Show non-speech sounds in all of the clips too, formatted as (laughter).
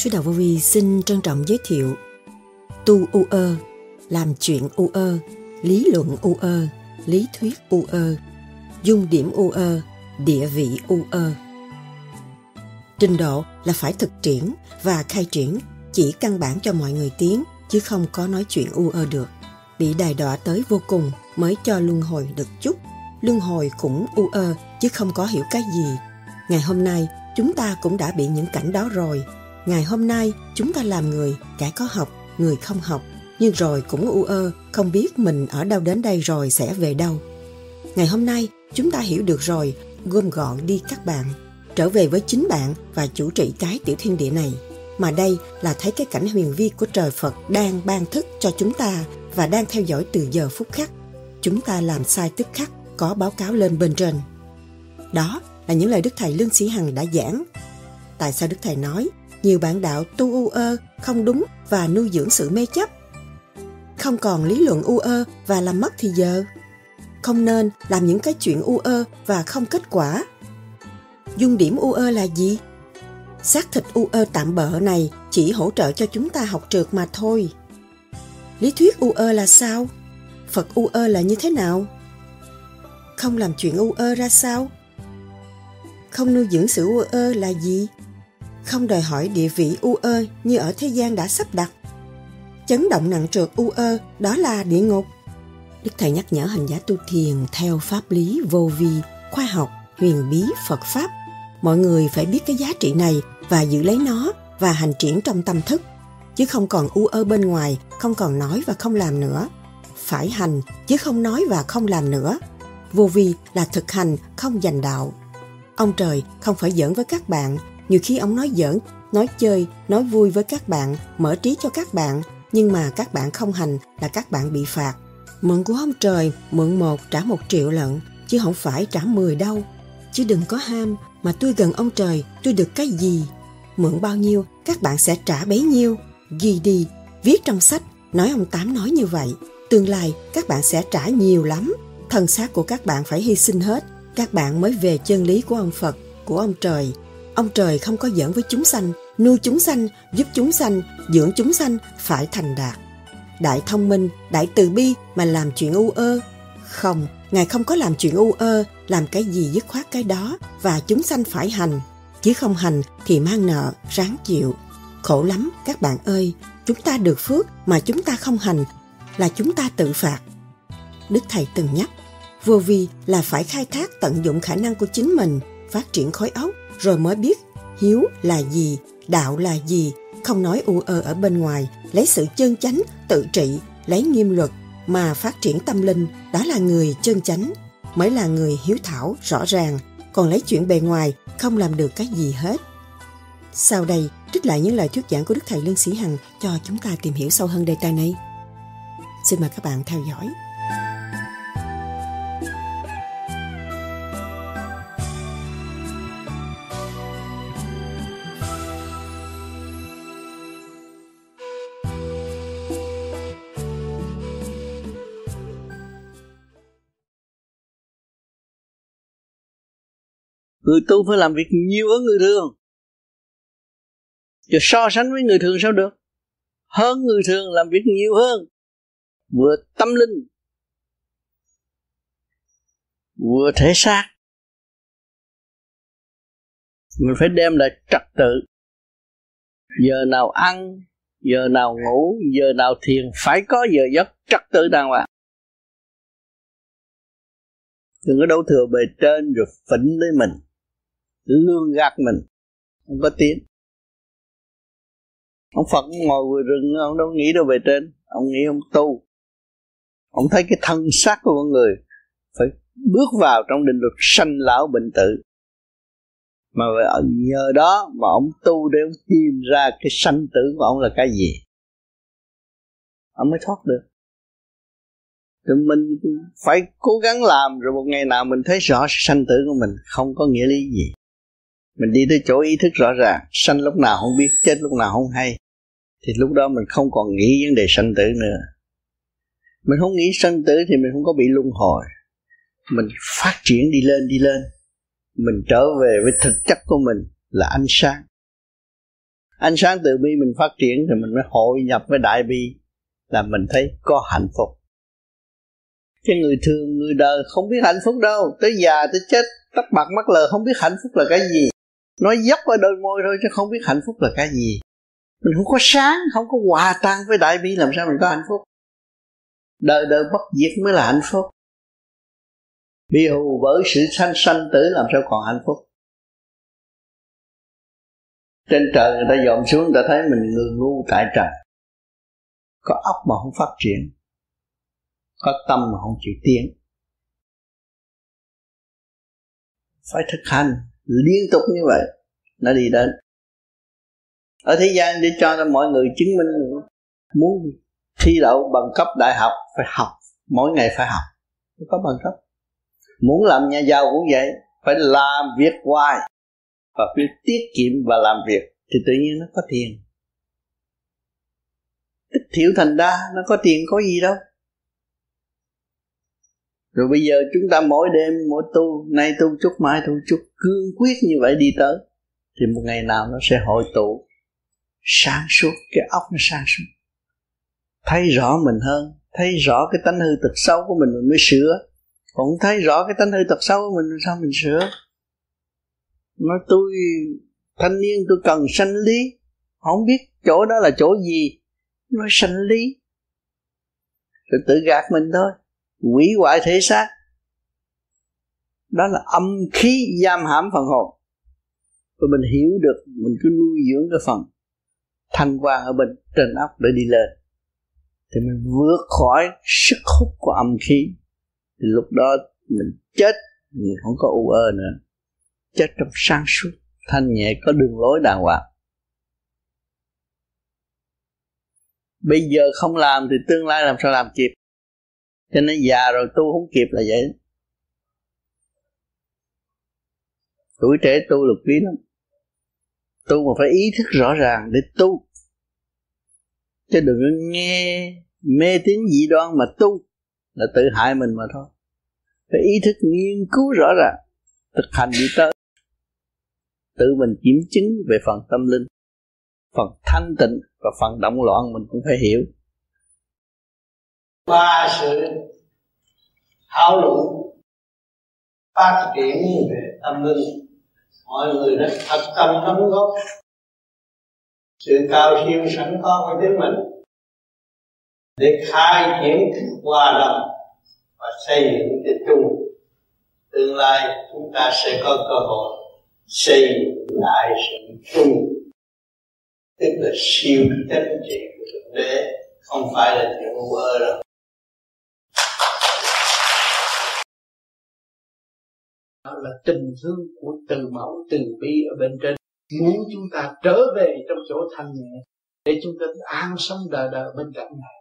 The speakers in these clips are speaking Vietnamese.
Sư Đạo Vô Vi xin trân trọng giới thiệu Tu U Ơ, làm chuyện U Ơ, lý luận U Ơ, lý thuyết U Ơ, dung điểm U Ơ, địa vị U Ơ. Trình độ là phải thực triển và khai triển chỉ căn bản cho mọi người tiến chứ không có nói chuyện U Ơ được. Bị đài đọa tới vô cùng mới cho luân hồi được chút. Luân hồi cũng U Ơ chứ không có hiểu cái gì. Ngày hôm nay chúng ta cũng đã bị những cảnh đó rồi Ngày hôm nay chúng ta làm người, kẻ có học, người không học, nhưng rồi cũng u ơ, không biết mình ở đâu đến đây rồi sẽ về đâu. Ngày hôm nay chúng ta hiểu được rồi, gom gọn đi các bạn, trở về với chính bạn và chủ trị cái tiểu thiên địa này. Mà đây là thấy cái cảnh huyền vi của trời Phật đang ban thức cho chúng ta và đang theo dõi từ giờ phút khắc. Chúng ta làm sai tức khắc, có báo cáo lên bên trên. Đó là những lời Đức Thầy Lương Sĩ Hằng đã giảng. Tại sao Đức Thầy nói nhiều bạn đạo tu u ơ không đúng và nuôi dưỡng sự mê chấp. Không còn lý luận u ơ và làm mất thì giờ. Không nên làm những cái chuyện u ơ và không kết quả. Dung điểm u ơ là gì? Xác thịt u ơ tạm bợ này chỉ hỗ trợ cho chúng ta học trượt mà thôi. Lý thuyết u ơ là sao? Phật u ơ là như thế nào? Không làm chuyện u ơ ra sao? Không nuôi dưỡng sự u ơ là gì? Không đòi hỏi địa vị u ơ như ở thế gian đã sắp đặt. Chấn động nặng trượt u ơ đó là địa ngục. Đức Thầy nhắc nhở hành giả tu thiền theo pháp lý vô vi, khoa học, huyền bí, Phật Pháp. Mọi người phải biết cái giá trị này và giữ lấy nó và hành triển trong tâm thức. Chứ không còn u ơ bên ngoài, không còn nói và không làm nữa. Phải hành, chứ không nói và không làm nữa. Vô vi là thực hành, không giành đạo. Ông trời không phải giỡn với các bạn nhiều khi ông nói giỡn, nói chơi, nói vui với các bạn, mở trí cho các bạn, nhưng mà các bạn không hành là các bạn bị phạt. Mượn của ông trời, mượn một trả một triệu lận, chứ không phải trả mười đâu. Chứ đừng có ham, mà tôi gần ông trời, tôi được cái gì? Mượn bao nhiêu, các bạn sẽ trả bấy nhiêu. Ghi đi, viết trong sách, nói ông Tám nói như vậy. Tương lai, các bạn sẽ trả nhiều lắm. Thân xác của các bạn phải hy sinh hết, các bạn mới về chân lý của ông Phật, của ông trời, Ông trời không có giỡn với chúng sanh, nuôi chúng sanh, giúp chúng sanh, dưỡng chúng sanh phải thành đạt. Đại thông minh, đại từ bi mà làm chuyện u ơ. Không, Ngài không có làm chuyện u ơ, làm cái gì dứt khoát cái đó và chúng sanh phải hành. Chứ không hành thì mang nợ, ráng chịu. Khổ lắm các bạn ơi, chúng ta được phước mà chúng ta không hành là chúng ta tự phạt. Đức Thầy từng nhắc, vô vi là phải khai thác tận dụng khả năng của chính mình, phát triển khối óc, rồi mới biết hiếu là gì, đạo là gì, không nói u ơ ở bên ngoài, lấy sự chân chánh, tự trị, lấy nghiêm luật mà phát triển tâm linh, đó là người chân chánh, mới là người hiếu thảo, rõ ràng, còn lấy chuyện bề ngoài không làm được cái gì hết. Sau đây, trích lại những lời thuyết giảng của Đức Thầy Lương Sĩ Hằng cho chúng ta tìm hiểu sâu hơn đề tài này. Xin mời các bạn theo dõi. Người tu phải làm việc nhiều hơn người thường. Chứ so sánh với người thường sao được? Hơn người thường làm việc nhiều hơn. Vừa tâm linh, vừa thể xác. Mình phải đem lại trật tự. Giờ nào ăn, giờ nào ngủ, giờ nào thiền phải có giờ giấc trật tự đàng hoàng. Đừng có đấu thừa bề trên rồi phỉnh lấy mình lương gạt mình. Không có tiến ông phật ngồi vừa rừng, ông đâu nghĩ đâu về trên. Ông nghĩ ông tu. Ông thấy cái thân xác của con người phải bước vào trong định luật sanh lão bệnh tử. Mà nhờ đó mà ông tu để ông tìm ra cái sanh tử của ông là cái gì. Ông mới thoát được. Thì mình phải cố gắng làm rồi một ngày nào mình thấy rõ sanh tử của mình, không có nghĩa lý gì mình đi tới chỗ ý thức rõ ràng, sanh lúc nào không biết, chết lúc nào không hay, thì lúc đó mình không còn nghĩ vấn đề sanh tử nữa. Mình không nghĩ sanh tử thì mình không có bị luân hồi. Mình phát triển đi lên đi lên. Mình trở về với thực chất của mình là ánh sáng. Ánh sáng từ bi mình phát triển thì mình mới hội nhập với đại bi, là mình thấy có hạnh phúc. Cái người thường người đời không biết hạnh phúc đâu. Tới già, tới chết tắt bạc mắt lờ, không biết hạnh phúc là cái gì nói dốc ở đôi môi thôi chứ không biết hạnh phúc là cái gì. Mình không có sáng, không có hòa tan với đại bi, làm sao mình có hạnh phúc? Đời đời bất diệt mới là hạnh phúc. Bị hù bởi sự sanh sanh tử, làm sao còn hạnh phúc? Trên trời người ta dòm xuống, người ta thấy mình người ngu tại trần có óc mà không phát triển, có tâm mà không chịu tiến. Phải thực hành liên tục như vậy, nó đi đến. Ở thế gian để cho mọi người chứng minh muốn thi đậu bằng cấp đại học phải học, mỗi ngày phải học. Phải có bằng cấp. Muốn làm nhà giàu cũng vậy, phải làm việc hoài và phải tiết kiệm và làm việc thì tự nhiên nó có tiền. Tích thiểu thành đa, nó có tiền có gì đâu rồi bây giờ chúng ta mỗi đêm, mỗi tu, nay tu chút, mai tu chút, cương quyết như vậy đi tới, thì một ngày nào nó sẽ hội tụ. Sáng suốt, cái óc nó sáng suốt. Thấy rõ mình hơn, thấy rõ cái tánh hư tật xấu của mình mình mới sửa. Còn không thấy rõ cái tánh hư tật xấu của mình, sao mình sửa? Nói tôi, thanh niên tôi cần sanh lý. Không biết chỗ đó là chỗ gì. Nói sanh lý. Rồi tự gạt mình thôi quỷ hoại thể xác. Đó là âm khí giam hãm phần hồn. Và mình hiểu được, mình cứ nuôi dưỡng cái phần thanh quan ở bên trên óc để đi lên. Thì mình vượt khỏi sức hút của âm khí. Thì lúc đó mình chết, mình không có u ơ nữa. Chết trong sáng suốt, thanh nhẹ có đường lối đàng hoàng. Bây giờ không làm thì tương lai làm sao làm kịp? Cho nên già rồi tu không kịp là vậy. Tuổi trẻ tu là quý lắm. Tu mà phải ý thức rõ ràng để tu. Chứ đừng nghe mê tín dị đoan mà tu là tự hại mình mà thôi. Phải ý thức nghiên cứu rõ ràng, thực hành đi tới. Tự mình kiểm chứng về phần tâm linh, phần thanh tịnh và phần động loạn mình cũng phải hiểu ba sự thảo luận, phát triển về tâm linh. Mọi người đã thật tâm đóng góp. Sự cao siêu sẵn có của chính mình để khai triển hòa đồng và xây dựng cái chung. Tương lai chúng ta sẽ có cơ hội xây lại sự chung. Tức là siêu chánh trị của thượng đế, không phải là chuyện ngu ơ đâu. Đó là tình thương của từ mẫu, từ bi ở bên trên. Muốn chúng ta trở về trong chỗ thanh nhẹ, để chúng ta an sống đời đời bên cạnh này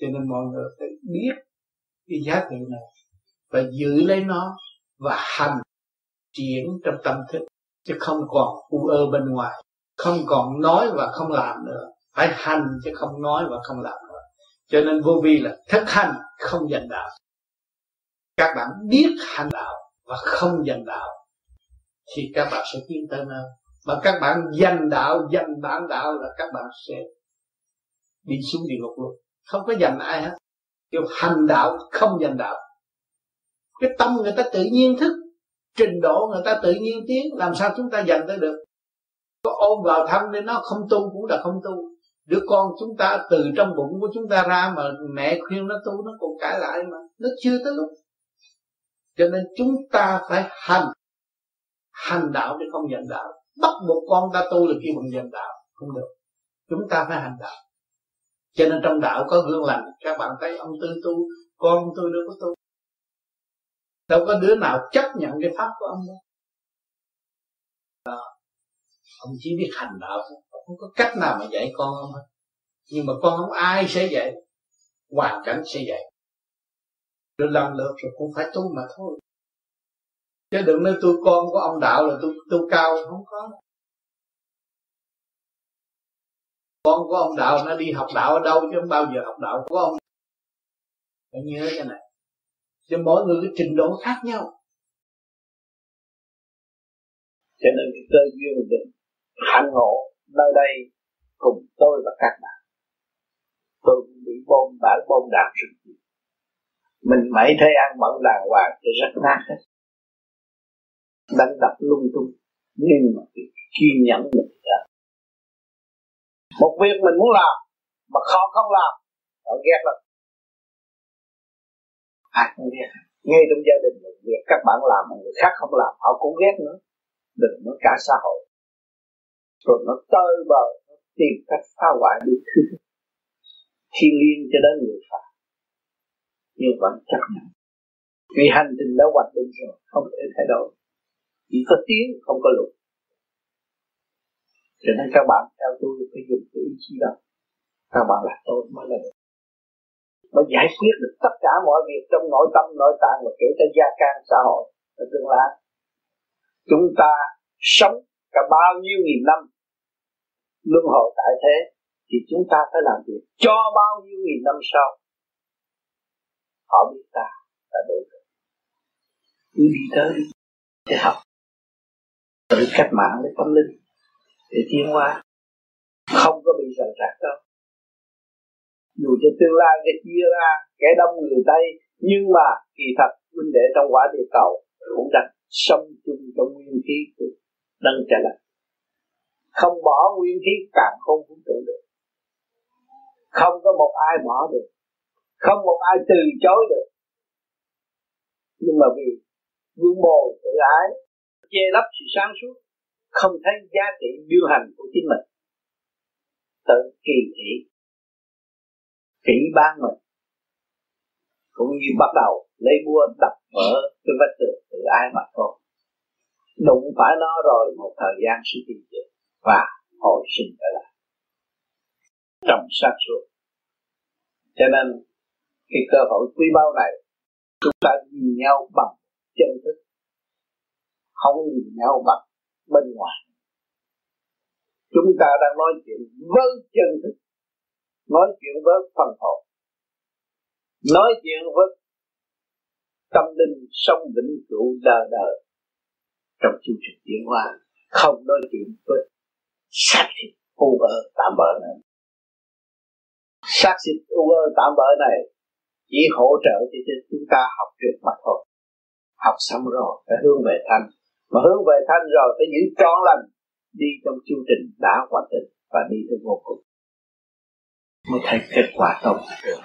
cho nên mọi người phải biết cái giá trị này, và giữ lấy nó và hành triển trong tâm thức, chứ không còn u ơ bên ngoài. Không còn nói và không làm nữa. Phải hành chứ không nói và không làm nữa. Cho nên vô vi là thức hành, không giành đạo. Các bạn biết hành đạo và không giành đạo. Thì các bạn sẽ tiến tới nơi. Mà các bạn giành đạo, giành bản đạo là các bạn sẽ đi xuống địa ngục luôn. Không có dành ai hết. Kêu hành đạo, không dành đạo. Cái tâm người ta tự nhiên thức. Trình độ người ta tự nhiên tiến. Làm sao chúng ta dành tới được? Có ôm vào thăm nên nó không tu cũng là không tu. Đứa con chúng ta từ trong bụng của chúng ta ra mà mẹ khuyên nó tu, nó còn cãi lại mà. Nó chưa tới lúc cho nên chúng ta phải hành hành đạo để không giành đạo. Bắt một con ta tu là kêu bằng giành đạo, không được. Chúng ta phải hành đạo. Cho nên trong đạo có gương lành, các bạn thấy ông tư tu, con tôi đâu có tu. Đâu có đứa nào chấp nhận cái pháp của ông đâu. Đó. ông chỉ biết hành đạo không có cách nào mà dạy con ông hết. Nhưng mà con không ai sẽ dạy? Hoàn cảnh sẽ dạy rồi lần lượt rồi cũng phải tu mà thôi. Chứ đừng nói tôi con của ông đạo là tôi tu cao, không có. Con của ông đạo nó đi học đạo ở đâu chứ không bao giờ học đạo của ông. Phải nhớ cái này. Cho mỗi người cái trình độ khác nhau. Cho nên cái cơ duyên định hạnh ngộ nơi đây cùng tôi và các bạn. Tôi cũng bị bom bả bom đạn rất nhiều mình mấy thấy ăn bận đàng hoàng thì rất nát hết. Đánh đập lung tung. Nhưng mà cái kiên nhẫn mình ra một việc mình muốn làm, mà khó không làm họ ghét lắm. Ai ghét. Ngay trong gia đình mình, việc các bạn làm mà người khác không làm, họ cũng ghét nữa. Đừng nói cả xã hội. Rồi nó tơi bờ nó tìm cách phá hoại đi. Thứ (laughs) thiên liêng cho đến người phạm nhưng vẫn chấp nhận vì hành trình đã hoạch định rồi, không thể thay đổi. Chỉ có tiến không có lùi cho nên các bạn theo tôi phải dùng cái ý chí đó. Các bạn là tôi mới là được. Mới giải quyết được tất cả mọi việc trong nội tâm, nội tạng và kể cả gia can xã hội và tương lai. Chúng ta sống cả bao nhiêu nghìn năm, luân hồi tại thế, thì chúng ta phải làm việc cho bao nhiêu nghìn năm sau họ biết ta là đủ rồi cứ đi tới để học. Tự cách mạng với tâm linh, để tiến hóa. Không có bị rời rạc đâu. Dù cho tương lai cái chia ra kẻ đông người tây, nhưng mà kỳ thật, huynh đệ trong quả địa cầu cũng đặt sống chung trong nguyên khí của đấng trở lại không bỏ nguyên khí càng không cũng tự được. Không có một ai bỏ được không một ai từ chối được. Nhưng mà vì vương bồ tự ái, che lấp sự sáng suốt, không thấy giá trị điều hành của chính mình. Tự kỳ thị, kỹ ban mình, cũng như bắt đầu lấy búa đập vỡ cái vách tường tự ái mà thôi. Đụng phải nó rồi một thời gian sẽ tìm về và hồi sinh trở lại. Trong sát suốt. Cho nên cái cơ hội quý báu này, chúng ta nhìn nhau bằng chân thức, không nhìn nhau bằng bên ngoài. Chúng ta đang nói chuyện với chân thức, nói chuyện với phần hồn, nói chuyện với tâm linh sông vĩnh cửu đời đời trong chương trình tiến hóa. Không nói chuyện với xác thịt u ơ tạm bỡ này. Xác thịt u ơ tạm bỡ này chỉ hỗ trợ cho chúng ta học được mà thôi học xong rồi phải hướng về thanh. Mà hướng về thanh rồi phải giữ trọn lành, đi trong chương trình đã hoàn thành và đi tới vô cùng. Mới thấy kết quả tốt. Được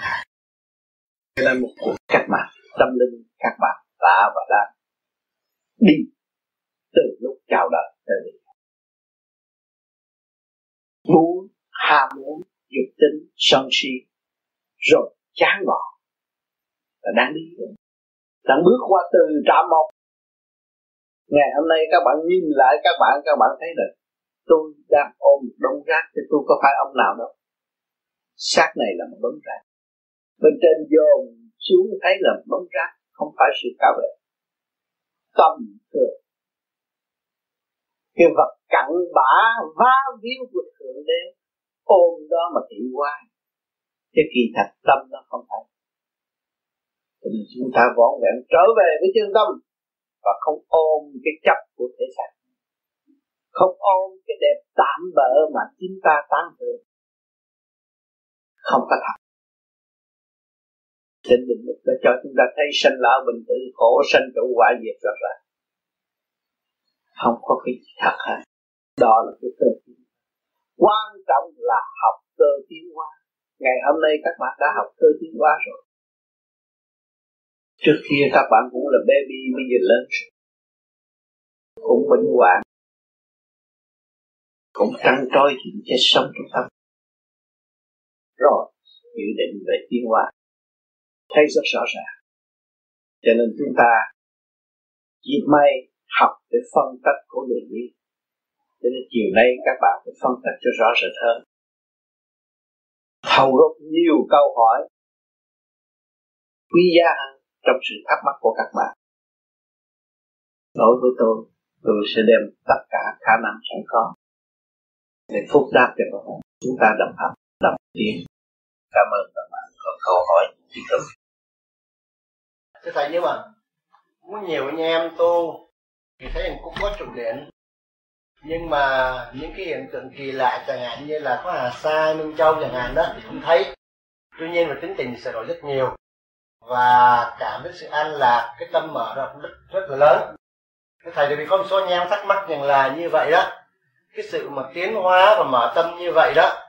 cho nên một cuộc cách mạng, tâm linh các bạn đã và đang đi từ lúc chào đời tới bây muốn, ham muốn, dục tính, sân si, rồi chán ngọt là đang đi đang bước qua từ trạm một. Ngày hôm nay các bạn nhìn lại các bạn các bạn thấy được tôi đang ôm một đống rác, thì tôi có phải ông nào đâu. Xác này là một đống rác. Bên trên dồn xuống thấy là một đống rác, không phải sự cao vệ. Tâm thường. Cái vật cặn bã va víu của thượng đế, ôm đó mà thị hoài chứ kỳ thật tâm nó không phải cho nên chúng ta vọn vẹn trở về với chân tâm và không ôm cái chấp của thể xác. Không ôm cái đẹp tạm bỡ mà chúng ta tán thưởng. Không có thật. Trên định lực đã cho chúng ta thấy sanh lão bình tử khổ, sanh trụ quả diệt rõ ràng không có cái gì thật hết. Đó là cái cơ tiến quan trọng là học cơ tiến hóa. Ngày hôm nay các bạn đã học cơ tiến hóa rồi trước kia các bạn cũng là baby, bây giờ lớn. Cũng bệnh hoạn cũng trăng trôi chuyện chết sống trong tâm. Rồi, dự định về tiến hóa. Thấy rất rõ ràng. Cho nên chúng ta chỉ may học để phân tích của đường đi. Cho nên chiều nay các bạn phải phân tích cho rõ rệt hơn. Thầu gốc nhiều câu hỏi. Quý giá hơn trong sự thắc mắc của các bạn. Đối với tôi tôi sẽ đem tất cả khả năng sẵn có để phúc đáp cho các bạn. Chúng ta đồng hành, đồng tiến. Cảm ơn các bạn có câu hỏi gì cần. thưa thầy nhưng mà muốn nhiều anh em tu, thì thấy cũng có trụ điện. Nhưng mà những cái hiện tượng kỳ lạ chẳng hạn như là có hà sa minh châu chẳng hạn đó, thì không thấy. Tuy nhiên là tính tình sẽ đổi rất nhiều và cảm thấy sự an lạc cái tâm mở ra cũng rất, rất là lớn. Cái thầy thì vì có một số anh em thắc mắc rằng là như vậy đó. Cái sự mà tiến hóa và mở tâm như vậy đó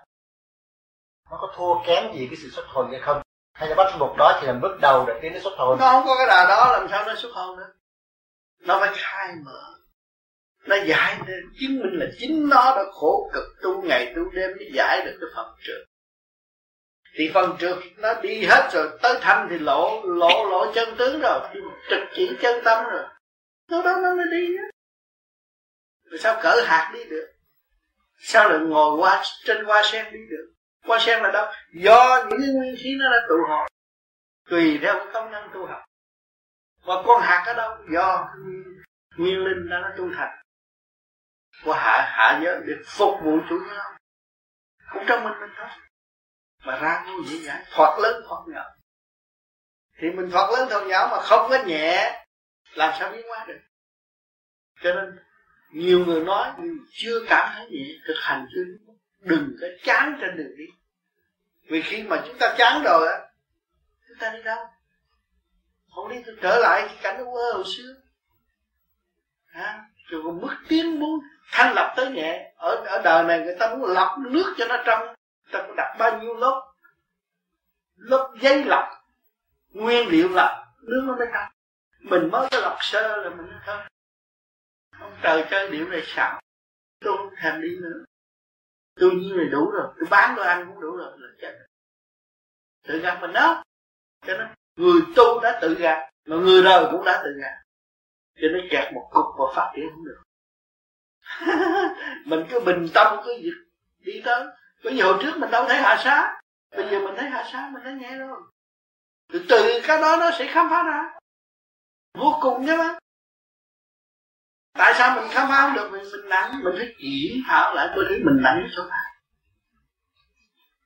nó có thua kém gì cái sự xuất hồn hay không? Hay là bắt buộc đó chỉ là bước đầu để tiến đến xuất hồn? Nó không có cái đà đó làm sao nó xuất hồn nữa nó phải khai mở. Nó giải chứng minh là chính nó đã khổ cực tu ngày tu đêm mới giải được cái phần trượt thì phần trượt nó đi hết rồi, tới thanh thì lộ lộ lộ chân tướng rồi trực chỉ chân tâm rồi. Lúc đó nó mới đi á. Rồi sao cỡ hạt đi được? Sao lại ngồi qua, trên hoa sen đi được? Hoa sen là đâu? Do những cái nguyên khí nó đã tụ họp. Tùy theo cái công năng tu học. Và con hạt ở đâu? Do nguyên linh đã nó tu thành. Của hạ hạ giới để phục vụ chủ nhau cũng trong mình mình thôi mà ra ngu dễ dãi thoát lớn thoát nhỏ. Thì mình thoát lớn thoát nhỏ mà không có nhẹ làm sao biến hóa được? Cho nên nhiều người nói chưa cảm thấy nhẹ thực hành chưa đừng có chán trên đường đi. Vì khi mà chúng ta chán rồi á chúng ta đi đâu? Không đi trở lại cái cảnh ơ hồi xưa. À, rồi còn bước tiến muốn thanh lập tới nhẹ. Ở ở đời này người ta muốn lọc nước cho nó trong ta có đặt bao nhiêu lớp lớp giấy lọc, nguyên liệu lọc nước nó mới trong mình mới có lọc sơ là mình thôi ông trời chơi điệu này xạo. Tôi không thèm đi nữa. Tôi như này đủ rồi. Tôi bán, tôi ăn cũng đủ rồi. Là chết. Tự gạt mình đó. Cho nên, người tu đã tự gạt, mà người đời cũng đã tự gạt. Cho nên kẹt một cục và phát triển không được. (laughs) Mình cứ bình tâm cứ việc đi tới bởi vì hồi trước mình đâu thấy hạ xá bây giờ mình thấy hạ xá mình thấy nhẹ rồi từ từ cái đó nó sẽ khám phá ra. Vô cùng chứ mà tại sao mình khám phá không được? Mình mình nặng mình phải kiểm thảo lại tôi thấy mình nặng chỗ nào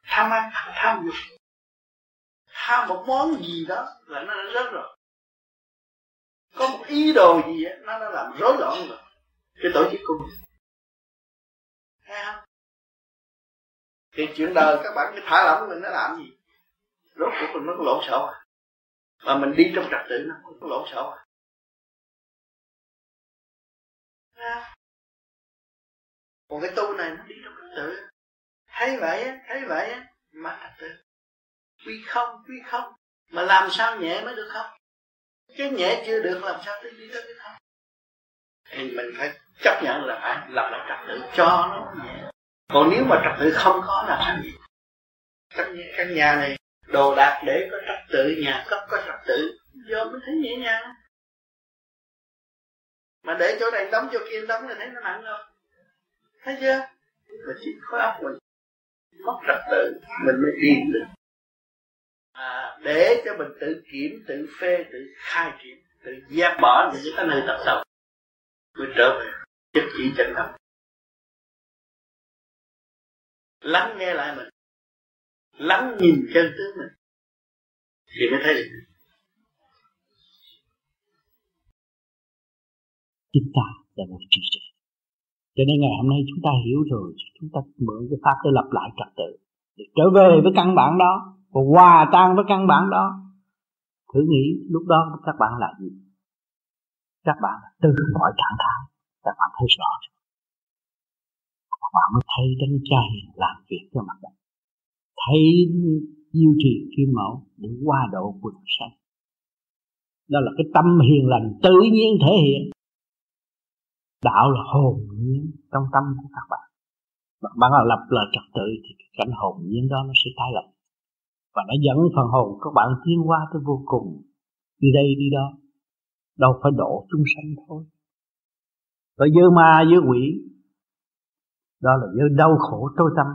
tham ăn tham dục. Tham một món gì đó là nó đã rớt rồi. Có một ý đồ gì á nó đã làm rối loạn rồi. Cái tổ chức cung thấy không thì chuyện đời các bạn cứ thả lỏng mình nó làm gì? Rốt cuộc mình nó có lộn xộn à? Mà mình đi trong trật tự nó không có lộn xộn à? Còn cái tu này nó đi trong trật tự. Thấy vậy á, thấy vậy á, mà trật tự. Quy không quy không. Mà làm sao nhẹ mới được không? Cái nhẹ chưa được làm sao tới đi tới cái không? Thì mình phải chấp nhận là phải lập lại trật tự cho nó nhẹ còn nếu mà trật tự không có là sao gì? Căn nhà, căn nhà này đồ đạc để có trật tự nhà cấp có trật tự do mới thấy nhẹ nhàng. Mà để chỗ này đóng chỗ kia đóng thì thấy nó nặng rồi thấy chưa? Mà chỉ khối óc mình mất trật tự mình mới điên được. À, để cho mình tự kiểm tự phê tự khai triển tự dẹp bỏ những cái nơi tập sâu mới trở về chất chỉ chân tâm lắng nghe lại mình. Lắng nhìn chân tướng mình. Thì mới thấy được. Chúng ta là một trí tuệ. Cho nên ngày hôm nay chúng ta hiểu rồi, chúng ta mượn cái pháp để lập lại trật tự, để trở về với căn bản đó, và hòa tan với căn bản đó. Thử nghĩ, lúc đó các bạn là gì? Các bạn từ mọi trạng thái, các bạn thấy rõ rồi bạn mới thấy đấng cha làm việc cho mặt đất. Thấy diêu trì kim mẫu để qua độ quần sanh đó là cái tâm hiền lành tự nhiên thể hiện. Đạo là hồn nhiên trong tâm của các bạn. Bạn bạn là lập là trật tự thì cái cảnh hồn nhiên đó nó sẽ tái lập. Và nó dẫn phần hồn các bạn tiến qua tới vô cùng. Đi đây, đi đó. Đâu phải độ chúng sanh thôi. Rồi dơ ma dơ quỷ đó là dơ đau khổ tối tâm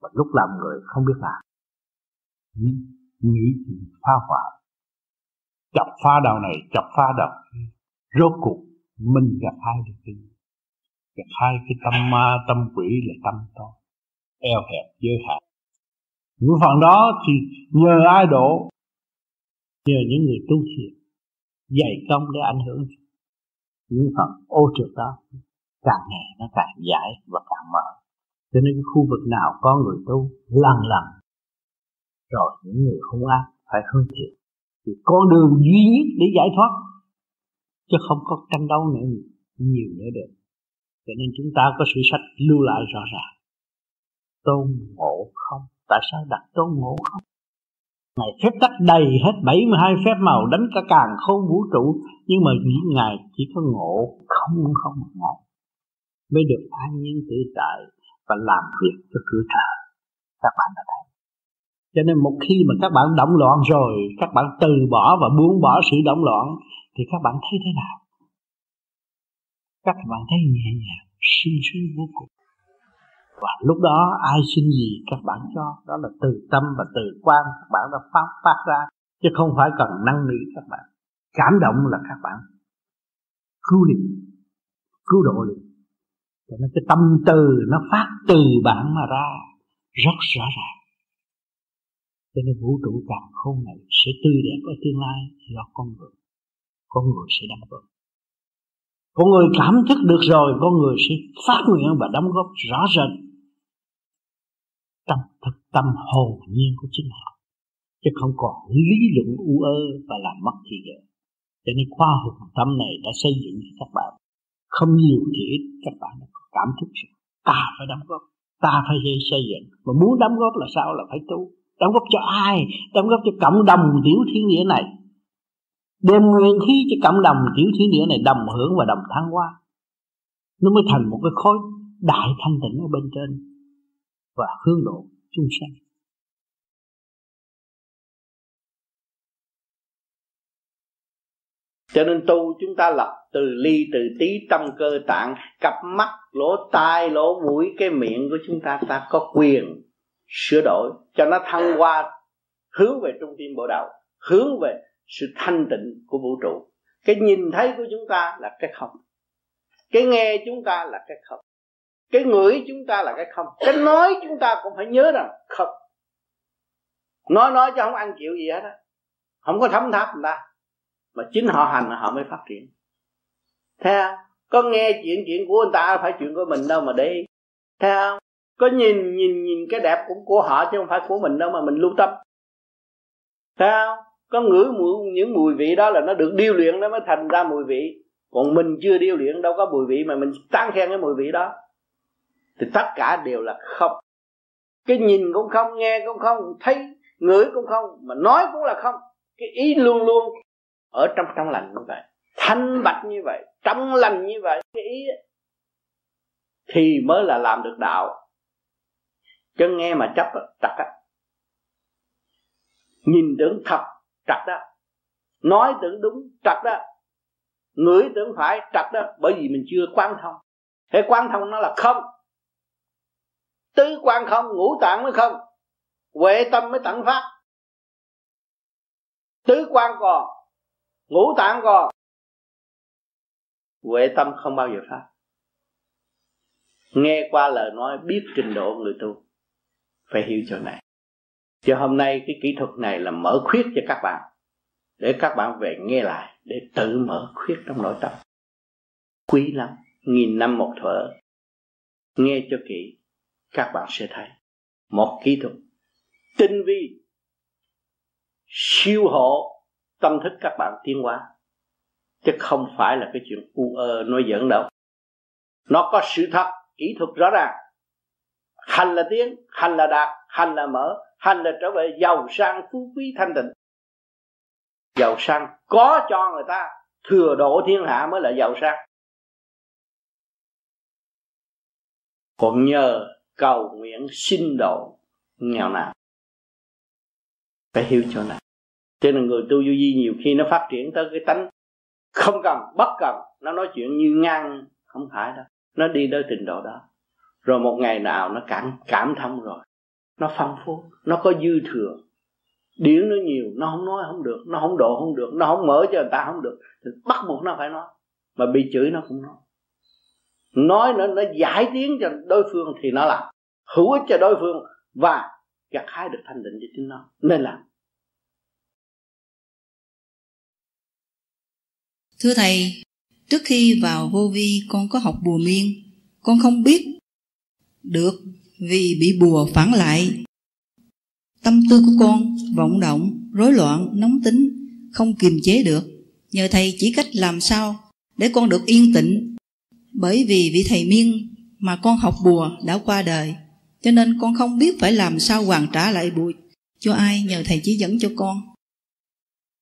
và lúc làm người không biết làm. Nghĩ, nghĩ thì phá hoại. Chọc phá đầu này chọc phá đầu rốt cuộc mình gặp hai được cái gì? Gặp hai cái tâm ma tâm quỷ là tâm to eo hẹp giới hạn. Những phần đó thì nhờ ai độ? Nhờ những người tu thiện dày công để ảnh hưởng. Những phần ô trượt đó càng ngày nó càng giải và càng mở. Cho nên cái khu vực nào có người tu lần lần rồi những người không ác phải hướng thiện. Thì con đường duy nhất để giải thoát, chứ không có tranh đấu nữa, nhiều nữa được. Cho nên chúng ta có sự sách lưu lại rõ ràng. Tôn ngộ không? Tại sao đặt tôn ngộ không? Ngài phép tắc đầy hết 72 phép màu, đánh cả càng không vũ trụ, Nhưng mà chỉ Ngài chỉ có ngộ không không ngộ. Mới được an nhiên tự tại và làm việc cho cửa trời Các bạn đã thấy. Cho nên một khi mà các bạn động loạn rồi, Các bạn từ bỏ và buông bỏ sự động loạn, Thì các bạn thấy thế nào? Các bạn thấy nhẹ nhàng, Sung sướng vô cùng. Và lúc đó ai xin gì các bạn cho. Đó là từ tâm và từ quan các bạn đã phát phát ra. Chứ không phải cần năng nỉ các bạn. Cảm động là các bạn cứu liền cứu độ liền cho nên cái tâm từ nó phát từ bạn mà ra, rất rõ ràng. Cho nên vũ trụ càng không này sẽ tươi đẹp ở tương lai do con người. Con người sẽ đóng góp. Con người cảm thức được rồi, con người sẽ phát nguyện và đóng góp rõ rệt. Trong thực tâm hồn nhiên của chính họ. Chứ không còn lý luận u ơ và làm mất thì giờ. Cho nên khoa học tâm này đã xây dựng cho các bạn. Không nhiều thì ít các bạn đã có cảm thức rằng ta phải đóng góp. Ta phải xây dựng. Mà muốn đóng góp là sao? Là phải tu. Đóng góp cho ai? Đóng góp cho cộng đồng tiểu thiên địa này. Đem nguyên khí cho cộng đồng tiểu thiên địa này đồng hưởng và đồng thăng hoa. Nó mới thành một cái khối đại thanh tịnh ở bên trên. Và hướng độ chúng sanh. Cho nên tu chúng ta lập từ ly, từ tí tâm cơ tạng, cặp mắt, lỗ tai, lỗ mũi, cái miệng của chúng ta ta có quyền sửa đổi. Cho nó thăng hoa, hướng về trung tâm bộ đầu hướng về sự thanh tịnh của vũ trụ. Cái nhìn thấy của chúng ta là cái không. Cái nghe chúng ta là cái không. Cái ngửi chúng ta là cái không. Cái nói chúng ta cũng phải nhớ rằng không. Nói nói cho không ăn chịu gì hết á. Không có thấm tháp người ta mà chính họ hành họ mới phát triển. Thế không? Có nghe chuyện chuyện của người ta phải chuyện của mình đâu mà để thế không? Có nhìn nhìn nhìn cái đẹp cũng của họ chứ không phải của mình đâu mà mình lưu tâm. Thế không? Có ngửi mùi, những mùi vị đó là nó được điêu luyện nó mới thành ra mùi vị. Còn mình chưa điêu luyện đâu có mùi vị mà mình tán khen cái mùi vị đó. Thì tất cả đều là không. Cái nhìn cũng không, nghe cũng không, thấy, ngửi cũng không, mà nói cũng là không. Cái ý luôn luôn ở trong trong lành như vậy. Thanh bạch như vậy trong lành như vậy cái ý ấy, thì mới là làm được đạo. Chứ nghe mà chấp trật á. Nhìn tưởng thật trật đó nói tưởng đúng trật đó ngửi tưởng phải trật đó bởi vì mình chưa quan thông. Thế quan thông nó là không. Tứ quan không ngũ tạng mới không. Huệ tâm mới tận phát. Tứ quan còn ngũ tạng còn huệ tâm không bao giờ phát nghe qua lời nói, biết trình độ người tu, phải hiểu chỗ này. Cho hôm nay cái kỹ thuật này là mở khuyết cho các bạn, để các bạn về nghe lại, để tự mở khuyết trong nội tâm. Quý lắm, nghìn năm một thở nghe cho kỹ, các bạn sẽ thấy một kỹ thuật tinh vi, siêu hộ tâm thức các bạn tiến hóa, chứ không phải là cái chuyện u ơ nói giỡn đâu. Nó có sự thật, kỹ thuật rõ ràng. Hành là tiến, hành là đạt, hành là mở, hành là trở về giàu sang, phú quý, thanh tịnh. Giàu sang có cho người ta, thừa độ thiên hạ mới là giàu sang. Còn nhờ cầu nguyện xin độ nghèo nào phải hiểu chỗ này cho nên người tu vô vi nhiều khi nó phát triển tới cái tánh không cần, bất cần, nó nói chuyện như ngang, không phải đâu. Nó đi tới trình độ đó. Rồi một ngày nào nó cảm cảm thông rồi. Nó phong phú, nó có dư thừa. Điển nó nhiều, nó không nói không được, nó không độ không được, nó không mở cho người ta không được. Thì bắt buộc nó phải nói. Mà bị chửi nó cũng nói. Nói nó nó giải tiếng cho đối phương thì nó làm. Hữu ích cho đối phương và gặt hái được thanh định cho chính nó. Nên làm thưa thầy, trước khi vào vô vi, con có học bùa miên. Con không biết được vì bị bùa phản lại. Tâm tư của con vọng động, rối loạn, nóng tính, không kiềm chế được. Nhờ thầy chỉ cách làm sao để con được yên tĩnh. Bởi vì vị thầy miên mà con học bùa đã qua đời, cho nên con không biết phải làm sao hoàn trả lại bùa cho ai nhờ thầy chỉ dẫn cho con.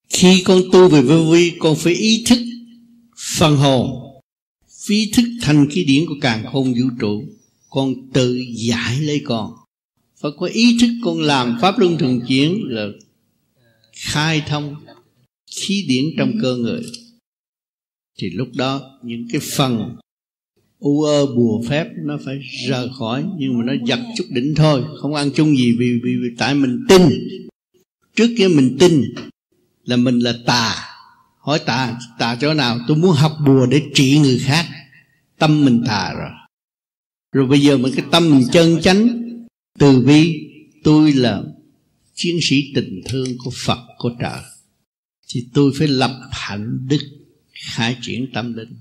Khi con tu về vô vi, con phải ý thức phần hồn phi thức thành khí điển của càng khôn vũ trụ con tự giải lấy con. Phật có ý thức con làm pháp luân thường chuyển là khai thông khí điển trong cơ người. Thì lúc đó những cái phần u ơ bùa phép nó phải rời khỏi nhưng mà nó giật chút đỉnh thôi không ăn chung gì vì, vì, vì tại mình tin. Trước kia mình tin là mình là tà hỏi tà tà chỗ nào? Tôi muốn học bùa để trị người khác. Tâm mình tà rồi. Rồi bây giờ mình cái tâm mình chân chánh, từ bi, tôi là chiến sĩ tình thương của phật, của trời. Thì tôi phải lập hạnh đức, khai triển tâm linh.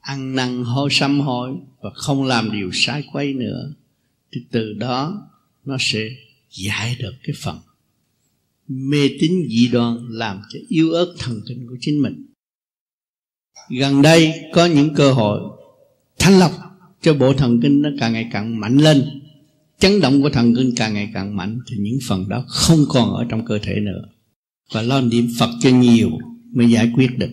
Ăn năn hối sám hối và không làm điều sai quấy nữa, thì từ đó nó sẽ giải được cái phần mê tín dị đoan làm cho yếu ớt thần kinh của chính mình. Gần đây có những cơ hội thanh lọc cho bộ thần kinh nó càng ngày càng mạnh lên. Chấn động của thần kinh càng ngày càng mạnh thì những phần đó không còn ở trong cơ thể nữa. Và lo niệm phật cho nhiều mới giải quyết được.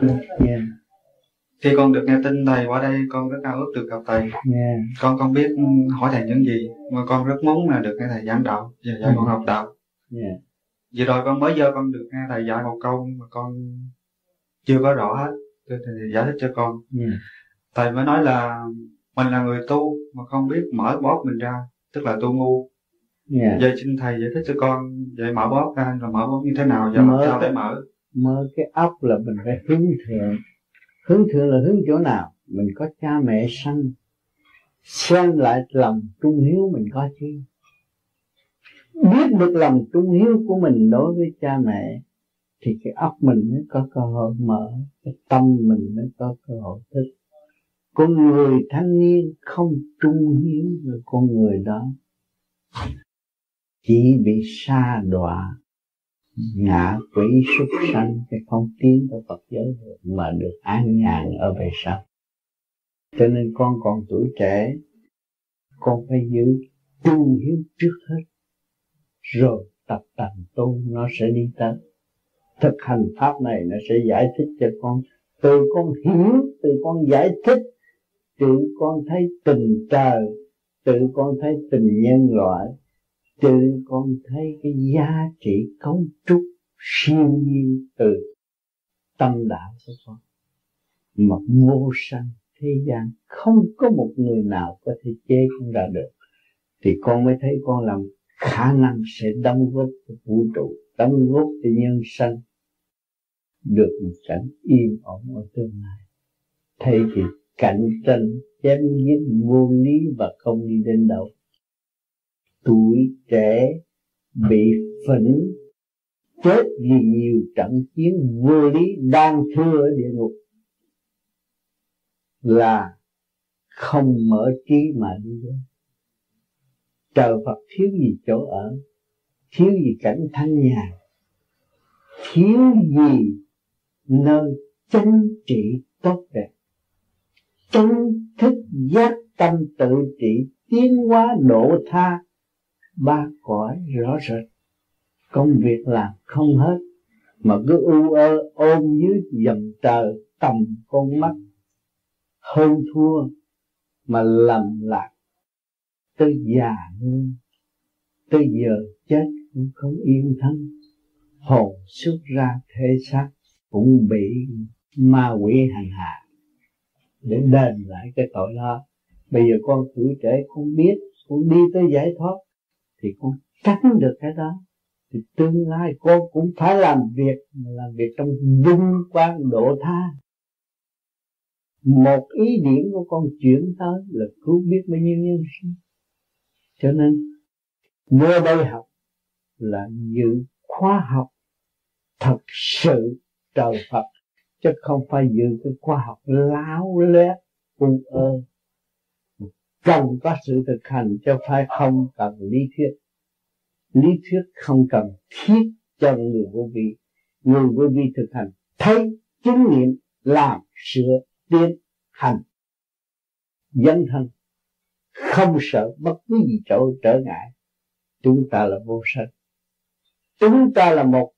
yeah khi con được nghe tin thầy qua đây con rất ao ước được gặp thầy yeah. con không biết hỏi thầy những gì mà con rất muốn là được nghe thầy giảng đạo và dạy con học đạo yeah. vừa rồi con mới giờ con được nghe thầy dạy một câu mà con chưa có rõ hết thầy giải thích cho con yeah. thầy mới nói là mình là người tu mà không biết mở bóp mình ra tức là tu ngu yeah. vậy xin thầy giải thích cho con vậy mở bóp ra là mở bóp như thế nào và mở sao để mở mở cái óc là mình phải hướng thượng hướng thượng là hướng chỗ nào? Mình có cha mẹ sanh xem lại lòng trung hiếu mình có chứ? Biết được lòng trung hiếu của mình đối với cha mẹ, thì cái óc mình mới có cơ hội mở, cái tâm mình mới có cơ hội thức. Con người thanh niên không trung hiếu với con người đó. Chỉ bị sa đọa ngã quỷ súc sanh, cái không tiến tới Phật giới được mà được an nhàn ở về sau. Cho nên con còn tuổi trẻ, con phải giữ tu hiếu trước hết. Rồi tập tành tu, nó sẽ đi tới. Thực hành pháp này nó sẽ giải thích cho con. Từ con hiểu, từ con giải thích, tự con thấy tình trời, tự con thấy tình nhân loại tự con thấy cái giá trị cấu trúc siêu nhiên từ tâm đạo của con. Mà vô sanh thế gian không có một người nào có thể chế con ra được. Thì con mới thấy con làm khả năng sẽ đóng góp cho vũ trụ, đóng góp cho nhân sanh được một cảnh yên ổn ở tương lai. Thay vì cạnh tranh chém giết vô lý và không đi đến đâu tuổi trẻ bị phẫn chết vì nhiều trận chiến vô lý đang thưa ở địa ngục là không mở trí mà đi đến. Trời Phật thiếu gì chỗ ở, thiếu gì cảnh thanh nhàn, thiếu gì nơi chánh trị tốt đẹp. Chánh thức giác tâm tự trị tiến hóa độ tha ba cõi rõ rệt. Công việc làm không hết, mà cứ u ơ ôm dưới dầm trời tầm con mắt. Hơn thua mà lầm lạc, tới già hơn tới giờ chết cũng không yên thân. Hồn xuất ra thể xác cũng bị ma quỷ hành hạ. Để đền lại cái tội đó, bây giờ con tuổi trẻ con biết, con đi tới giải thoát thì con tránh được cái đó. Thì tương lai con cũng phải làm việc làm việc trong vinh quang độ tha. Một ý điểm của con chuyển tới là cứu biết bao nhiêu nhân sinh. Cho nên vô đây học là dự khóa học thật sự trời Phật, chứ không phải dự cái khoa học láo lét, u ơ cần có sự thực hành cho phải không cần lý thuyết. Lý thuyết không cần thiết cho người vô vi. Người vô vi thực hành thấy chứng nghiệm làm sửa tiến hành. Dân thân. Không sợ bất cứ gì chỗ trở ngại. Chúng ta là vô sanh. Chúng ta là một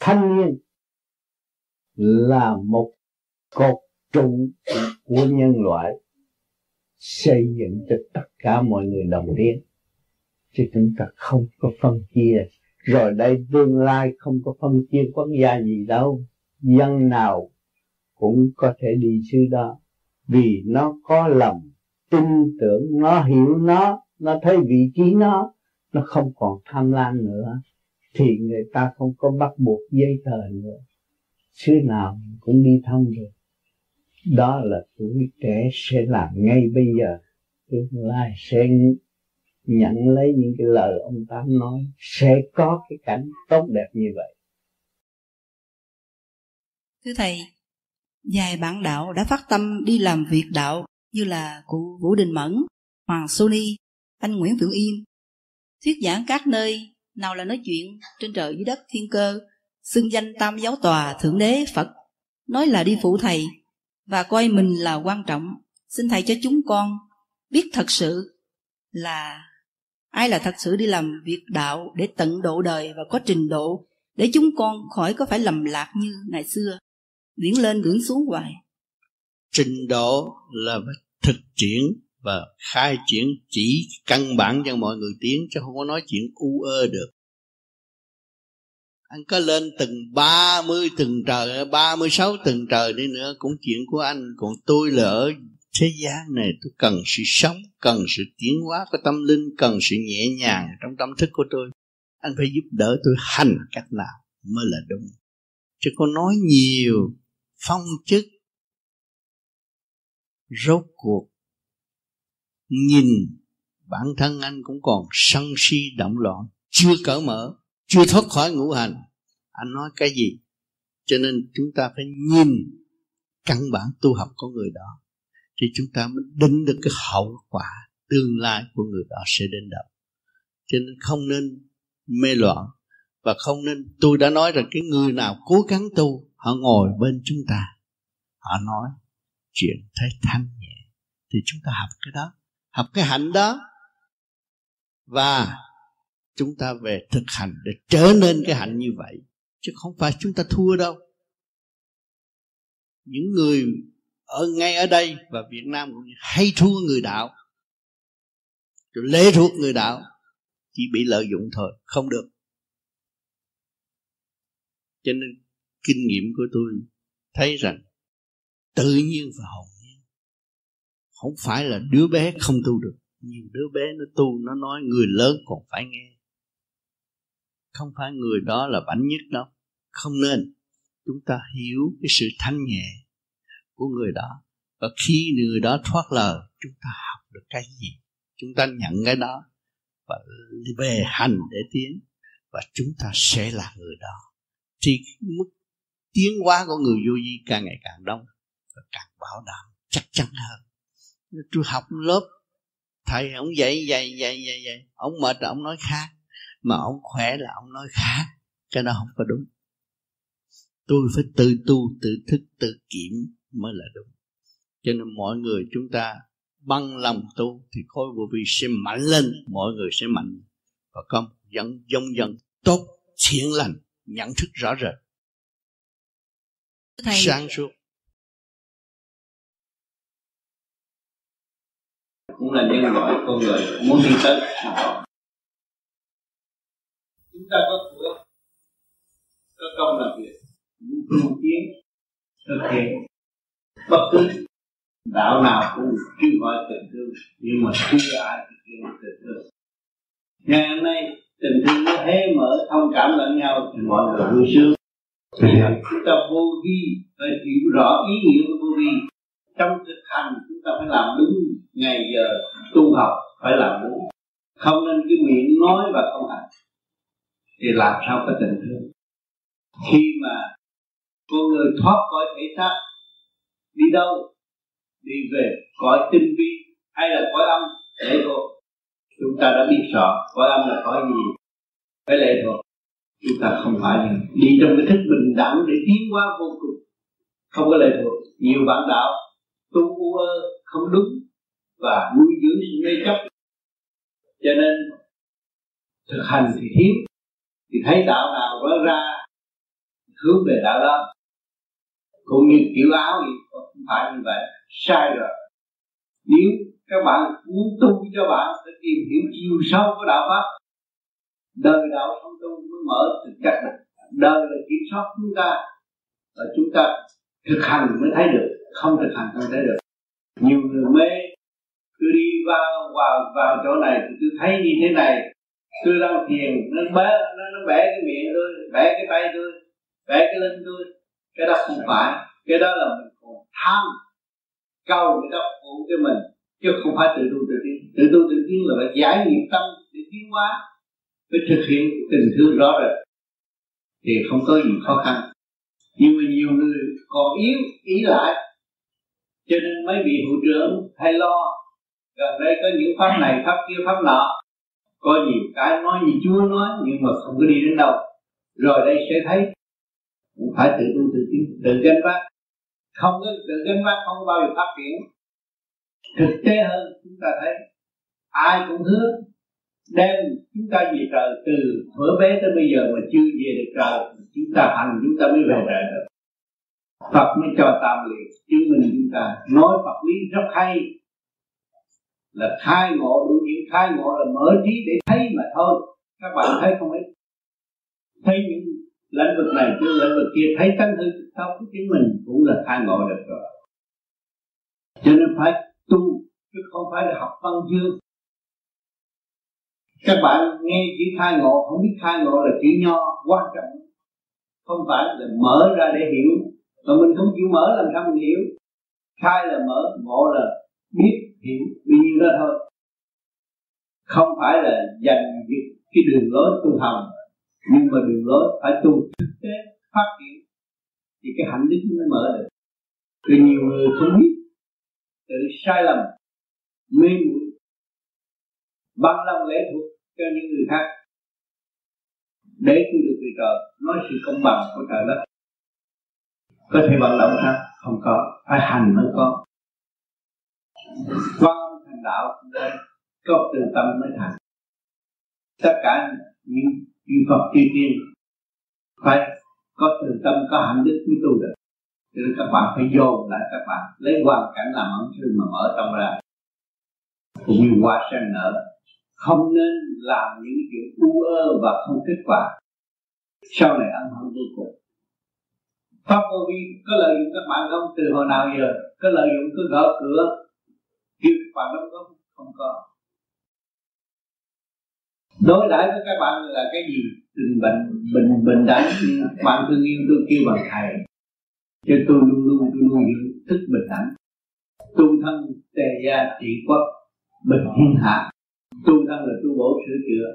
thanh niên. Là một cột trụ của nhân loại xây dựng cho tất cả mọi người đồng tiến chứ chúng ta không có phân chia. Rồi đây tương lai không có phân chia quốc gia gì đâu. Dân nào cũng có thể đi xứ đó. Vì nó có lòng, tin tưởng, nó hiểu nó nó thấy vị trí nó nó không còn tham lam nữa. Thì người ta không có bắt buộc giấy tờ nữa. Xứ nào cũng đi thông được đó là tuổi trẻ sẽ làm ngay bây giờ. Tương lai sẽ nhận lấy những cái lời ông tám nói sẽ có cái cảnh tốt đẹp như vậy. Thưa thầy vài bạn đạo đã phát tâm đi làm việc đạo như là cụ Vũ Đình Mẫn, Hoàng Sony, anh Nguyễn Phượng Yên, thuyết giảng các nơi, nào là nói chuyện trên trời dưới đất thiên cơ, xưng danh tam giáo tòa thượng đế Phật, nói là đi phụ thầy và coi mình là quan trọng. Xin thầy cho chúng con biết thật sự là ai là thật sự đi làm việc đạo để tận độ đời và có trình độ để chúng con khỏi có phải lầm lạc như ngày xưa. Biển lên biển xuống hoài. Trình độ là thực triển và khai triển chỉ căn bản cho mọi người tiến chứ không có nói chuyện u ơ được anh có lên từng 30 từng trời 36 từng trời đi nữa, cũng chuyện của anh. Còn tôi là ở thế gian này, tôi cần sự sống, cần sự tiến hóa của tâm linh, cần sự nhẹ nhàng trong tâm thức của tôi. Anh phải giúp đỡ tôi hành cách nào mới là đúng. Chứ có nói nhiều, phong chức, rốt cuộc, nhìn bản thân anh cũng còn sân si, động loạn, chưa cởi mở chưa thoát khỏi ngũ hành. Anh nói cái gì? Cho nên chúng ta phải nhìn căn bản tu học của người đó, thì chúng ta mới định được cái hậu quả tương lai của người đó sẽ đến đâu. Cho nên không nên mê loạn và không nên, tôi đã nói rằng cái người nào cố gắng tu, họ ngồi bên chúng ta, họ nói chuyện thấy thanh nhẹ, thì chúng ta học cái đó, học cái hạnh đó. Và chúng ta về thực hành để trở nên cái hạnh như vậy. Chứ không phải chúng ta thua đâu. Những người ở ngay ở đây và Việt Nam cũng hay thua người đạo rồi lê thuộc người đạo, chỉ bị lợi dụng thôi, không được. Cho nên kinh nghiệm của tôi thấy rằng tự nhiên và hồn nhiên, không phải là đứa bé không tu được nhiều đứa bé nó tu, nó nói, người lớn còn phải nghe không phải người đó là bảnh nhất đâu. Không nên. Chúng ta hiểu cái sự thanh nhẹ của người đó. Và khi người đó thoát lời, chúng ta học được cái gì? Chúng ta nhận cái đó và về hành để tiến. Và chúng ta sẽ là người đó. Thì mức tiến hóa của người vô vi càng ngày càng đông và càng bảo đảm chắc chắn hơn. Tôi học lớp, thầy ông dạy dạy dạy dạy dạy. Ông mệt ông nói khác mà ông khỏe là ông nói khác cái đó không có đúng. Tôi phải tự tu tự thức tự kiểm mới là đúng. Cho nên mọi người chúng ta băng lòng tu thì khối vô vi sẽ mạnh lên mọi người sẽ mạnh. Và có một dần dông dần tốt thiện lành nhận thức rõ rệt. Thầy... sáng suốt. Cũng là nhân loại con người muốn đi tới chúng ta có của có công làm việc tu tiến thực hiện bất cứ đạo nào cũng kêu gọi tình thương nhưng mà chưa ai thực hiện tình thương. Ngày hôm nay tình thương nó hé mở thông cảm lẫn nhau thì mọi người vui sướng. Chúng ta vô vi phải hiểu rõ ý nghĩa của vô vi. Trong thực hành chúng ta phải làm đúng ngày giờ tu học phải làm đúng. Không nên cái miệng nói và không hành thì làm sao có tình thương? Khi mà con người thoát khỏi thể xác, đi đâu? Đi về cõi tinh vi hay là cõi âm? Lệ thuộc. Chúng ta đã biết rõ cõi âm là cõi gì. Phải lệ thuộc. Chúng ta không phải đi trong cái thức bình đẳng để tiến qua vô cùng. Không có lệ thuộc. Nhiều bạn đạo tu u ơ không đúng và nuôi dưỡng sự mê chấp. Cho nên thực hành thì hiếm thì thấy đạo nào vỡ ra, hướng về đạo đó. Cũng như kiểu áo thì không phải như vậy, sai rồi. Nếu các bạn muốn tu cho bạn phải tìm hiểu chiều sâu của đạo pháp. Đời đạo không tu mới mở thực chất được. Đời là kiểm soát chúng ta. Và chúng ta thực hành mới thấy được, không thực hành không thấy được. Nhiều người mê, cứ đi vào vào vào chỗ này thì cứ thấy như thế này tôi đang thiền nó bẻ nó, nó bẻ cái miệng tôi bẻ cái tay tôi bẻ cái lưng tôi. Cái đó không phải cái đó là mình còn tham cầu người ta phụ cho mình chứ không phải tự tu tự tiến. Tự tu tự tiến là phải giải nghiệp tâm để tiến hóa phải thực hiện tình thương rõ rệt thì không có gì khó khăn. Nhưng mà nhiều người còn yếu ý lại. Cho nên mấy vị hữu trưởng hay lo. Gần đây có những pháp này pháp kia pháp nọ có nhiều cái nói như chúa nói nhưng mà không có đi đến đâu. Rồi đây sẽ thấy cũng phải tự tu tự tiến. Tự gánh vác. Không có tự gánh vác không bao giờ phát triển. Thực tế hơn chúng ta thấy ai cũng hứa đem chúng ta về trời từ thuở bé tới bây giờ mà chưa về được trời chúng ta hành chúng ta mới về trời được. Phật mới cho tam liệt chứng minh chúng ta. Nói Phật lý rất hay là khai ngộ đủ những khai ngộ là mở trí để thấy mà thôi. Các bạn thấy không ấy? Thấy những lĩnh vực này chứ lĩnh vực kia, thấy tánh hư sao của chính mình cũng là khai ngộ được rồi. Cho nên phải tu, chứ không phải là học văn chương. Các bạn nghe chữ khai ngộ, không biết khai ngộ là chữ nho, quan trọng. Không phải là mở ra để hiểu. Mà mình không chịu mở làm sao mình hiểu? Khai là mở, ngộ là hiểu bao nhiêu đó thôi. Không phải là dành cái đường lối tu hành, nhưng mà đường lối phải tu thực tế, phát triển, thì cái hạnh đức mới mở được. Vì nhiều người không biết tự sai lầm, mê muội bằng lòng lễ thuộc cho những người khác, để tôi được về trời nói sự công bằng của trời đất. Có thể vận động sao? Không có. Phải hành mới có quan thành đạo có từ tâm mới thành. Tất cả những chư Phật chư tiên phải có từ tâm, có hạnh đức mới tu được. Cho nên các bạn phải dồn lại các bạn, lấy hoàn cảnh làm ẩn sư mà mở tâm ra. Cũng như hoa sen nở, không nên làm những chuyện u ơ và không kết quả. Sau này ăn hận vô cùng. Pháp vô vi có lợi dụng các bạn không? Từ hồi nào giờ? Có lợi dụng cứ gõ cửa bạn lúc đó không có. Đối đãi với các bạn là cái gì? Tình bệnh bình bình đẳng bạn thương yêu tôi kêu bằng thầy. Cho tôi luôn luôn tôi luôn giữ thức bình đẳng tu thân tề gia trị quốc bình thiên hạ. Tu thân là tu bổ sửa chữa.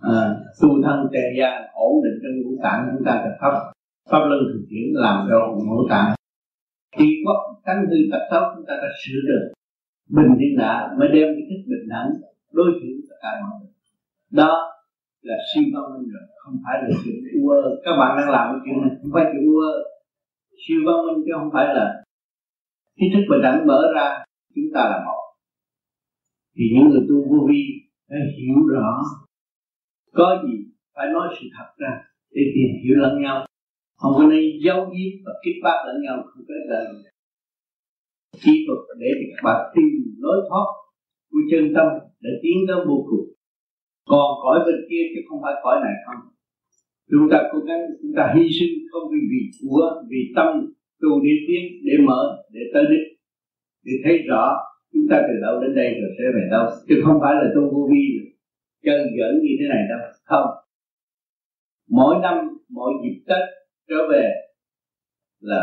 À, tu thân tề gia ổn định trong ngũ tạng chúng ta là pháp. Pháp luân thực hiện làm cho ngũ tạng khi có tánh hư tật xấu chúng ta đã sửa được. Bình thiên đã mới đem cái thức bình đẳng đối xử tất cả mọi người. Đó là siêu văn minh rồi, không phải là chuyện u ơ các bạn đang làm cái chuyện này, không phải chuyện u ơ siêu văn minh chứ không phải là cái thức bình đẳng mở ra, chúng ta là một. Thì những người tu vô vi phải hiểu rõ. Có gì phải nói sự thật ra để tìm hiểu lẫn nhau không có nên giấu giếm và kích bác lẫn nhau không có lời. Kỹ thuật để cho các bạn tìm lối thoát của chân tâm để tiến tới vô cùng. Còn cõi bên kia chứ không phải cõi này không. Chúng ta cố gắng, chúng ta hy sinh không vì vì của, vì tâm tu đi tiến để mở, để tới đích. Để thấy rõ chúng ta từ đâu đến đây rồi sẽ về đâu, chứ không phải là tu vô vi chơi dẫn như thế này đâu, không. Mỗi năm, mỗi dịp tết trở về là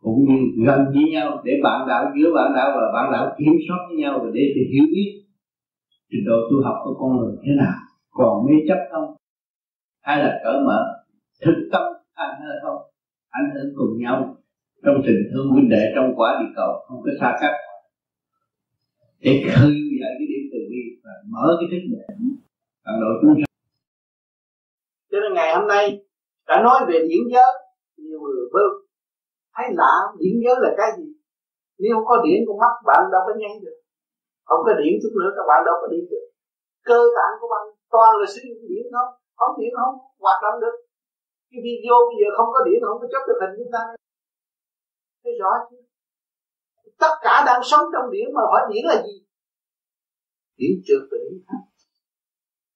cũng gần với nhau để bạn đạo, giữa bạn đạo và bạn đạo kiểm soát với nhau và để thì hiểu biết trình độ tu học của con người thế nào. Còn mê chấp không? Hay là cởi mở? Thực tâm anh hay không? Ảnh hưởng cùng nhau trong tình thương huynh đệ, trong quả địa cầu, không có xa cách. Để khơi dậy cái điểm từ bi và mở cái thức để bạn độ chúng sanh cho nên ngày hôm nay đã nói về điển giới, nhiều người bơ thấy lạ điển giới là cái gì? Nếu không có điển, con mắt bạn đâu có nhanh được. Không có điển chút nữa, các bạn đâu có đi được. Cơ tạng của bạn toàn là sử dụng điển không không điển không hoạt động được. Cái video bây giờ không có điển, không có chấp được hình chúng ta. Thấy rõ chưa? Tất cả đang sống trong điển mà hỏi điển là gì? Điển trượt và điển.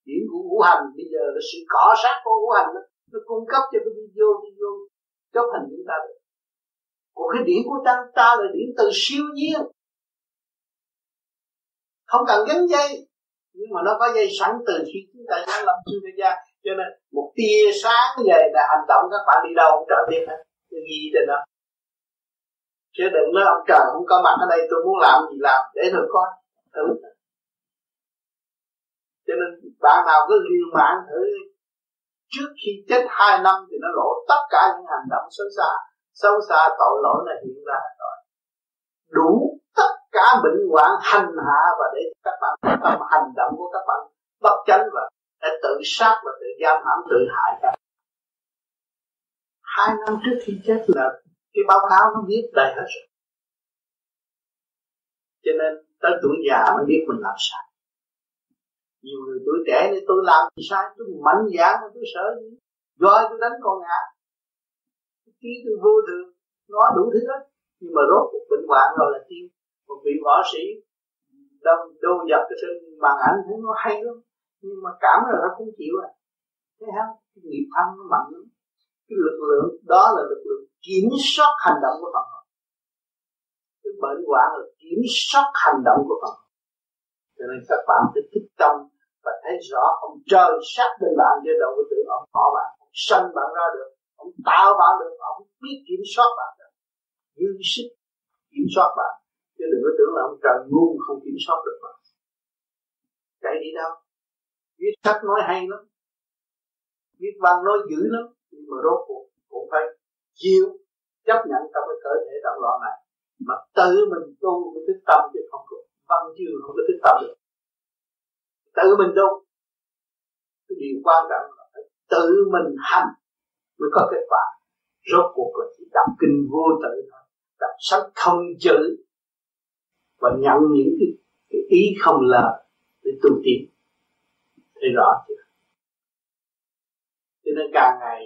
Điển của ngũ hành bây giờ là sự cỏ sát của ngũ hành đó nó cung cấp cho cái video video chấp hình chúng ta được. Còn cái điển của ta ta là điển từ siêu nhiên. Không cần gắn dây, nhưng mà nó có dây sẵn từ khi chúng ta giáng lâm chưa ra. Cho nên một tia sáng về là hành động các bạn đi đâu cũng trời biết hết. Cái ghi trên đó. Chứ đừng nói ông trời không có mặt ở đây, tôi muốn làm gì làm, để rồi coi. Thử. Cho nên bạn nào cứ liều mạng thử trước khi chết hai năm thì nó lộ tất cả những hành động xấu xa xấu xa, tội lỗi là hiện ra rồi. Đủ tất cả bệnh hoạn hành hạ và để các bạn tâm hành động của các bạn bất chánh và để tự sát và tự giam hãm, tự hại các hai năm trước khi chết là cái báo cáo nó viết đầy hết rồi. Cho nên tới tuổi già mới biết mình làm sao nhiều người tuổi trẻ nên tôi làm gì sai, tôi mạnh dạn mà tôi sợ gì? Do tôi đánh con ngã. Trí tôi vô thường nói đủ thứ hết. Nhưng mà rốt cuộc bệnh hoạn rồi là tiêu một vị võ sĩ đâm đô dập cái trên màn ảnh, thấy nó hay lắm. Nhưng mà cảm là nó không chịu à. Thấy không cái nghiệp thân nó mạnh lắm. Cái lực lượng, đó là lực lượng kiểm soát hành động của phật. Cái bệnh hoạn là kiểm soát hành động của phật. Cho nên các bạn phải thức tâm và thấy rõ ông trời sát bên bạn chứ đâu có tưởng ông bỏ bạn, ông sanh bạn ra được, ông tạo bạn được, ông biết kiểm soát bạn được. Dư sức kiểm soát bạn, chứ đừng có tưởng là ông trời ngu không kiểm soát được bạn. Chạy đi đâu? Viết sách nói hay lắm. Viết văn nói dữ lắm, nhưng mà rốt cuộc cũng phải chịu chấp nhận trong cái cơ thể động loạn này. Mà tự mình tu cái thức tâm chứ không có, văn chương không có thức tâm được tự mình tu. Cái điều quan trọng là phải tự mình hành mới có kết quả. Rốt cuộc là chỉ đọc kinh vô tự thôi. Đọc sách không chữ và nhận những cái, cái ý không lời để tu tiến. Thấy rõ chưa? Cho nên càng ngày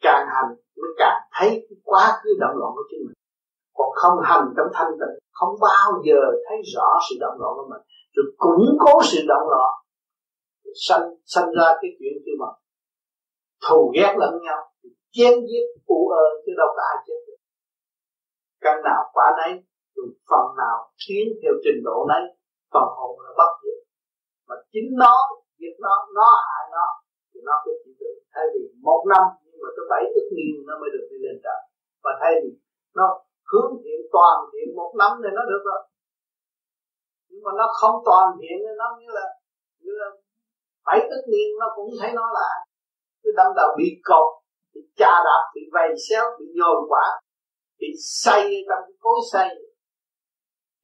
càng hành mới càng thấy cái quá khứ động loạn của chính mình. Còn không hành trong thanh tịnh không bao giờ thấy rõ sự động loạn của mình rồi củng cố sự động loạn. Sanh sanh ra cái chuyện kia mà thù ghét lẫn nhau. Chém giết u ơ, chứ đâu có ai chết được. Căn nào quả nấy, rồi phần nào tiến theo trình độ nấy, phần hồn là bất diệt. Mà chính nó, giết nó nó hại nó, thì nó phải chịu được thay vì một năm, nhưng mà tới bảy ức niên nó mới được đi lên trời. Và thay vì nó hướng thiện toàn thiện một năm thì nó được rồi nhưng mà nó không toàn thiện nó như là như là bảy tất niên, nó cũng thấy nó là cái đâm đầu bị cột, bị chà đạp, bị vầy xéo, bị nhồi quả, bị xây trong cái cối xây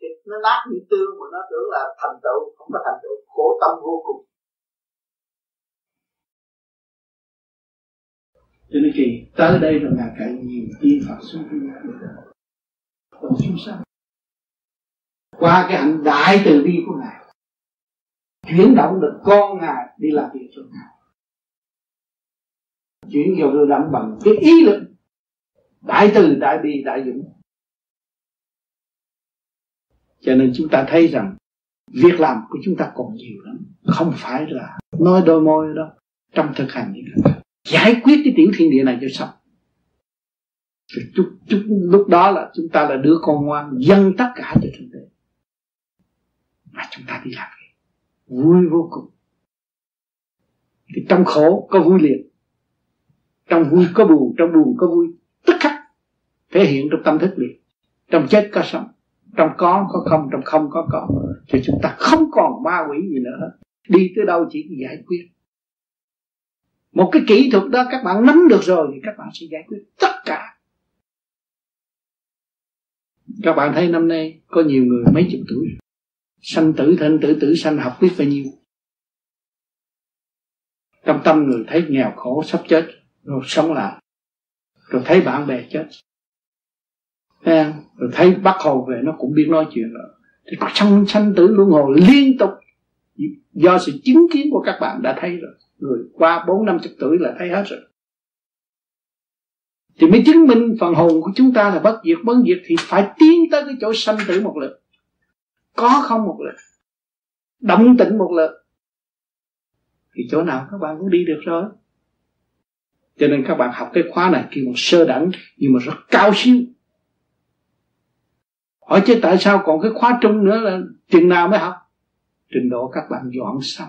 thì nó nát như tương mà nó tưởng là thành tựu, không có thành tựu, khổ tâm vô cùng. Cho nên kỳ, tới đây là ngài cậy nhiều tiên phật xuống thiên còn chúng sanh qua cái hạnh đại từ bi của ngài chuyển động được con ngài đi làm việc cho ngài. Chuyển vào đưa đắm bằng cái ý lực đại từ đại bi đại dũng. Cho nên chúng ta thấy rằng việc làm của chúng ta còn nhiều lắm. Không phải là nói đôi môi đâu. Trong thực hành như giải quyết cái tiểu thiên địa này cho xong. Chút, chút lúc đó là chúng ta là đứa con ngoan dâng tất cả cho thượng đế chúng ta đi làm vui vô cùng. Thì trong khổ có vui liền. Trong vui có buồn, trong buồn có vui. Tức khắc thể hiện trong tâm thức liền. Trong chết có sống, trong có có không, trong không có có thì chúng ta không còn ma quỷ gì nữa. Đi tới đâu chỉ giải quyết. Một cái kỹ thuật đó các bạn nắm được rồi thì các bạn sẽ giải quyết tất cả. Các bạn thấy năm nay có nhiều người mấy chục tuổi sanh tử thân, tử tử sanh, học biết bao nhiêu. Trong tâm người thấy nghèo khổ sắp chết, rồi sống lại. Rồi thấy bạn bè chết. Rồi thấy bác hồ về, nó cũng biết nói chuyện rồi. Thì có sanh sanh tử luân hồi liên tục. Do sự chứng kiến của các bạn đã thấy rồi. Người qua bốn năm chục tuổi là thấy hết rồi. Thì mới chứng minh phần hồn của chúng ta là bất diệt. Bất diệt thì phải tiến tới cái chỗ sanh tử một lượt có không một lượt động tĩnh một lượt thì chỗ nào các bạn cũng đi được rồi. Cho nên các bạn học cái khóa này kêu một sơ đẳng, nhưng mà rất cao siêu. Hỏi chứ tại sao còn cái khóa trung nữa là chừng nào mới học? Trình độ các bạn dọn xong.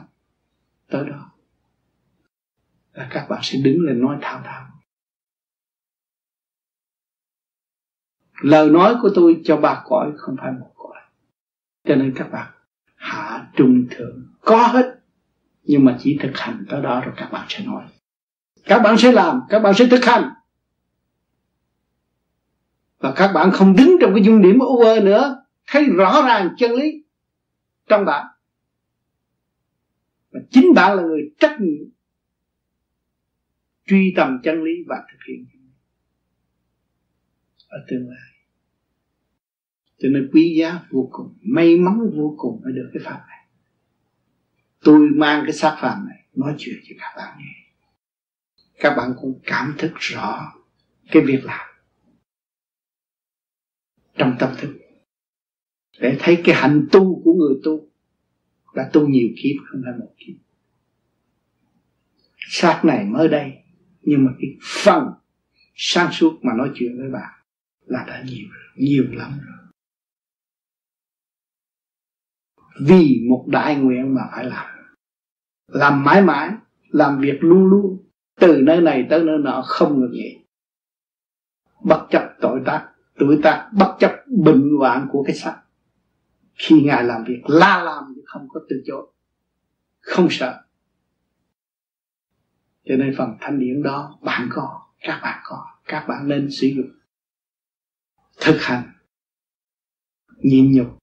Tới đó. Là các bạn sẽ đứng lên nói thao thao. Lời nói của tôi cho bà cõi không phải một cho nên các bạn hạ trung thượng. Có hết, nhưng mà chỉ thực hành tới đó rồi các bạn sẽ nói. Các bạn sẽ làm, các bạn sẽ thực hành. Và các bạn không đứng trong cái dung điểm u ơ nữa. Thấy rõ ràng chân lý trong bạn. Và chính bạn là người trách nhiệm truy tầm chân lý và thực hiện. Ở tương lai cho nên quý giá vô cùng, may mắn vô cùng mới được cái pháp này. Tôi mang cái xác phàm này, nói chuyện cho các bạn nghe. Các bạn cũng cảm thức rõ cái việc làm trong tâm thức. Để thấy cái hành tu của người tu đã tu nhiều kiếp không phải một kiếp. Xác này mới đây, nhưng mà cái phần sáng suốt mà nói chuyện với bạn là đã nhiều nhiều lắm rồi. Vì một đại nguyện mà phải làm. Làm mãi mãi, làm việc luôn luôn, từ nơi này tới nơi nọ không ngừng nghỉ. Bất chấp tội tác, tuổi tác, bất chấp bệnh hoạn của cái xác. Khi ngài làm việc, la làm thì không có từ chối, không sợ. Cho nên phần thanh điển đó, bạn có, các bạn có, các bạn nên sử dụng. Thực hành, nhịn nhục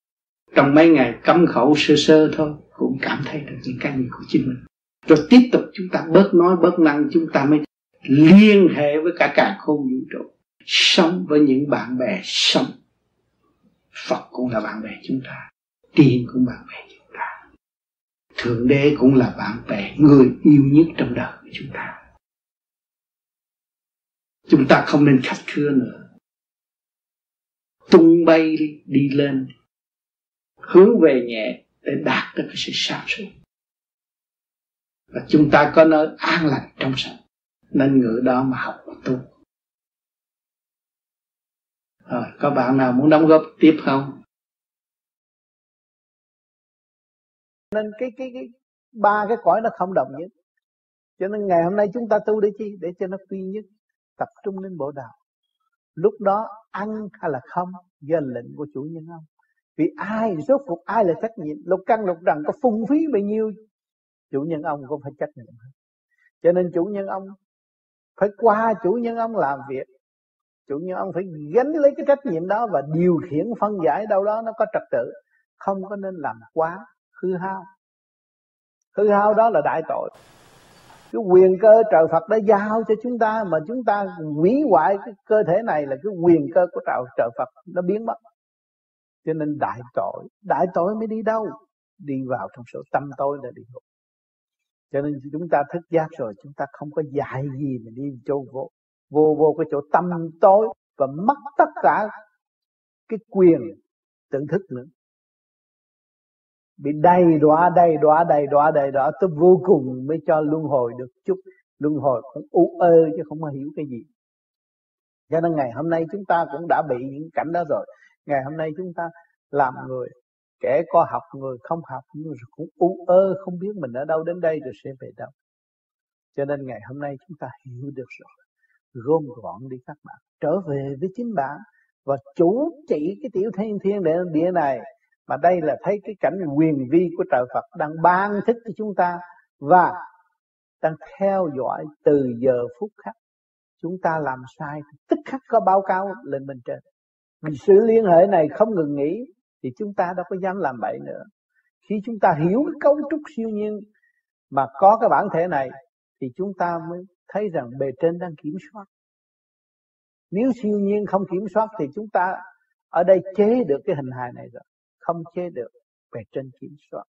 trong mấy ngày cấm khẩu sơ sơ thôi cũng cảm thấy được những cái gì của chính mình. Rồi tiếp tục chúng ta bớt nói bớt năng chúng ta mới liên hệ với cả cả khôn vũ trụ. Sống với những bạn bè sống. Phật cũng là bạn bè chúng ta. Tiên cũng bạn bè chúng ta. Thượng Đế cũng là bạn bè Người yêu nhất trong đời của chúng ta. Chúng ta không nên khách khứa nữa. Tung bay đi, đi lên Hướng về nhẹ Để đạt được cái sự sáng suốt Và chúng ta có nơi an lành trong sạch Nên ngựa đó mà học và tu rồi, có bạn nào muốn đóng góp tiếp không? Nên cái cái cái ba cái cõi nó không đồng nhất. Cho nên ngày hôm nay chúng ta tu để chi? Để cho nó quy nhất, tập trung lên bộ đạo. Lúc đó ăn hay là không do lệnh của chủ nhân ông. Vì ai rốt cuộc ai là trách nhiệm? Lục căn lục trần có phung phí bao nhiêu? Chủ nhân ông cũng phải trách nhiệm. Cho nên chủ nhân ông phải qua chủ nhân ông làm việc. Chủ nhân ông phải gánh lấy cái trách nhiệm đó và điều khiển, phân giải đâu đó nó có trật tự. Không có nên làm quá hư hao. Hư hao đó là đại tội. Cái quyền cơ trời Phật đã giao cho chúng ta mà chúng ta hủy hoại cái cơ thể này là cái quyền cơ của trời trời Phật nó biến mất cho nên đại tội đại tội mới đi đâu? Đi vào trong số tâm tối là đi ngục. Cho nên chúng ta thức giác rồi, chúng ta không có dạy gì mà đi chỗ vô vô vô cái chỗ tâm tối và mất tất cả cái quyền tự thức nữa. Bị đầy đọa đầy đọa đầy đọa đầy đọa tới vô cùng mới cho luân hồi được chút. Luân hồi cũng u ơ chứ không có hiểu cái gì. Cho nên ngày hôm nay chúng ta cũng đã bị những cảnh đó rồi ngày hôm nay chúng ta làm người kẻ có học người không học nhưng cũng u ơ không biết mình ở đâu đến đây rồi sẽ về đâu. Cho nên ngày hôm nay chúng ta hiểu được rồi. Gom gọn đi các bạn. Trở về với chính bạn và chủ chỉ cái tiểu thiên thiên địa, địa này. Mà đây là thấy cái cảnh quyền vi của trời Phật đang ban thức cho chúng ta và đang theo dõi từ giờ phút khắc. Chúng ta làm sai tức khắc có báo cáo lên bên trên vì sự liên hệ này không ngừng nghỉ thì chúng ta đâu có dám làm bậy nữa. Khi chúng ta hiểu cái cấu trúc siêu nhiên mà có cái bản thể này thì chúng ta mới thấy rằng bề trên đang kiểm soát. Nếu siêu nhiên không kiểm soát thì chúng ta ở đây chế được cái hình hài này rồi, không chế được, bề trên kiểm soát.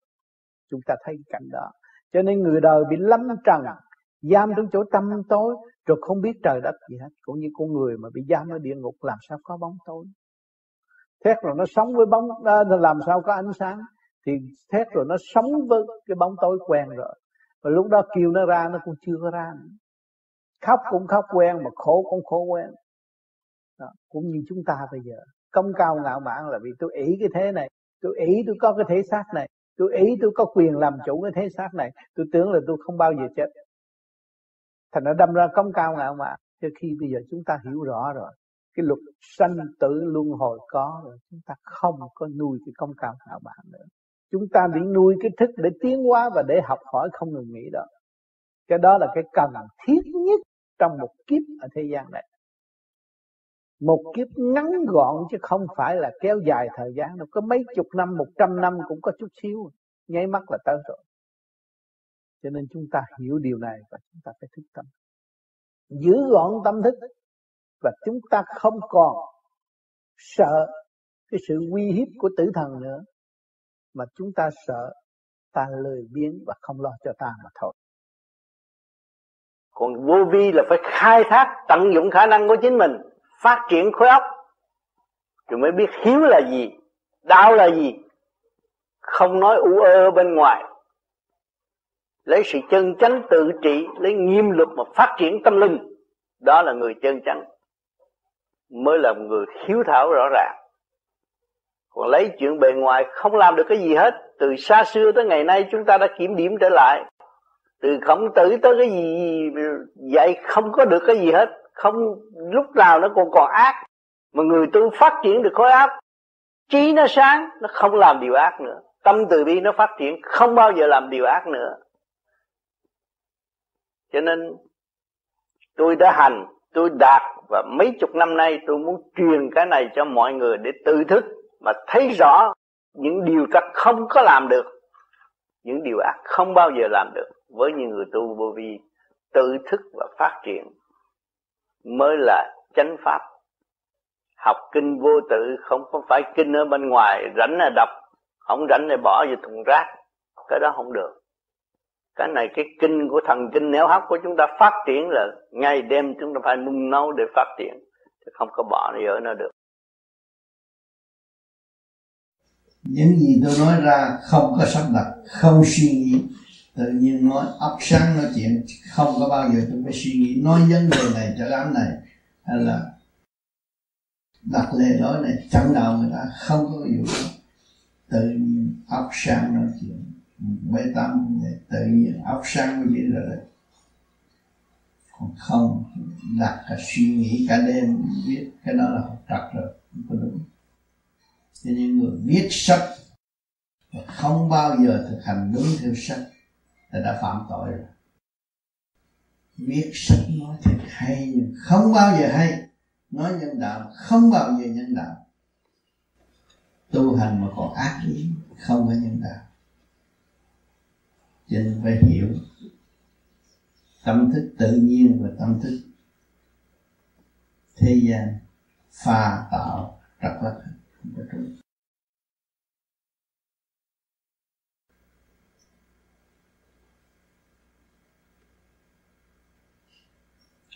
Chúng ta thấy cảnh đó. Cho nên người đời bị lâm trần, giam trong chỗ tâm tối, rồi không biết trời đất gì hết. Cũng như con người mà bị giam ở địa ngục làm sao có bóng tối thét rồi nó sống với bóng à, làm sao có ánh sáng. Thì thét rồi nó sống với cái bóng tối quen rồi. Và lúc đó kêu nó ra nó cũng chưa có ra nữa. khóc cũng khóc quen mà khổ cũng khổ quen. Đó. cũng như chúng ta bây giờ. Công cao ngạo mạn là vì tôi ý cái thế này tôi ý tôi có cái thể xác này tôi ý tôi có quyền làm chủ cái thế xác này. Tôi tưởng là tôi không bao giờ chết. Thành nó đâm ra công cao ngạo mạn cho khi bây giờ chúng ta hiểu rõ rồi cái luật sanh tử luân hồi có rồi, chúng ta không có nuôi cái công cao ngạo mạn nữa. Chúng ta bị nuôi cái thức để tiến hóa và để học hỏi không ngừng nghỉ đó. Cái đó là cái cần thiết nhất trong một kiếp ở thế gian này. Một kiếp ngắn gọn chứ không phải là kéo dài thời gian đâu, có mấy chục năm, một trăm năm cũng có chút xíu, nháy mắt là tới rồi. Cho nên chúng ta hiểu điều này và chúng ta phải thức tâm. Giữ gọn tâm thức và chúng ta không còn sợ cái sự uy hiếp của tử thần nữa, mà chúng ta sợ ta lười biếng và không lo cho ta mà thôi. Còn vô vi là phải khai thác, tận dụng khả năng của chính mình, phát triển khối óc. Rồi mới biết hiếu là gì, đạo là gì. Không nói u ơ bên ngoài. Lấy sự chân chánh tự trị, lấy nghiêm luật mà phát triển tâm linh. Đó là người chân chánh mới là người hiếu thảo rõ ràng. Còn lấy chuyện bề ngoài không làm được cái gì hết. Từ xa xưa tới ngày nay chúng ta đã kiểm điểm trở lại. Từ khổng tử tới cái gì vậy không có được cái gì hết. Không lúc nào nó còn còn ác. Mà người tu phát triển được khối ác. Trí nó sáng, nó không làm điều ác nữa. Tâm từ bi nó phát triển, không bao giờ làm điều ác nữa. Cho nên, tôi đã hành tôi đạt và mấy chục năm nay tôi muốn truyền cái này cho mọi người để tự thức mà thấy rõ những điều ta không có làm được, những điều ác không bao giờ làm được. Với những người tu vô vi, tự thức và phát triển mới là chánh pháp. Học kinh vô tự không có phải kinh ở bên ngoài, rảnh là đọc, không rảnh là bỏ vào thùng rác, cái đó không được cái này, cái kinh của thần kinh nếu hấp của chúng ta phát triển là ngày đêm chúng ta phải nung nấu để phát triển, chứ không có bỏ nó ở nó được. Những gì tôi nói ra không có sắp đặt không suy nghĩ. Tự nhiên nói, ấp sáng nói chuyện, không có bao giờ tôi phải suy nghĩ. Nói vấn đề này cho đám này, hay là đặt lề lối này, chẳng nào người ta, không có vụ tự nhiên ấp sáng nói chuyện bê tâm tự nhiên ốc sáng mới biết rồi còn không, đặt cả suy nghĩ cả đêm biết cái đó là học trật rồi, không có đúng. Cho nên người biết sách và không bao giờ thực hành đúng theo sách là đã phạm tội rồi. Viết sách nói thật hay nhưng không bao giờ hay. Nói nhân đạo, không bao giờ nhân đạo. Tu hành mà còn ác ý, không có nhân đạo cho nên phải hiểu tâm thức tự nhiên và tâm thức thế gian pha tạo trật lắc không có trúng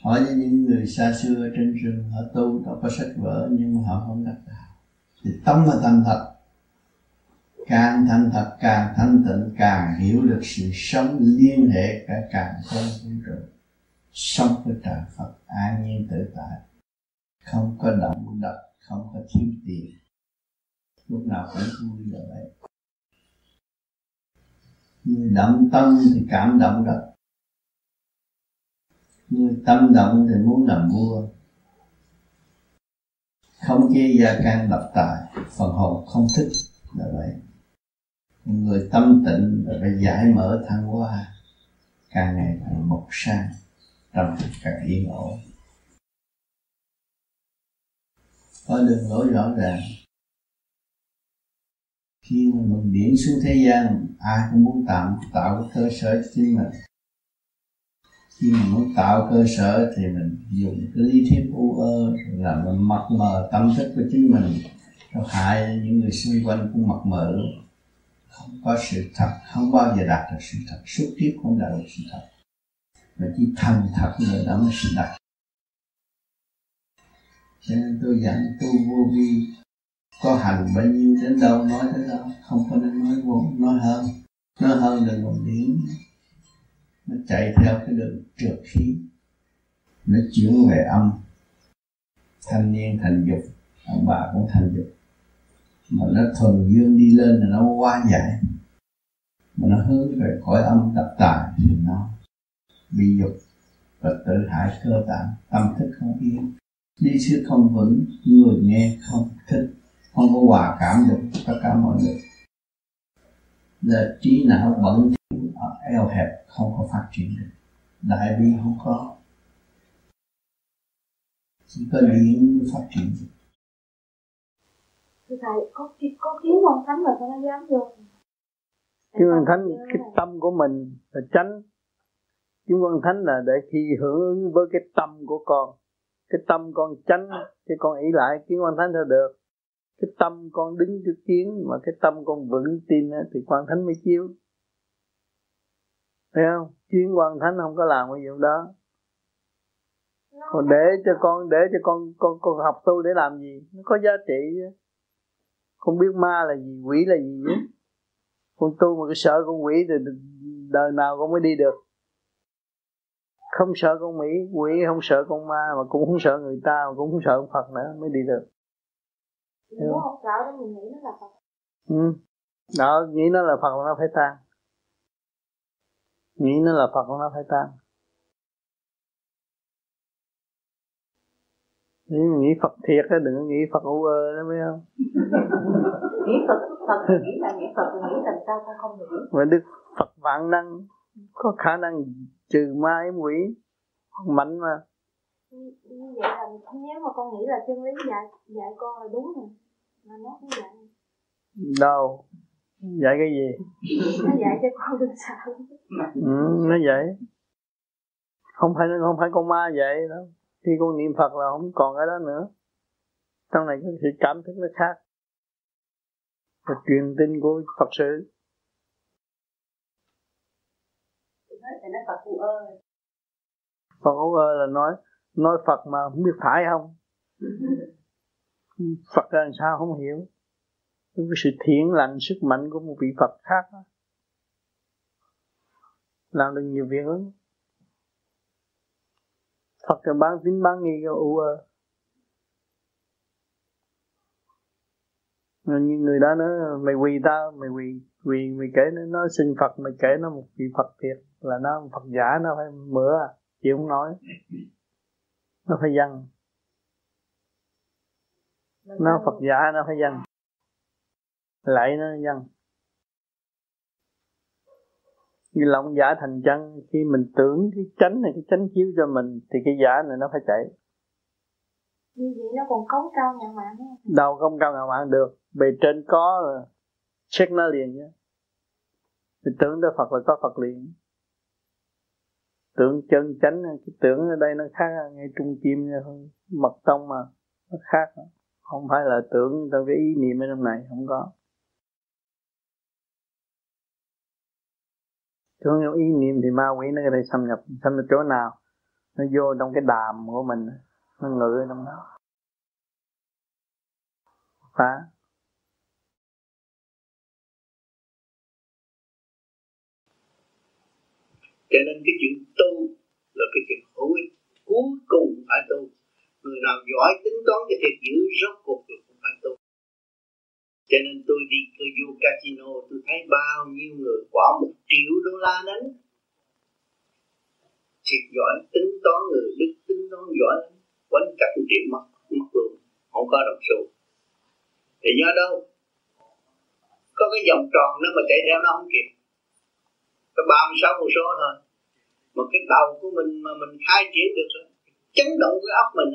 hỏi cho những người xa xưa trên rừng, họ tu, họ có sách vở, nhưng mà họ không đắc đạo. Thì tâm là tâm thật càng thanh thật, càng thanh tịnh, càng hiểu được sự sống liên hệ cả càng không vũ trụ sống với trời Phật an nhiên tự tại? Không có động đập không có thiếu tiền. Lúc nào cũng vui là vậy. Người động tâm thì cảm động đập người tâm động thì muốn làm vua. Không chia gia can độc tài, phần hồn không thích là vậy người tâm tịnh và phải giải mở thăng hoa. Càng ngày càng mộc sang trong càng yên ổn. Có đường lối rõ ràng. Khi mà mình điển xuống thế gian, ai cũng muốn tạo tạo cái cơ sở cho chính mình. Khi mình muốn tạo cơ sở thì mình dùng cái lý thuyết u ơ là mình mập mờ tâm thức của chính mình. Nó hại những người xung quanh cũng mập mờ luôn không có sự thật, không bao giờ đạt được sự thật. Suốt kiếp không đạt được sự thật. Mà chỉ thành thật người đó mới sự đạt cho nên tôi dặn tu vô vi, có hành bao nhiêu đến đâu nói đến đâu không có nên nói vô, nói hơn nói hơn là một điểm. Nó chạy theo cái đường trượt khí, nó chuyển về âm. Thanh niên thành dục, ông bà cũng thành dục mà nó thuần dương đi lên là nó qua giải. Mà nó hướng về cõi âm tập tài thì nó bị dục và tự hại cơ bản tâm thức không yên. Đi sư không vững, người nghe không thích, không có hòa cảm được tất cả mọi người. Là trí não bận eo hẹp, không có phát triển được. Đại bi không có. Chỉ có điện mới phát triển được thưa thầy, có có kiến quan thánh mà sao nó dám vô. Kiến quan thánh cái tâm của mình là tránh kiến quan thánh là để khi hưởng ứng với cái tâm của con. Cái tâm con tránh thì con ý lại kiến quan thánh thôi được. Cái tâm con đứng trước kiến mà cái tâm con vững tin thì quan thánh mới chiếu. Thấy không? Kiến quan thánh không có làm cái vụ đó. Còn để cho con, để cho con con con học tu để làm gì? Nó có giá trị chứ không biết ma là gì quỷ là gì chứ. Con tu mà cái sợ con quỷ thì đời nào con mới đi được. Không sợ con mỹ quỷ không sợ con ma mà cũng không sợ người ta mà cũng không sợ phật nữa mới đi được. Nếu không sợ đó mình nghĩ nó là phật. Ừ. Đó nghĩ nó là phật là nó phải tan. Nghĩ nó là phật là nó phải tan nghĩ, phật thiệt á đừng có nghĩ phật u ơ đó biết không (laughs) nghĩ phật phật nghĩ là nghĩ phật nghĩ làm sao ta không được mà đức phật vạn năng có khả năng trừ ma ếm quỷ mạnh mà. Như vậy là nếu mà con nghĩ là chân lý dạy dạy con là đúng rồi mà nó không dạy. Đâu? Dạy cái gì? Nó dạy cho con đừng sợ ừ, nó vậy không phải không phải con ma vậy đâu khi con niệm phật là không còn cái đó nữa. Trong này cái sự cảm thức nó khác. Và truyền tin của phật sự. Phật u ơ là nói nói Phật mà không biết phải không? (laughs) Phật là sao không hiểu? Cái sự thiện lành, sức mạnh của một vị Phật khác đó. làm được nhiều việc lắm. Phật là bán tính bán nghi cho u ơ. Như người đó nói mày quỳ tao mày quỳ quỳ mày kể nó, nó xin Phật mày kể nó một vị Phật thiệt là nó Phật giả nó phải mửa à, chịu không nói. Nó phải dân nó Phật giả nó phải dân lại nó dân như lòng giả thành chân khi mình tưởng cái chánh này cái chánh chiếu cho mình thì cái giả này nó phải chạy. Như vậy nó còn cống cao ngàn mạng đâu không cao ngàn mạng được. Bề trên có là check nó liền nhé. Mình tưởng tới Phật là có Phật liền. Tưởng chân chánh cái tưởng ở đây nó khác ngay trung kim mật tông mà nó khác. Không phải là tưởng theo cái ý niệm ở trong này không có thương yêu ý niệm thì ma quỷ nó có thể xâm nhập xâm nhập chỗ nào? Nó vô trong cái đàm của mình, nó ngự ở trong đó. Phá. Cho nên cái chuyện tu là cái chuyện hữu ích. Cuối cùng phải tu. Người nào giỏi tính toán cho thiệt dữ rốt cuộc được cũng phải tu cho nên tôi đi tôi vô casino, tôi thấy bao nhiêu người quả một triệu đô la đánh. Thiệt giỏi, tính toán người đức, tính toán giỏi quánh cắt triệu, mất mất luôn, không có đồng xu. Thì do đâu, có cái vòng tròn nữa mà chạy theo nó không kịp. Có ba mươi sáu con số thôi. Mà cái đầu của mình mà mình khai triển được rồi chấn động cái óc mình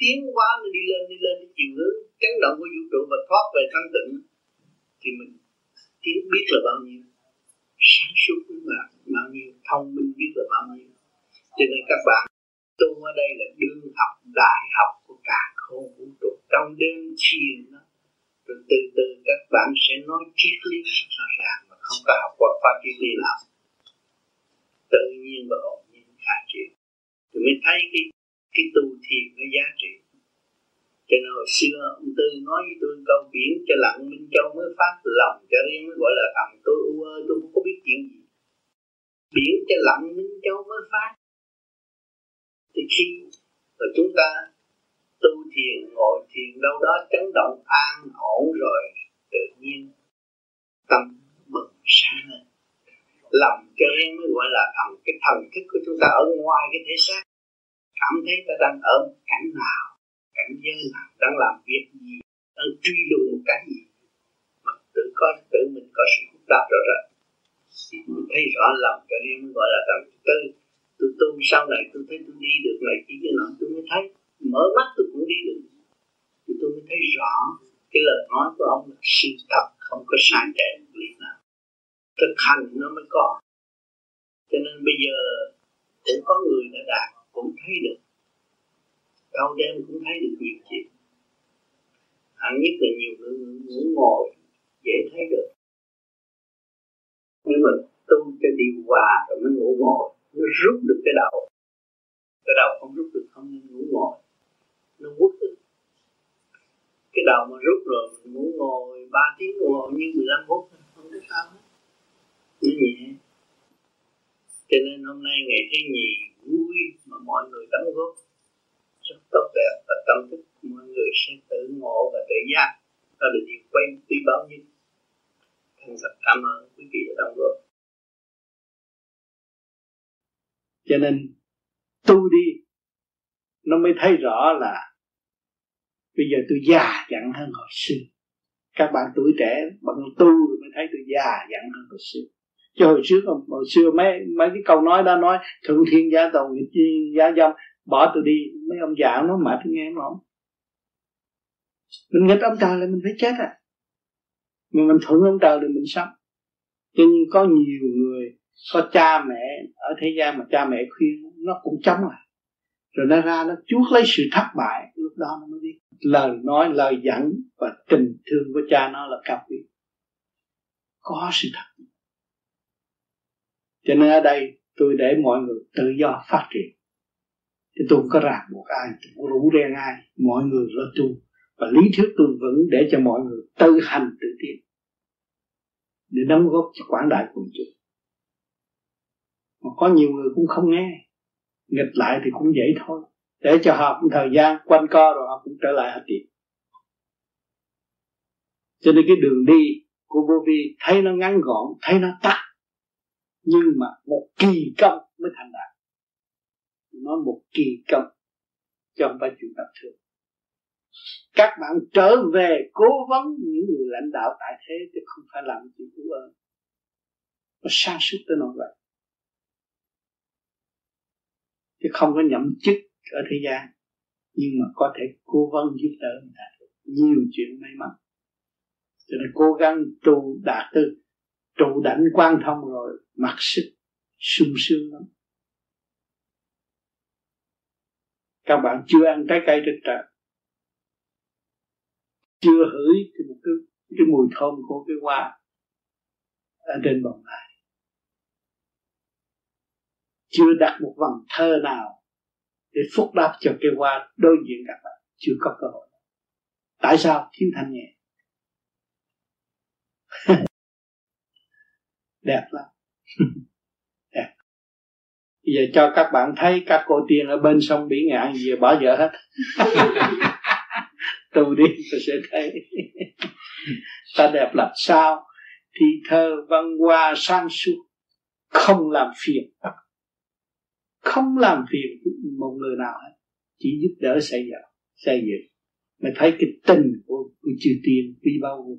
tiến hóa, nó đi lên đi lên cái chiều hướng, chấn động của vũ trụ và thoát về thanh tịnh. Thì mình tiến biết là bao nhiêu, sáng suốt là bao nhiêu, thông minh biết là bao nhiêu. Cho nên các bạn, tu ở đây là đương học đại học của cả không vũ trụ. Trong đêm chiều đó, rồi từ từ các bạn sẽ nói triết lý rõ ràng mà không có học qua pháp, triết lý nào. Tự nhiên và ổn nhiên khai triển thì mới thấy cái cái tu thiền nó giá trị. Cho nên hồi xưa ông Tư nói với tôi câu biển cho lặng Minh Châu mới phát lòng cho riêng, mới gọi là thầm tôi u ơi tôi không có biết chuyện gì. Biển cho lặng Minh Châu mới phát. Thì khi rồi chúng ta tu thiền, ngồi thiền đâu đó chấn động, an ổn rồi, tự nhiên tâm bừng sáng lên. Lòng cho nên mới gọi là thần cái thần thức của chúng ta ở ngoài cái thể xác cảm thấy ta đang ở cảnh nào, cảnh giới nào, đang làm việc gì, đang truy đuổi một cái gì. Mà tự có, tự mình có sự phức tạp rõ rệt thì mình thấy rõ lòng cho nên mới gọi là thần tư. Tôi tu sau này tôi thấy tôi đi được này, chỉ cái nọ tôi mới thấy. Mở mắt tôi cũng đi được. Thì tôi mới thấy rõ cái lời nói của ông là sự thật, không có sai trái một lý nào. Thực hành nó mới có. Cho nên bây giờ cũng có người đã đạt cũng thấy được. Đau đêm cũng thấy được nhiều chuyện hạn nhất là nhiều người ngủ ngồi dễ thấy được. Nhưng mà tu cho điều hòa rồi mới ngủ ngồi nó rút được cái đầu. Cái đầu không rút được, không nên ngủ ngồi. Nó quất cái đầu mà rút rồi mình ngủ ngồi 3 tiếng ngồi như 15 phút, không có sao hết. Nó nhẹ cho nên hôm nay ngày thứ nhì vui mà mọi người đóng góp. Rất tốt đẹp và tâm thức mọi người sẽ tự ngộ và tự giác. Đó là điều quay quý báo nhất. Thành thật cảm ơn quý vị đã đóng góp. Cho nên, tu đi, nó mới thấy rõ là bây giờ tôi già dặn hơn hồi xưa. Các bạn tuổi trẻ bằng tu rồi mới thấy tôi già dặn hơn hồi xưa chứ hồi trước hồi xưa mấy mấy cái câu nói đó nói, thượng thiên gia tồn nghịch chi giá dâm, bỏ tôi đi. Mấy ông già nó mệt nghe em không mình nghịch ông trời là mình phải chết à. Mà mình thuận ông trời thì mình sống. Cho nên có nhiều người, có cha mẹ, ở thế gian mà cha mẹ khuyên, nó cũng chống lại. Rồi nó ra, nó chuốc lấy sự thất bại, lúc đó nó mới biết. Lời nói, lời dẫn và tình thương của cha nó là cao quý. Có sự thật cho nên ở đây tôi để mọi người tự do phát triển. Thì tôi không có ràng buộc ai, tôi không rủ rê ai. Mọi người lo tu. Và lý thuyết tôi vẫn để cho mọi người tự hành tự tiến. Để đóng góp cho quảng đại quần chúng. Mà có nhiều người cũng không nghe. Nghịch lại thì cũng vậy thôi. Để cho họ một thời gian quanh co rồi họ cũng trở lại họ tiền cho nên cái đường đi của vô vi, thấy nó ngắn gọn, thấy nó tắt nhưng mà một kỳ công mới thành đạt. Nó một kỳ công trong không phải chuyện tập thường. Các bạn trở về cố vấn những người lãnh đạo tại thế chứ không phải làm chuyện của ơn. Nó sang suốt tới nỗi vậy. Chứ không có nhậm chức ở thế gian, nhưng mà có thể cố vấn giúp đỡ người ta nhiều chuyện may mắn. Cho nên cố gắng tu đạt tư trụ đảnh quan thông rồi mặc sức sung sướng lắm. Các bạn chưa ăn trái cây trên trời chưa hửi cái một cái, cái mùi thơm của cái hoa ở trên bồng lai chưa đặt một vần thơ nào để phúc đáp cho cái hoa đối diện các bạn chưa có cơ hội. Tại sao? Thiếu thanh nhẹ. Đẹp lắm. (laughs) Bây giờ cho các bạn thấy các cô tiên ở bên sông biển ngạn gì bỏ vợ hết. (laughs) Tu đi tôi sẽ thấy. (laughs) Ta đẹp làm sao? Thì thơ văn hoa sang suốt không làm phiền không làm phiền một người nào hết. Chỉ giúp đỡ xây dựng xây dựng. Mà thấy cái tình của, của chư tiên quý bao vô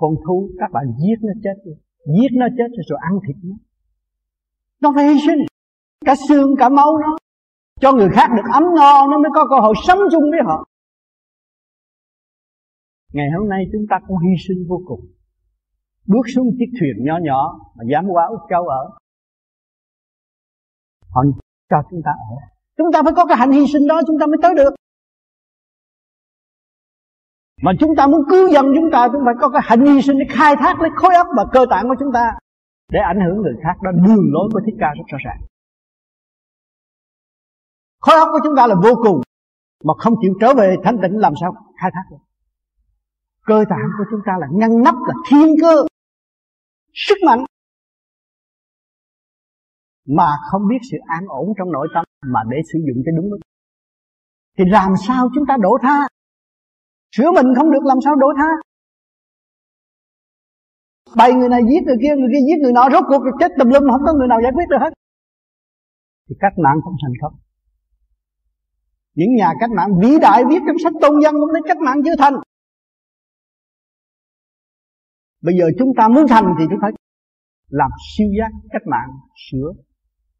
con thú, các bạn giết nó chết đi. Giết nó chết rồi ăn thịt nó. Nó phải hy sinh. Cả xương, cả máu nó. Cho người khác được ấm no, nó mới có cơ hội sống chung với họ. Ngày hôm nay chúng ta cũng hy sinh vô cùng. Bước xuống chiếc thuyền nhỏ nhỏ mà dám qua úc châu ở. Họ cho chúng ta ở. Chúng ta phải có cái hạnh hy sinh đó, chúng ta mới tới được mà chúng ta muốn cứu dân chúng ta, chúng phải có cái hạnh hy sinh để khai thác lấy khối óc và cơ tạng của chúng ta để ảnh hưởng người khác. Đó đường lối của thích ca rất rõ ràng. Khối óc của chúng ta là vô cùng, mà không chịu trở về thanh tịnh làm sao khai thác được. Cơ tạng của chúng ta là ngăn nắp, là thiên cơ, sức mạnh, mà không biết sự an ổn trong nội tâm mà để sử dụng cho đúng lúc. Thì làm sao chúng ta đổ tha? Sửa mình không được làm sao đổi tha. Bày người này giết người kia người kia giết người nọ, rốt cuộc chết tùm lum, không có người nào giải quyết được hết. Thì cách mạng không thành công. Những nhà cách mạng vĩ đại viết trong sách tôn dân cũng nói cách mạng chưa thành. Bây giờ chúng ta muốn thành thì chúng ta làm siêu giác cách mạng, sửa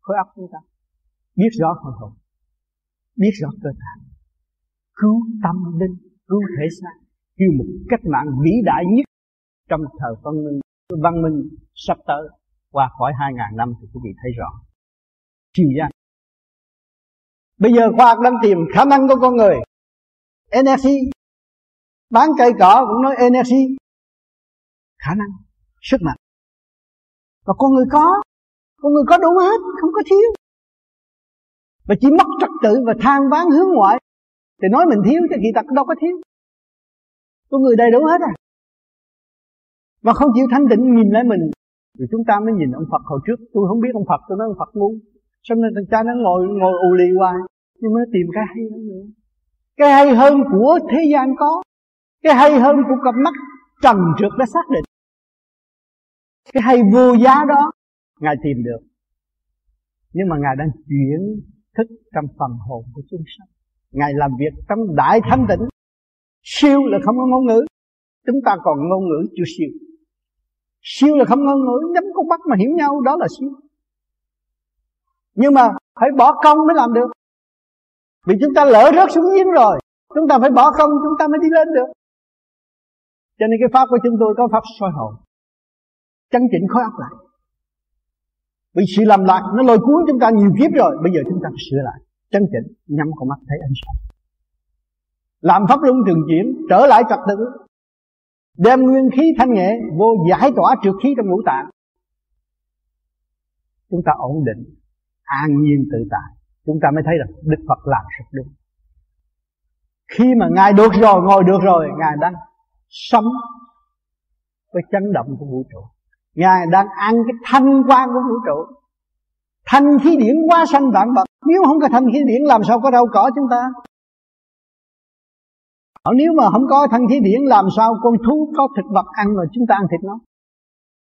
khối óc chúng ta. Biết rõ phần hồn, biết rõ cơ thể. Cứu tâm linh cứu thể xác kêu một cách mạng vĩ đại nhất trong thời văn minh. Văn minh sắp tới, qua khỏi hai ngàn năm thì quý vị thấy rõ. Chiều gian bây giờ khoa học đang tìm khả năng của con người. Energy. Bán cây cỏ cũng nói energy. Khả năng, sức mạnh. Và con người có. Con người có đủ hết, không có thiếu. Và chỉ mất trật tự và than ván hướng ngoại thì nói mình thiếu thì kỳ thật đâu có thiếu. Con người đầy đủ hết à. Và không chịu thanh tịnh nhìn lại mình. Rồi chúng ta mới nhìn ông Phật hồi trước. Tôi không biết ông Phật, tôi nói ông Phật ngu. Cho nên thằng cha nó ngồi ngồi ù lì hoài? Nhưng mà nó tìm cái hay hơn nữa. Cái hay hơn của thế gian có. Cái hay hơn của cặp mắt trần trượt đã xác định. Cái hay vô giá đó, ngài tìm được. Nhưng mà ngài đang chuyển thức trong phần hồn của chúng sanh ngài làm việc trong đại thanh tịnh. Siêu là không có ngôn ngữ. Chúng ta còn ngôn ngữ chưa siêu. Siêu là không ngôn ngữ, nhắm con mắt mà hiểu nhau, đó là siêu. Nhưng mà phải bỏ công mới làm được. Vì chúng ta lỡ rớt xuống giếng rồi, chúng ta phải bỏ công, chúng ta mới đi lên được. Cho nên cái pháp của chúng tôi có pháp soi hồn. Chân chỉnh khối óc lại. Vì sự làm lạc nó lôi cuốn chúng ta nhiều kiếp rồi, bây giờ chúng ta phải sửa lại chân chỉnh, nhắm con mắt thấy ánh sáng. Làm pháp luân thường chuyển, trở lại trật tự, đem nguyên khí thanh nhẹ, vô giải tỏa trượt khí trong ngũ tạng. Chúng ta ổn định, an nhiên tự tại. Chúng ta mới thấy rằng đức phật làm rất đúng. Khi mà ngài được rồi, ngồi được rồi, ngài đang sống với chấn động của vũ trụ. Ngài đang ăn cái thanh quan của vũ trụ thanh khí điển quá sanh vạn vật. Nếu không có thanh khí điển, làm sao có rau cỏ chúng ta? Nếu mà không có thanh khí điển, làm sao con thú có thực vật ăn rồi chúng ta ăn thịt nó?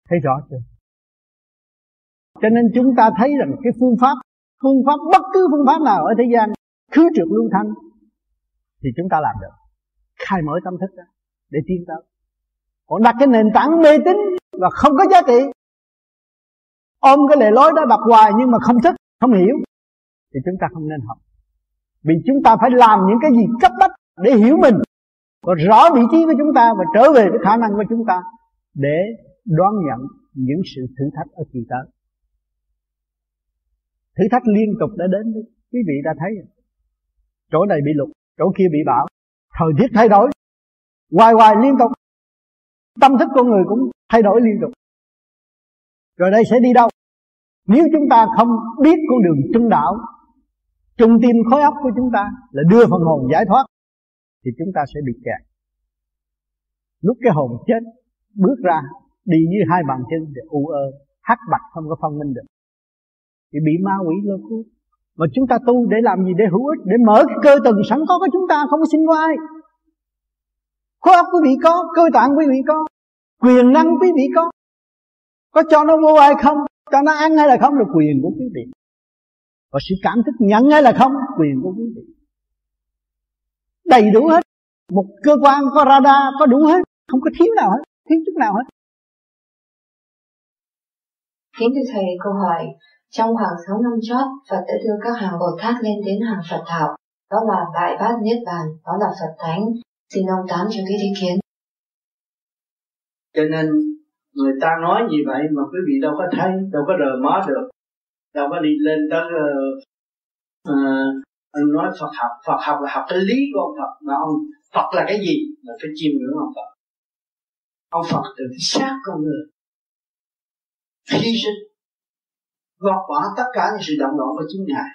Thấy rõ chưa? Cho nên chúng ta thấy rằng cái phương pháp phương pháp bất cứ phương pháp nào ở thế gian, khứ trượt lưu thanh, thì chúng ta làm được. Khai mở tâm thức ra để tiến tới. Còn đặt cái nền tảng mê tín và không có giá trị ôm cái lề lối đó đọc hoài nhưng mà không thích, không hiểu, thì chúng ta không nên học. Vì chúng ta phải làm những cái gì cấp bách để hiểu mình và rõ vị trí của chúng ta và trở về với khả năng của chúng ta để đoán nhận những sự thử thách ở kỳ tới. Thử thách liên tục đã đến quý vị đã thấy chỗ này bị lục chỗ kia bị bão, thời tiết thay đổi, hoài hoài liên tục. Tâm thức con người cũng thay đổi liên tục rồi đây sẽ đi đâu? Nếu chúng ta không biết con đường trung đạo trung tim khối óc của chúng ta là đưa phần hồn giải thoát, thì chúng ta sẽ bị kẹt. Lúc cái hồn chết, bước ra, đi như hai bàn chân thì u ơ, hắc bạch không có phân minh được. Thì bị ma quỷ lôi cuốn. Mà chúng ta tu để làm gì? Để hữu ích, để mở cái cơ tầng sẵn có của chúng ta, không có xin qua ai. Khối óc quý vị có, cơ tạng quý vị có, quyền năng quý vị có có cho nó vô ai không? Cho nó ăn hay là không? Là quyền của quý vị. Và sự cảm thức nhận hay là không? Quyền của quý vị. Đầy đủ hết. Một cơ quan có radar có đủ hết. Không có thiếu nào hết. Thiếu chút nào hết. Kính thưa thầy câu hỏi. Trong khoảng 6 năm chót Phật đã đưa các hàng Bồ Tát lên đến hàng Phật thảo. Đó là Đại Bát Niết Bàn đó là Phật Thánh. Xin ông tán cho cái ý kiến. Cho nên người ta nói như vậy mà quý vị đâu có thấy đâu có rờ mó được. Đâu có đi lên đó uh, uh, nói Phật học. Phật học là học cái lý của ông Phật mà ông Phật là cái gì là phải chiêm ngưỡng ông Phật. Ông Phật từ cái xác con người. Hy sinh gọt bỏ tất cả những sự động loạn của chính ngài.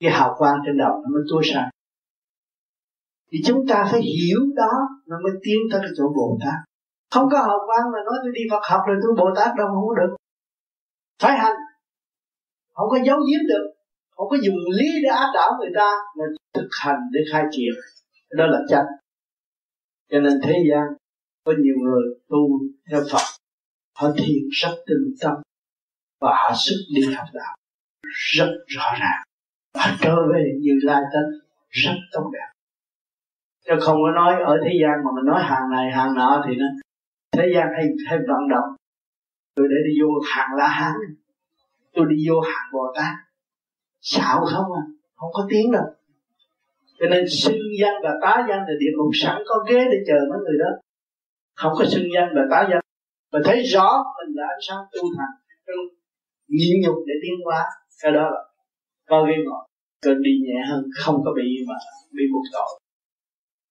Cái hào quang trên đầu nó mới tua sáng thì chúng ta phải hiểu đó nó mới tiến tới cái chỗ Bồ Tát không có học văn mà nói tôi đi Phật học rồi tôi Bồ Tát đâu không có được. Phải hành. Không có giấu giếm được. Không có dùng lý để áp đảo người ta mà thực hành để khai triển. Đó là chân cho nên thế gian có nhiều người tu theo Phật. Họ thiền rất tinh tâm và họ sức đi học đạo. Rất rõ ràng. Và trở về như lai tánh. Rất tốt đẹp. Chứ không có nói ở thế gian mà mình nói hàng này, hàng nọ thì nó thế gian hay hay vận động. Tôi để đi vô hàng la hán. Tôi đi vô hàng bồ tát. Xạo không à không có tiếng đâu. Cho nên xưng danh và tá danh là địa ngục sẵn có ghế để chờ mấy người đó. Không có xưng danh và tá danh. Mà thấy rõ mình là ánh sáng tu thành nhịn nhục để tiến hóa, cái đó là bao ghế ngọt cơn đi nhẹ hơn, không có bị mà bị buộc tội.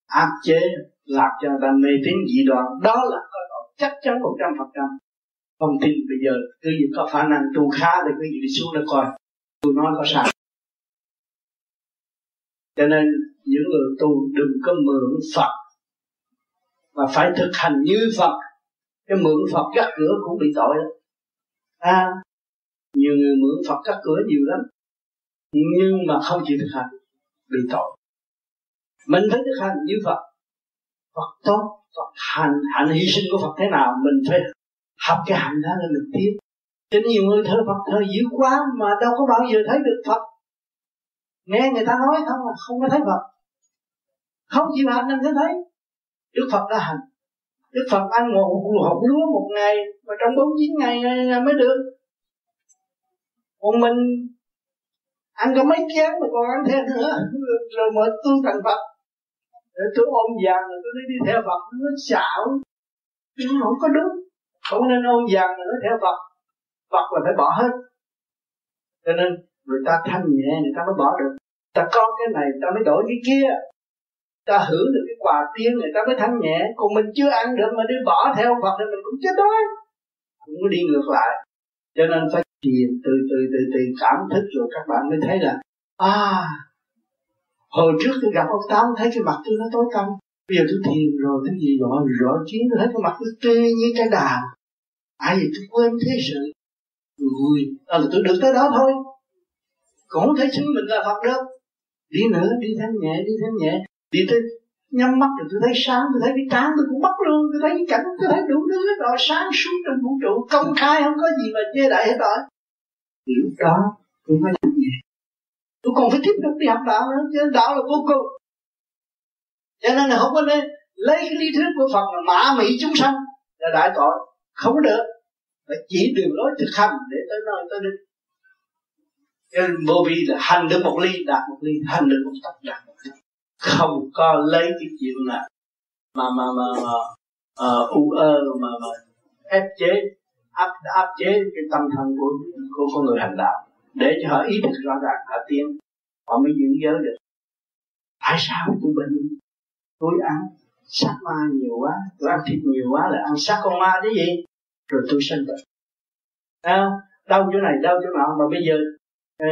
Áp chế, làm cho người ta mê tín dị đoan đó là có chắc chắn một trăm phần trăm. Không tin bây giờ cứ gì có khả năng tu khá thì cứ gì đi xuống đó coi. Tôi nói có sao. Cho nên, những người tu đừng có mượn Phật, mà phải thực hành như Phật. Cái mượn Phật cắt cửa cũng bị tội đó à nhiều người mượn Phật cắt cửa nhiều lắm, nhưng mà không chịu thực hành, bị tội. Mình phải thực hành như Phật. Phật tốt, Phật hành. Hạnh hy sinh của Phật thế nào? Mình phải học cái hạnh đó là mình tiếp cho nhiều người thờ Phật, thờ dữ quá mà đâu có bao giờ thấy được Phật. Nghe người ta nói không là không có thấy Phật. Không chịu hành nên thấy thấy. Đức Phật đã hành. Đức Phật ăn một hộp lúa một ngày, mà trong bốn chín ngày mới được. Còn mình ăn có mấy chén mà còn ăn thêm nữa. Rồi mới tu thành Phật để tôi ôm vàng rồi tôi đi theo Phật, nó xạo. Nó không có đúng. Không nên ôm vàng nữa theo Phật. Phật là phải bỏ hết. Cho nên người ta thanh nhẹ, người ta mới bỏ được. Ta có cái này, ta mới đổi cái kia. Ta hưởng được cái quà tiên, người ta mới thanh nhẹ. Còn mình chưa ăn được mà đi bỏ theo Phật thì mình cũng chết đói. Cũng có đi ngược lại. Cho nên phải thiền từ từ từ từ cảm thức rồi các bạn mới thấy là à hồi trước tôi gặp ông tám thấy cái mặt tôi nó tối tăm. Bây giờ tôi thiền rồi cái gì rõ rõ chiến tôi thấy cái mặt tôi tươi như cái đào. Ai vậy tôi quên thế sự. Người à, là tôi được tới đó thôi. Cũng không chính mình là Phật đâu. Đi nữa đi thanh nhẹ đi thanh nhẹ. Đi tới nhắm mắt rồi tôi thấy sáng tôi thấy cái trán tôi cũng bắt luôn. Tôi thấy cái cảnh tôi thấy đủ thứ hết rồi. Sáng suốt trong vũ trụ công khai không có gì mà chê đại hết rồi. Thì lúc đó tôi mới tôi còn phải tiếp tục đi học đạo nữa chứ đạo là vô cùng. Cho nên là không có nên lấy cái lý thuyết của Phật mà mã mỹ chúng sanh là đại tội. Không có được. Phải chỉ đường lối thực hành để tới nơi tới đích. Nên vô vi là hành được một ly đạt một ly hành được một tấc đạt một tấc không có lấy cái chuyện là mà mà mà, mà uh, u ơ mà mà ép chế áp áp chế cái tâm thần của của con người hành đạo để cho họ ý thức rõ ràng họ tiến họ mới giữ giới được. Tại sao tôi bệnh? Tôi ăn sát ma nhiều quá tôi ăn thịt nhiều quá là ăn sát con ma chứ gì? Rồi tôi sinh bệnh. À, đau chỗ này đau chỗ nọ. Mà bây giờ ừ,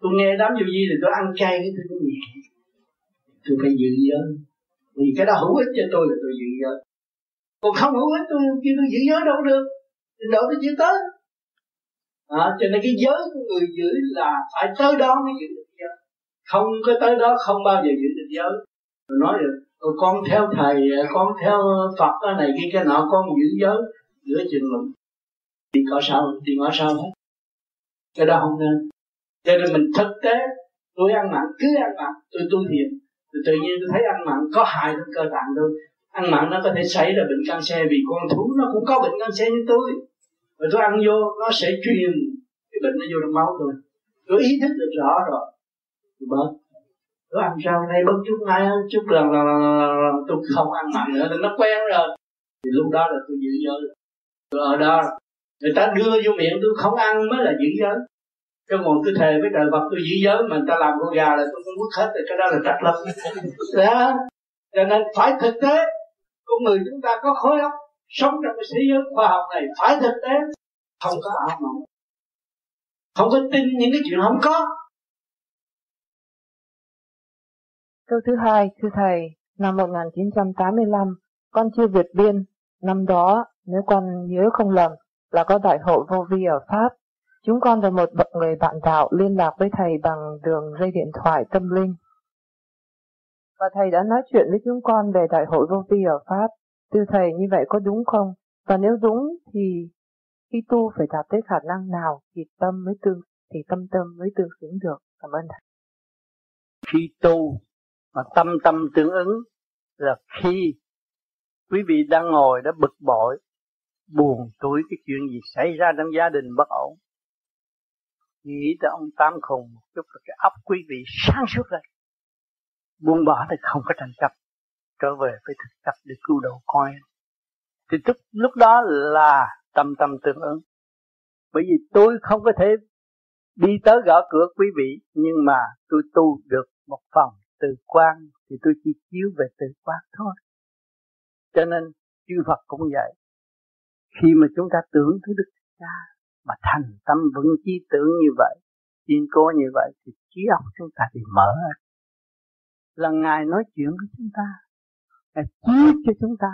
tôi nghe đám vô gì thì tôi ăn chay cái tôi nhẹ tôi phải giữ giới vì cái đó hữu ích cho tôi là tôi giữ giới còn không hữu ích tôi kêu tôi giữ giới đâu được. Đâu tôi chưa tới à, cho nên cái giới của người giữ là phải tới đó mới giữ được giới. Không có tới đó không bao giờ giữ được giới. Rồi nói được con theo thầy con theo phật cái này kia cái nọ con giữ giới giữa chừng lụng thì có sao? Thì có sao hết. Cái đó không nên. Cho nên mình thực tế tôi ăn mặn cứ ăn mặn tôi tu thiền. Thì tự nhiên tôi thấy ăn mặn có hại đến cơ tạng tôi. Ăn mặn nó có thể xảy ra bệnh cancer vì con thú nó cũng có bệnh cancer như tôi và tôi ăn vô nó sẽ truyền cái bệnh nó vô trong máu tôi. Tôi ý thức được rõ rồi. Tôi bớt. Tôi ăn sau nay bớt chút ngay, chút lần lần lần lần tôi không ăn mặn nữa thì nó quen rồi. Thì lúc đó là tôi giữ giới rồi ở đó người ta đưa vô miệng tôi không ăn mới là giữ giới chứ còn tôi thề với trời Phật tôi giữ giới mà người ta làm con gà là tôi cũng mất hết rồi cái đó là trách lắm đó (laughs) cho nên phải thực tế. Con người chúng ta có khối óc sống trong cái thế giới khoa học này phải thực tế không có ảo mộng không có tin những cái chuyện không có Câu thứ hai, thưa Thầy, năm 1985, con chưa vượt biên. Năm đó, nếu con nhớ không lầm, là có đại hội vô vi ở Pháp. Chúng con và một người bạn đạo liên lạc với Thầy bằng đường dây điện thoại tâm linh. Và Thầy đã nói chuyện với chúng con về đại hội vô vi ở Pháp. Thưa Thầy, như vậy có đúng không? Và nếu đúng thì khi tu phải đạt tới khả năng nào thì tâm mới tương thì tâm tâm mới tương xứng được. Cảm ơn Thầy. Khi tu mà tâm tâm tương ứng là khi quý vị đang ngồi đã bực bội buồn tuổi cái chuyện gì xảy ra trong gia đình bất ổn nghĩ tới ông tám khùng một chút là cái óc quý vị sáng suốt lên buông bỏ thì không có tranh chấp trở về với thực tập để cứu độ con. Thì lúc, lúc đó là tâm tâm tương ứng. Bởi vì tôi không có thể đi tới gõ cửa quý vị nhưng mà tôi tu được một phần từ quan thì tôi chỉ chiếu về từ quan thôi. Cho nên chư Phật cũng vậy. Khi mà chúng ta tưởng tới Đức Cha mà thành tâm vững chí tưởng như vậy kiên cố như vậy thì trí óc chúng ta thì mở. Là ngài nói chuyện với chúng ta ngài chiếu cho chúng ta.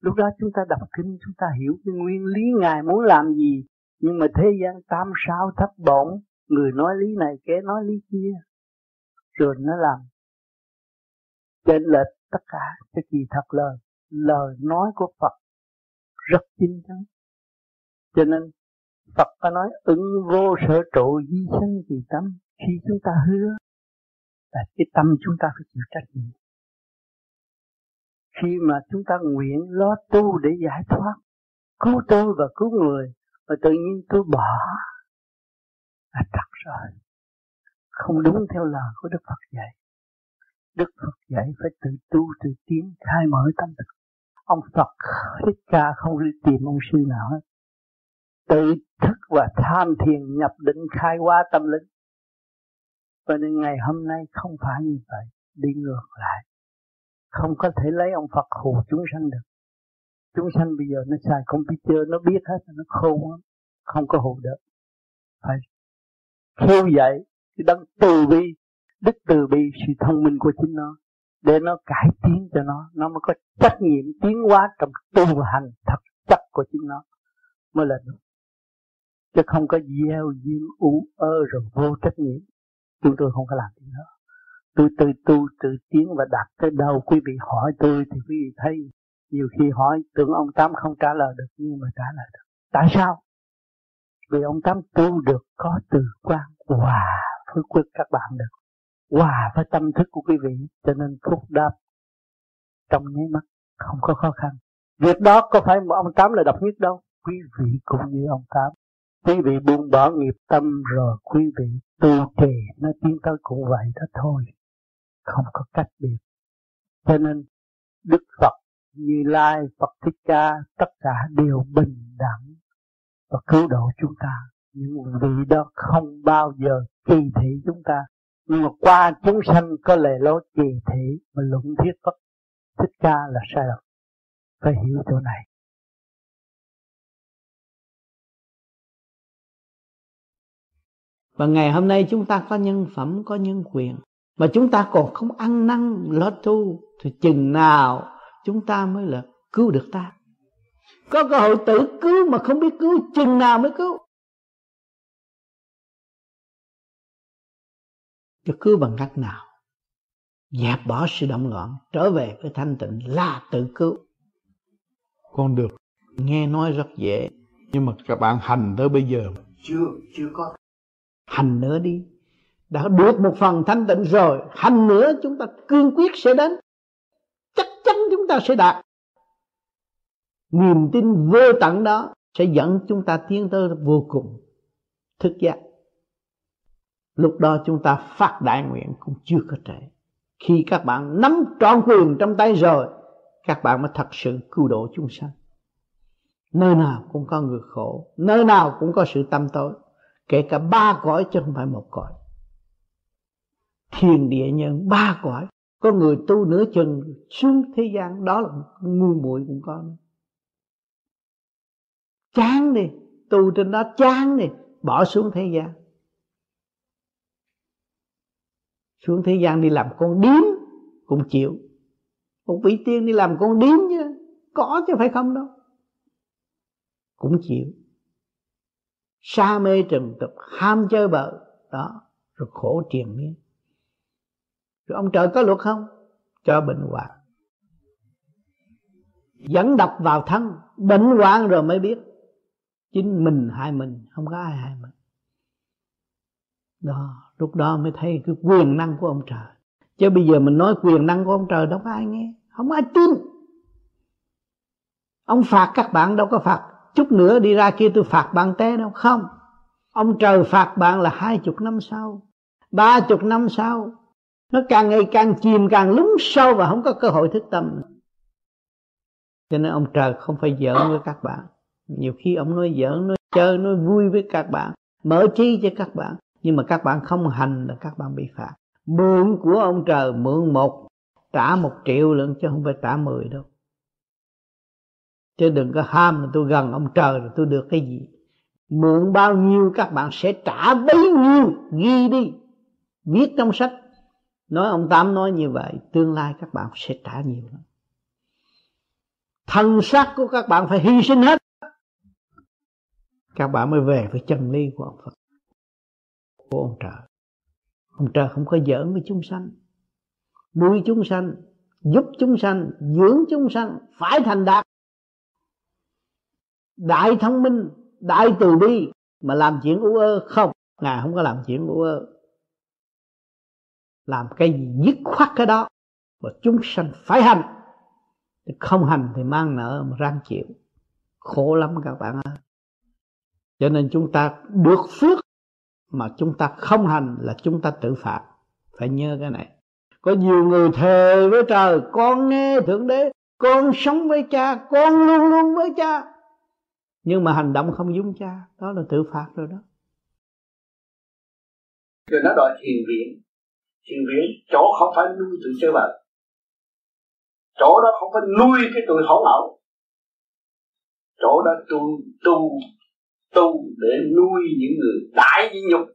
Lúc đó chúng ta đọc kinh, chúng ta hiểu cái nguyên lý ngài muốn làm gì. Nhưng mà thế gian tam sao thất bổng, người nói lý này, kẻ nói lý kia. Rồi nó làm trên lệch tất cả cái kỳ thật lời. Lời nói của Phật rất chính chắn cho nên Phật có nói, ứng vô sở trụ di sanh kỳ tâm. Khi chúng ta hứa là cái tâm chúng ta phải chịu trách nhiệm khi mà chúng ta nguyện lo tu để giải thoát, cứu tôi và cứu người, mà tự nhiên tôi bỏ, là thật rồi. Không đúng theo lời của Đức Phật dạy. Đức Phật dạy phải tự tu, tự tiến, khai mở tâm thức. Ông Phật thích ca không đi tìm ông sư nào hết. Tự thức và tham thiền nhập định khai hóa tâm linh. Và đến ngày hôm nay không phải như vậy. Đi ngược lại không có thể lấy ông Phật hù chúng sanh được. Chúng sanh bây giờ nó xài computer nó biết hết, nó khôn lắm. Không có hù được. Phải khiêu dậy cái đấng từ bi, đức từ bi, sự thông minh của chính nó, để nó cải tiến cho nó. Nó mới có trách nhiệm tiến hóa trong tu hành thật chất của chính nó mới là đúng chứ không có gieo duyên u ơ rồi vô trách nhiệm. Chúng tôi không có làm gì nữa tôi tự tu tự tiến và đạt tới đâu? Quý vị hỏi tôi thì quý vị thấy. Nhiều khi hỏi, tưởng ông tám không trả lời được, nhưng mà trả lời được. Tại sao? Vì ông tám tu được có từ quan hòa phước quyết các bạn được. Hòa với tâm thức của quý vị, cho nên phúc đáp trong nháy mắt không có khó khăn. Việc đó có phải một ông tám là độc nhất đâu? Quý vị cũng như ông tám. Quý vị buông bỏ nghiệp tâm rồi quý vị tu trì. Nó tiến tới cũng vậy đó thôi không có cách biệt. Cho nên, đức phật, như lai, phật thích ca, tất cả đều bình đẳng và cứu độ chúng ta. Những vị đó không bao giờ kỳ thị chúng ta. Nhưng mà qua chúng sanh có lề lối kỳ thị mà luận thuyết Phật thích ca là sai lầm. Phải hiểu chỗ này. Và ngày hôm nay chúng ta có nhân phẩm, có nhân quyền mà chúng ta còn không ăn năn lo tu thì chừng nào chúng ta mới là cứu được ta? Có cơ hội tự cứu mà không biết cứu chừng nào mới cứu? Cho cứu bằng cách nào? Dẹp bỏ sự động loạn trở về với thanh tịnh là tự cứu. Con được. Nghe nói rất dễ nhưng mà các bạn hành tới bây giờ. Chưa chưa có. Hành nữa đi đã được một phần thanh tịnh rồi, hành nữa chúng ta cương quyết sẽ đến. Chắc chắn chúng ta sẽ đạt. Niềm tin vô tận đó sẽ dẫn chúng ta tiến tới vô cùng thức giác. Lúc đó chúng ta phát đại nguyện cũng chưa có trễ. Khi các bạn nắm trọn quyền trong tay rồi, các bạn mới thật sự cứu độ chúng sanh. Nơi nào cũng có người khổ, nơi nào cũng có sự tâm tối, kể cả ba cõi chứ không phải một cõi thiền địa nhân, ba cõi. Có người tu nửa chừng xuống thế gian, đó là ngu muội cũng có chán đi, tu trên đó chán đi, bỏ xuống thế gian. Xuống thế gian đi làm con điếm cũng chịu. Một vị tiên đi làm con điếm chứ, có chứ phải không đâu. Cũng chịu. Sa mê trần tục, ham chơi bợ đó, rồi khổ triền miên rồi ông trời có luật không? Cho bệnh hoạn. Dẫn độc vào thân, bệnh hoạn rồi mới biết. Chính mình hại mình, không có ai hại mình. Đó, lúc đó mới thấy cái quyền năng của ông trời. Chứ bây giờ mình nói quyền năng của ông trời, đâu có ai nghe. Không ai tin. Ông phạt các bạn đâu có phạt. Chút nữa đi ra kia tôi phạt bạn té đâu. Không. Ông trời phạt bạn là hai chục năm sau, ba chục năm sau nó càng ngày càng chìm càng lún sâu và không có cơ hội thức tâm. Cho nên ông trời không phải giỡn với các bạn. Nhiều khi ông nói giỡn, nói chơi, nói vui với các bạn, mở trí cho các bạn. Nhưng mà các bạn không hành là các bạn bị phạt. Mượn của ông trời mượn một, trả một triệu lượng chứ không phải trả mười đâu. Chứ đừng có ham là tôi gần ông trời rồi tôi được cái gì. Mượn bao nhiêu các bạn sẽ trả bấy nhiêu, ghi đi. Viết trong sách nói ông tám nói như vậy, tương lai các bạn sẽ trả nhiều lắm. Thân xác của các bạn phải hy sinh hết. Các bạn mới về với chân lý của ông Phật, của ông trời. Ông trời không có giỡn với chúng sanh. Nuôi chúng sanh, giúp chúng sanh, dưỡng chúng sanh phải thành đạt. Đại thông minh, đại từ bi mà làm chuyện u ơ không, ngài không có làm chuyện u ơ làm cái gì dứt khoát cái đó và chúng sanh phải hành. Không hành thì mang nợ mà răng chịu. Khổ lắm các bạn ơi. Cho nên chúng ta được phước mà chúng ta không hành là chúng ta tự phạt phải nhớ cái này. Có nhiều người thề với trời, con nghe thượng đế, con sống với cha, con luôn luôn với cha. Nhưng mà hành động không giống cha, đó là tự phạt rồi đó. Rồi nó đòi thiền viện thì viện chỗ không phải nuôi tụi chơi bời chỗ đó không phải nuôi cái tụi hỗn ẩu chỗ đó tu tu tu để nuôi những người đại như nhục.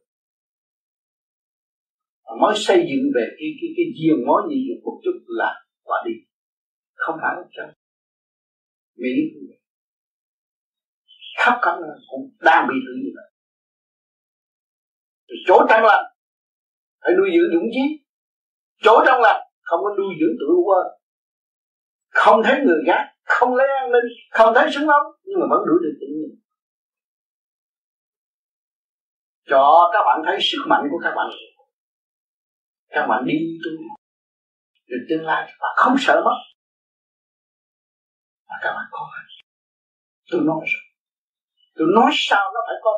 Mới xây dựng về cái cái cái giường mối nhị nhục một chút là quả đi. Không phải cho. Mỹ khắp các cũng đang bị thứ như vậy. Chỗ trăng lành phải nuôi dưỡng dũng chí. Chỗ trong lành, không có nuôi dưỡng tự quên. Không thấy người gác không lấy an ninh, không thấy súng ống, nhưng mà vẫn đuổi được tự nhiên. Cho các bạn thấy sức mạnh của các bạn. Các bạn đi tu được tương lai các bạn không sợ mất. Mà các bạn có tôi nói rồi. Tôi nói sao nó phải có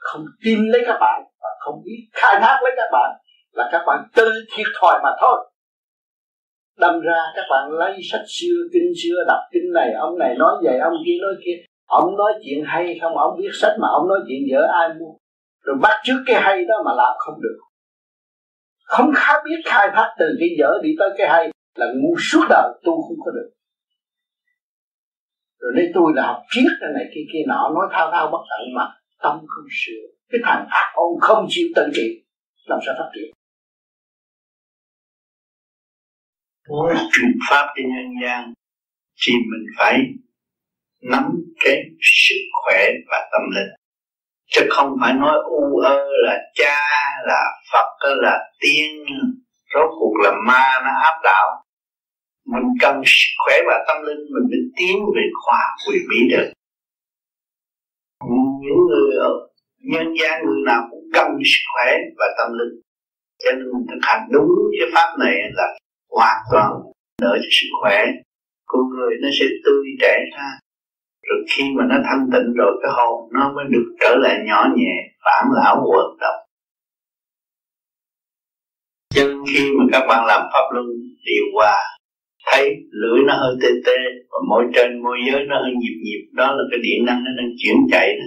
không tin lấy các bạn và không biết khai thác lấy các bạn là các bạn tự thiệt thòi mà thôi. Đâm ra các bạn lấy sách xưa, kinh xưa, đọc kinh này, ông này nói vậy, ông kia nói kia. Ông nói chuyện hay không, ông viết sách mà ông nói chuyện dở, ai mua? Rồi bắt trước cái hay đó mà làm không được. Không khá biết khai thác từ cái dở đi tới cái hay là ngu suốt đời, tu không có được. Rồi đây tôi là học triết cái này kia kia nọ, nói thao thao bất tận mà tâm không sửa. Cái thằng ác ôn không chịu tự trị, làm sao phát triển? Muốn truyền pháp cho nhân gian thì mình phải nắm cái sức khỏe và tâm linh. Chứ không phải nói, u ơ là cha, là phật, là tiên, rốt cuộc là ma, nó áp đảo. Mình cần sức khỏe và tâm linh, mình mới tiến về khoa quyền bí được những người ở nhân gian, người nào cũng cần sức khỏe và tâm linh. Cho nên mình thực hành đúng cái pháp này là hoàn toàn đỡ cho sức khỏe con người. Nó sẽ tươi trẻ ra. Rồi khi mà nó thanh tịnh rồi, cái hồn nó mới được trở lại nhỏ nhẹ phản lão hoạt động cho nên khi mà các bạn làm pháp luân, điều hòa, thấy lưỡi nó hơi tê tê và môi trên môi giới nó hơi nhịp nhịp, đó là cái điện năng nó đang chuyển chạy đó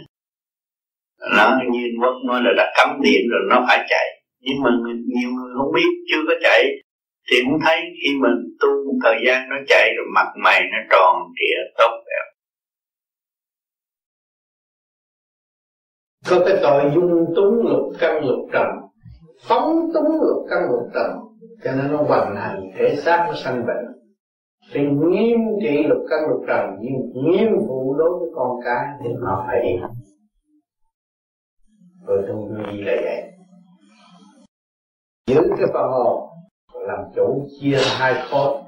nó như quốc nói là đã cấm điện rồi nó phải chạy. Nhưng mà nhiều người không biết, chưa có chạy. Thì cũng thấy khi mình tu một thời gian nó chạy rồi mặt mày nó tròn trịa, tốt đẹp. Có cái tội dung túng lục căn lục trần. Phóng túng lục căn lục trần. Cho nên nó hoành hành, thể xác nó sanh bệnh. Thì nghiêm trị lục căn lục trần, nhưng nghiêm phụ đối với con cái thì nó phải im rồi tu duy là vậy giữ cái phần hồn làm chủ chia hai khối.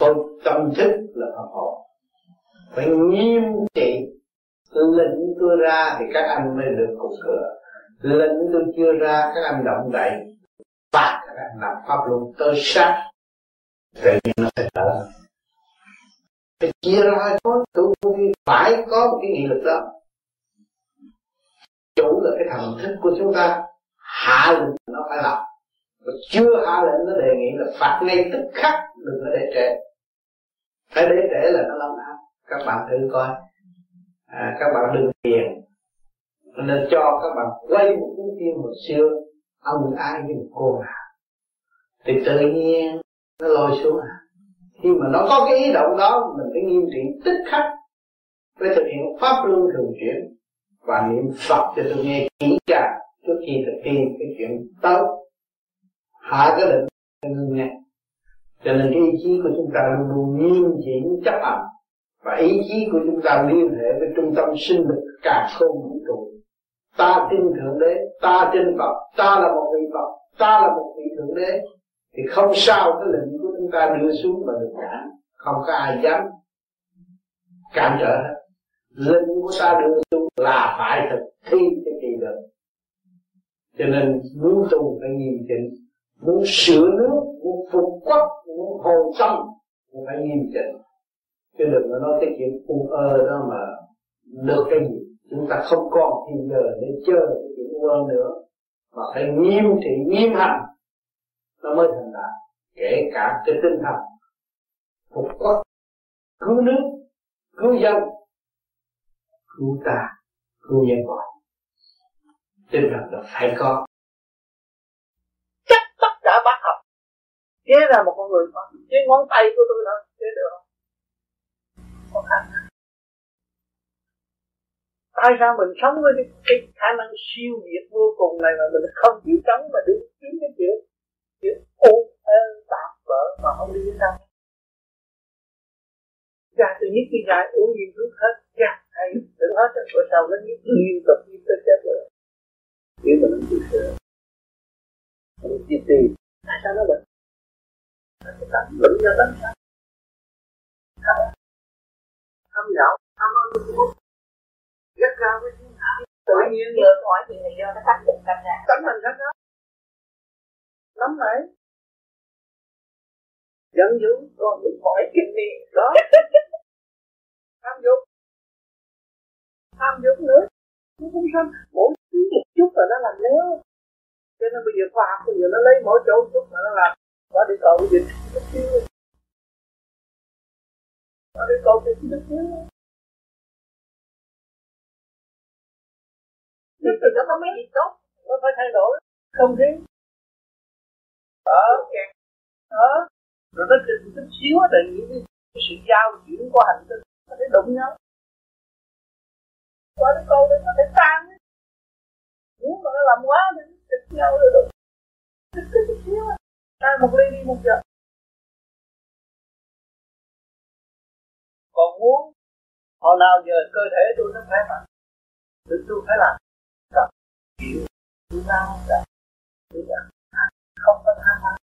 Khối tâm thức là phần hồn phải nghiêm trị. Lệnh tôi ra thì các anh mới được cục cửa. Lệnh tôi chưa ra, các anh động đậy. Phạt các anh làm pháp luôn tơ sát. Tự nhiên nó sẽ trở phải chia ra hai khối. Tu phải có một cái nghị lực đó chủ là cái thần thức của chúng ta. Hạ lệnh nó phải làm và chưa hạ lệnh nó đề nghị là phạt ngay tức khắc đừng có để trễ. Phải để trễ là nó lâu áp các bạn thử coi. À, các bạn đừng tiền nên cho các bạn quay một cuốn phim hồi xưa ông ai với một cô nào. Thì tự nhiên nó lôi xuống à. Khi mà nó có cái ý động đó mình phải nghiêm trị tức khắc phải thực hiện pháp luân thường chuyển và niệm phật cho tôi nghe kỹ càng trước khi thực hiện cái chuyện tốt hạ cái định cho ngưng nghe cho nên cái ý chí của chúng ta luôn luôn nghiêm chỉnh chấp hành. Và ý chí của chúng ta liên hệ với trung tâm sinh lực càng không vũ trụ. Ta tin thượng đế, ta tin phật, ta là một vị phật, ta là một vị thượng đế. Thì không sao, cái lệnh của chúng ta đưa xuống mà được cản không có ai dám cản trở hết linh của ta được tu là phải thực thi cái kỳ luật. Cho nên muốn tu phải nghiêm chỉnh, muốn sửa nước, muốn phục quốc, muốn hồi tâm cũng phải nghiêm chỉnh. Chứ đừng có nói cái chuyện u ơ đó mà được cái gì? Chúng ta không còn thì giờ để chơi cái chuyện u ơ nữa, mà phải nghiêm thì nghiêm hành nó mới thành đạt kể cả cái tinh thần phục quốc, cứu nước, cứu dân cứu ta cứu nhân loại tinh thần là phải có. Chắc tất cả bác học. Thế là một con người con chế ngón tay của tôi là thế được. Không có khả năng. Tại sao mình sống với cái, khả năng siêu việt vô cùng này mà mình không chịu chống mà đứng kiếm cái chuyện chuyện ôn, ơn tạm vỡ mà không đi đến đâu Ra tôi nhất cái dài uống nhiều thuốc hết cha hay đừng hết rồi sau nó nhất liên tục như tới chết rồi nếu mà nó chịu sửa. Mình chịu tìm tại sao nó bệnh? Cái tánh bệnh do tánh sao tham nhạo tham ăn rất cao với thiên hạ tự nhiên giờ hỏi chuyện này do nó tác dụng tâm ra tánh mình khác đó. Lắm đấy giận dữ còn bị hỏi kinh đi đó. (laughs) Tham dục tham dục nữa. Nó không sanh mỗi thứ một chút là nó làm nếu cho nên bây giờ khoa học bây giờ nó lấy mỗi chỗ một chút là nó làm. Và đi cầu bây giờ nó thiếu nó đi cầu thì nó xíu nhưng từ đó có mấy gì tốt. Nó phải thay đổi. Không khí. Ở kẹt. Ở rồi nó chừng chút xíu là những cái sự giao chuyển của hành tinh. Nó sẽ đụng nhau. Bởi vì cô đừng có thể tan Nếu mà nó làm quá thì trực nhau rồi được. Trực cái chút xíu Ta một ly đi một giờ. Còn muốn họ nào giờ cơ thể tôi nó khỏe mạnh Tự tôi phải làm. Tập chịu Tôi lao ra Tôi làm Không có tham ăn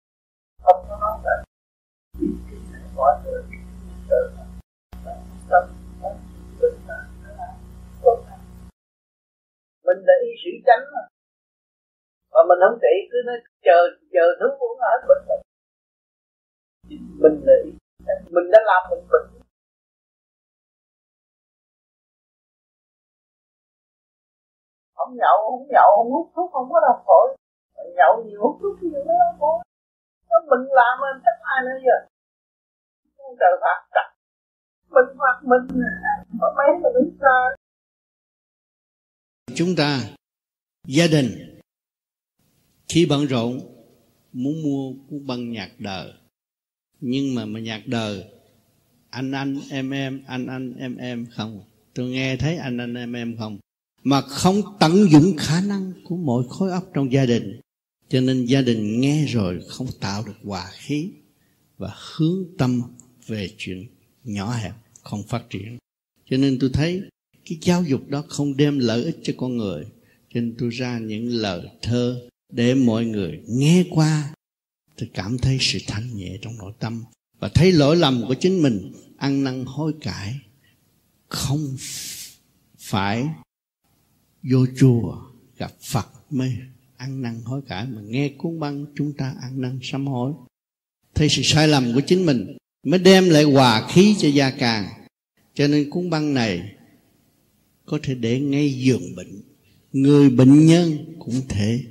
Không có nói là Vì cái này mọi người Tự Tâm mình để ý sự tránh mà. Mà mình không trị cứ nói chờ chờ thứ uống hết bệnh mình. Mình để ý mình đã làm mình bệnh. Không nhậu không nhậu, không hút thuốc, không có đau phổi. Nhậu nhiều, hút thuốc nhiều, nó đau phổi. Nó mình làm mình chắc ai nữa giờ? Trời phạt chặt. Mình phạt mình, mà mấy mình đứng xa chúng ta, gia đình, khi bận rộn, muốn mua cuốn băng nhạc đời. Nhưng mà mà nhạc đời, anh anh, em em, anh anh, em em không. Tôi nghe thấy anh anh, em em không. Mà không tận dụng khả năng của mỗi khối óc trong gia đình. Cho nên gia đình nghe rồi không tạo được hòa khí và hướng tâm về chuyện nhỏ hẹp, không phát triển. Cho nên tôi thấy cái giáo dục đó không đem lợi ích cho con người. Cho nên tôi ra những lời thơ để mọi người nghe qua. Tôi cảm thấy sự thanh nhẹ trong nội tâm. Và thấy lỗi lầm của chính mình, ăn năn hối cải, không phải vô chùa gặp Phật mới ăn năn hối cải, mà nghe cuốn băng chúng ta ăn năn sám hối. Thấy sự sai lầm của chính mình mới đem lại hòa khí cho gia càng. Cho nên cuốn băng này có thể để ngay giường bệnh. Người bệnh nhân cũng thể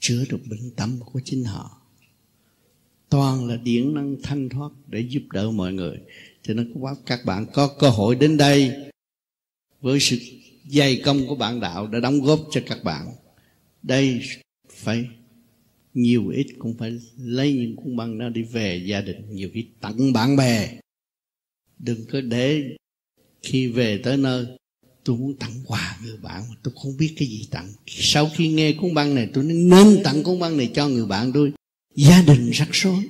chữa được bệnh tâm của chính họ. Toàn là điển năng thanh thoát để giúp đỡ mọi người. Cho nên các bạn có cơ hội đến đây với sự dày công của bạn đạo đã đóng góp cho các bạn. Đây phải, nhiều ít cũng phải lấy những cuốn băng đó đi về gia đình, nhiều ít tặng bạn bè. Đừng có để khi về tới nơi tôi muốn tặng quà người bạn mà tôi không biết cái gì tặng. Sau khi nghe cuốn băng này, tôi nên tặng cuốn băng này cho người bạn tôi. Gia đình rắc rối.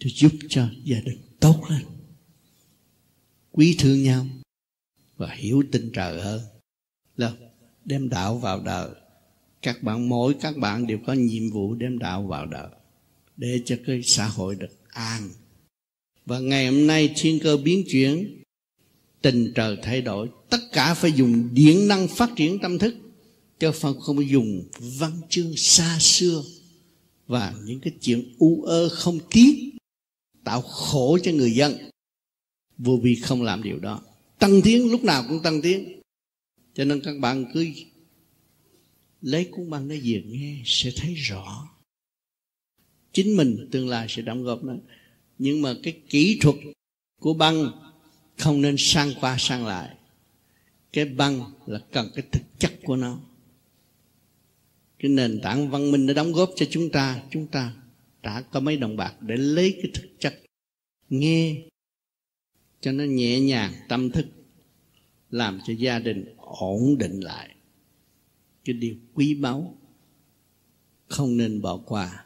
Tôi giúp cho gia đình tốt lên. Quý thương nhau và hiểu tin trời hơn. Là đem đạo vào đời. Các bạn, mỗi các bạn đều có nhiệm vụ đem đạo vào đời để cho cái xã hội được an. Và ngày hôm nay thiên cơ biến chuyển tình trời thay đổi, tất cả phải dùng điện năng phát triển tâm thức, chứ không không dùng văn chương xa xưa và những cái chuyện u ơ không tiếc tạo khổ cho người dân. Vô vi không làm điều đó. Tăng tiến, lúc nào cũng tăng tiến. Cho nên các bạn cứ lấy cuốn băng đó về nghe, sẽ thấy rõ. Chính mình tương lai sẽ đóng góp nó. Nhưng mà cái kỹ thuật của băng không nên sang qua sang lại. Cái băng là cần cái thực chất của nó. Cái nền tảng văn minh đã đóng góp cho chúng ta chúng ta trả có mấy đồng bạc để lấy cái thực chất. Nghe cho nó nhẹ nhàng, tâm thức, làm cho gia đình ổn định lại. Cái điều quý báu, không nên bỏ qua.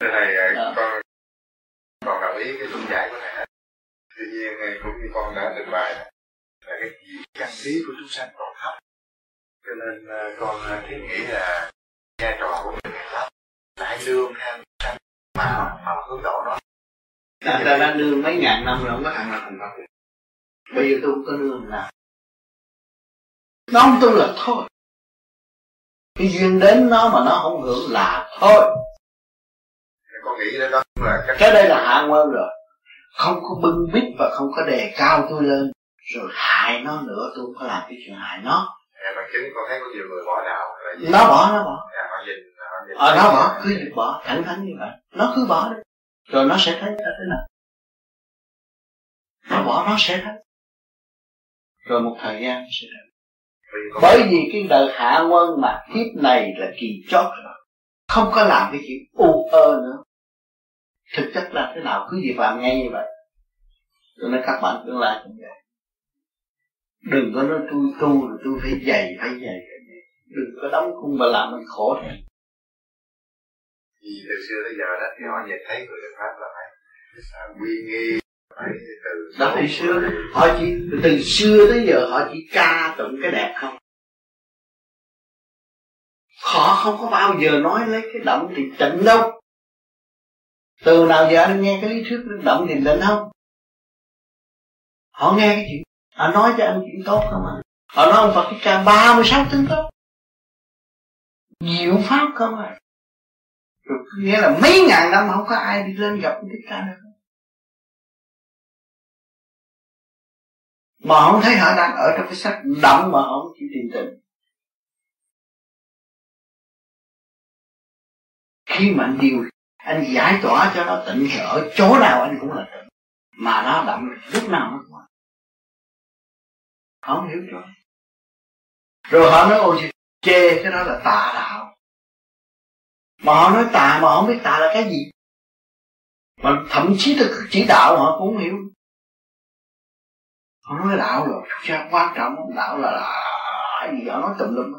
Thầy à, con còn đồng ý cái giải nhiên cũng như con đã trình bày. Là cái gì? Căn khí của chúng sanh còn thấp. Cho nên à, con à, thiết nghĩ là vai trò của mình thấp. Lại lương theo sanh mà mà hướng độ nó ta ta đã nương mấy ngàn năm rồi không có thằng nào thành Phật. Bây giờ tôi không có nương nào. Nó không tu là thôi. Cái duyên đến nó mà nó không hưởng là thôi. Con nghĩ đó là cái, cái đây là hạ nguyên rồi không có bưng bít và không có đề cao tôi lên. Rồi hại nó nữa tôi không có làm cái chuyện hại nó. À, bằng chứng con thấy có nhiều người bỏ đạo nó bỏ nó bỏ. Họ nhìn, họ nhìn. Ờ, nó bỏ cứ việc bỏ thẳng thắn như vậy. Nó cứ bỏ đi. Rồi nó sẽ thấy là thế nào? Nó bỏ nó sẽ thấy. Rồi một thời gian sẽ thấy. Bởi vì cái đời hạ quân mà kiếp này là kỳ chót rồi. Không có làm cái chuyện u ơ nữa thực chất là thế nào cứ gì phạm ngay như vậy. Cho nên các bạn tương lai cũng vậy. Đừng có nói tôi tu rồi tôi phải dày phải dày đừng có đóng khung và làm mình khổ thêm vì từ xưa tới giờ đó thì họ nhìn thấy người Đức Pháp là phải quy nghi đó từ xưa. đó. họ chỉ từ xưa tới giờ họ chỉ ca tụng cái đẹp không? Họ không có bao giờ nói lấy cái động thì tịnh đâu từ nào giờ anh nghe cái lý thuyết động thiền định không? Họ nghe cái chuyện họ nói cho anh chuyện tốt không à họ nói ông Phật cái ca ba mươi sáu tướng tốt. Diệu pháp không à rồi nghĩa là mấy ngàn năm không có ai đi lên gặp cái ca được. Mà không thấy họ đang ở trong cái sắc động mà họ không chịu tìm tình khi mà anh điều anh giải tỏa cho nó tịnh thì ở chỗ nào anh cũng là tịnh mà nó động lúc nào nó cũng không hiểu cho rồi họ nói ôi chê cái đó là tà đạo mà họ nói tà mà không biết tà là cái gì mà thậm chí là chỉ đạo họ cũng không hiểu họ nói đạo là sao quan trọng đạo là, là gì họ nói tùm lum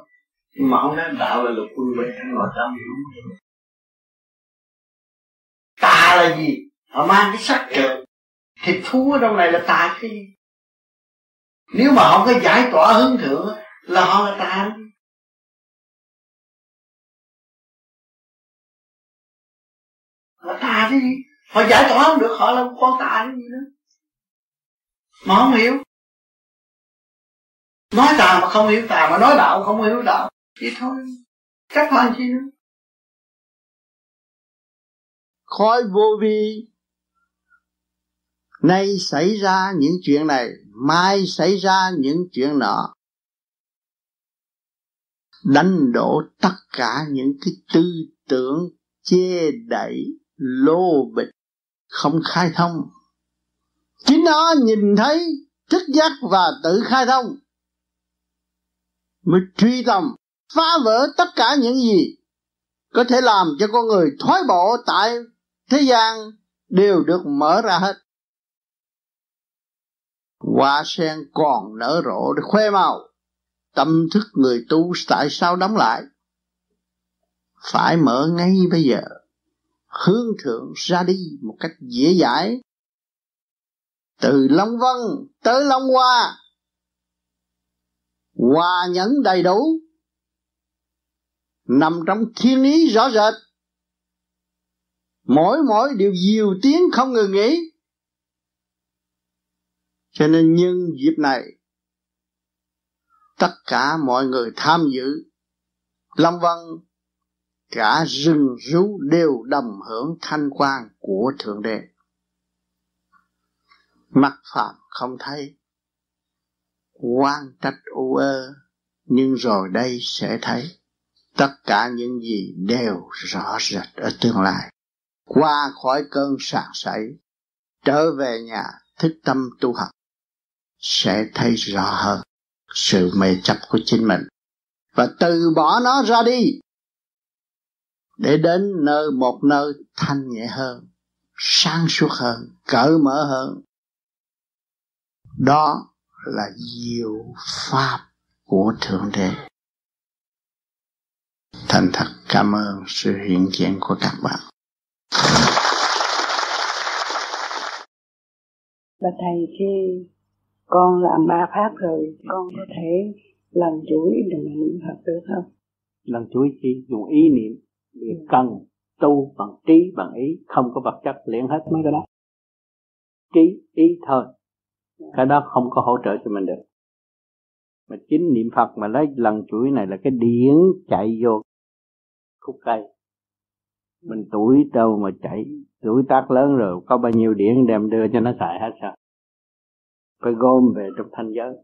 nhưng mà không nói đạo là lục quân bình nội tâm tà là gì? Họ mang cái sắc trời. Thịt thú ở trong này là tà cái gì nếu mà họ có giải tỏa hướng thượng là họ là tà họ tà cái gì? Họ giải tỏa không được, họ là con tà cái gì nữa. Mà không hiểu. Nói tà mà không hiểu tà mà nói đạo không hiểu đạo thì thôi. Chắc hơn chi nữa khói vô vi. Nay xảy ra những chuyện này, mai xảy ra những chuyện nọ. Đánh đổ tất cả những cái tư tưởng chê đẩy lô bịch, không khai thông. Chính nó nhìn thấy thức giác và tự khai thông, mới truy tầm, phá vỡ tất cả những gì có thể làm cho con người thoái bộ tại thế gian đều được mở ra hết. Hoa sen còn nở rộ để khoe màu. Tâm thức người tu tại sao đóng lại? Phải mở ngay bây giờ. Hướng thượng ra đi một cách dễ dãi. Từ Long Vân tới Long Hoa. Hòa nhẫn đầy đủ. Nằm trong thiên ý rõ rệt mỗi mỗi điều diều tiếng không ngừng nghỉ cho nên nhân dịp này tất cả mọi người tham dự Long Vân cả rừng rú đều đồng hưởng thanh quan của Thượng Đế. Mắt phạm không thấy, quan trách u ơ, nhưng rồi đây sẽ thấy tất cả những gì đều rõ rệt ở tương lai. Qua khỏi cơn sạc sảy, trở về nhà thức tâm tu học, sẽ thấy rõ hơn sự mê chấp của chính mình và từ bỏ nó ra đi để đến nơi một nơi thanh nhẹ hơn sáng suốt hơn cởi mở hơn. Đó là diệu pháp của thượng đế. Thành thật cảm ơn sự hiện diện của các bạn là thầy khi con làm ba pháp rồi con có thể lần chuỗi đừng niệm phật được không? Lần chuỗi chỉ dùng ý niệm việc ừ. cần tu bằng trí bằng ý không có vật chất luyện hết mấy cái đó. Trí ý thôi. Cái đó không có hỗ trợ cho mình được. Mà chính niệm phật mà lấy lần chuỗi này là cái điển chạy vô khúc cây mình tuổi đâu mà chạy tuổi tác lớn rồi, có bao nhiêu điển đem đưa cho nó xài hết sao? Phải gom về trong thanh giới.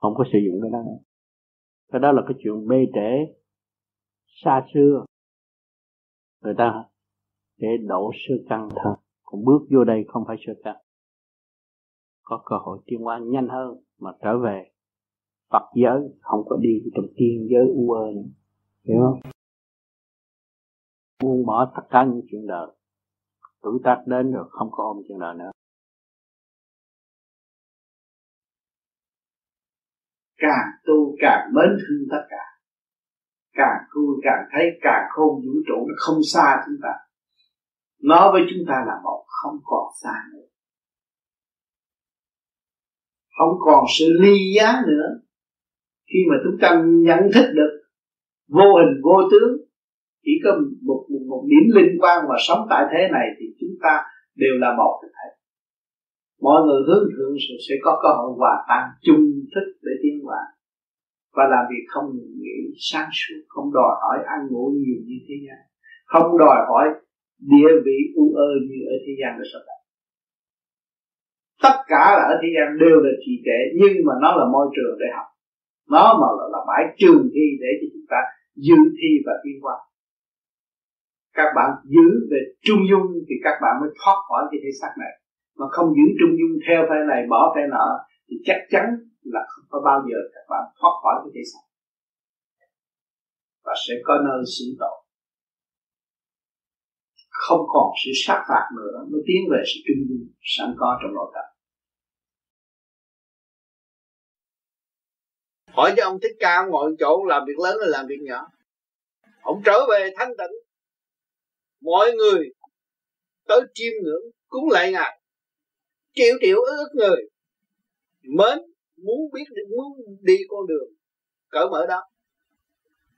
Không có sử dụng cái đó. Cái đó là cái chuyện bê trễ, xa xưa. Người ta để đổ sơ căn. Thôi còn bước vô đây không phải sơ căn. Có cơ hội tiến hóa nhanh hơn mà trở về Phật giới, không có đi trong tiên giới u ơ nữa. Hiểu không? Buông bỏ tất cả những chuyện đời. Tuổi tác đến rồi không có ôm chuyện đời nữa. Càng tu càng mến thương tất cả. Càng tu càng thấy càng khôn vũ trụ nó không xa chúng ta. Nó với chúng ta là một, không còn xa nữa. Không còn sự ly giá nữa. Khi mà chúng ta nhận thức được vô hình vô tướng chỉ có một, một, một điểm linh quan mà sống tại thế này thì chúng ta đều là một thể mọi người hướng thượng sẽ có cơ hội hòa tan chung thức để tiến hóa. Và làm việc không nghĩ sáng suốt không đòi hỏi ăn ngủ nhiều như thế gian. Không đòi hỏi địa vị u ơ như ở thế gian là sao tất cả là ở thế gian đều là trì trệ nhưng mà nó là môi trường để học. Nó mà là, là bãi trường thi để cho chúng ta dự thi và tiến hóa các bạn giữ về trung dung thì các bạn mới thoát khỏi cái thể xác này. Mà không giữ trung dung theo phe này, bỏ phe nọ, thì chắc chắn là không có bao giờ các bạn thoát khỏi cái thể xác. Và sẽ có nơi xử tội. Không còn sự sát phạt nữa, mới tiến về sự trung dung sẵn có trong nội tâm. Hỏi cho ông thích ca ông ngồi chỗ làm việc lớn hay làm việc nhỏ? Ông trở về thanh tịnh mọi người tới chiêm ngưỡng cúng lại ngài. Triệu triệu ước người mến muốn biết muốn đi con đường cởi mở đó.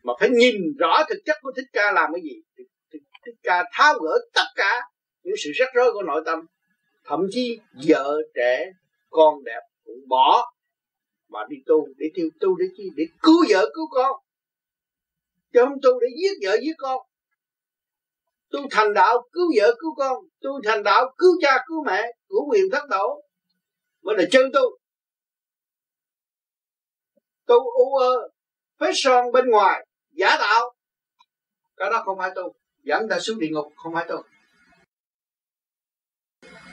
Mà phải nhìn rõ thực chất của thích ca làm cái gì. Thích ca tháo gỡ tất cả những sự rắc rối của nội tâm. Thậm chí vợ trẻ, con đẹp cũng bỏ mà đi tu để tiêu tu để chi, để cứu vợ, cứu con. Chứ không tu để giết vợ, giết con tu thành đạo cứu vợ cứu con, tu thành đạo cứu cha cứu mẹ, của quyền thất tổ. Mới là chân tu. Tu u ơ phết son bên ngoài, giả tạo. Cái đó không phải tu. Dẫn ta xuống địa ngục, không phải tu.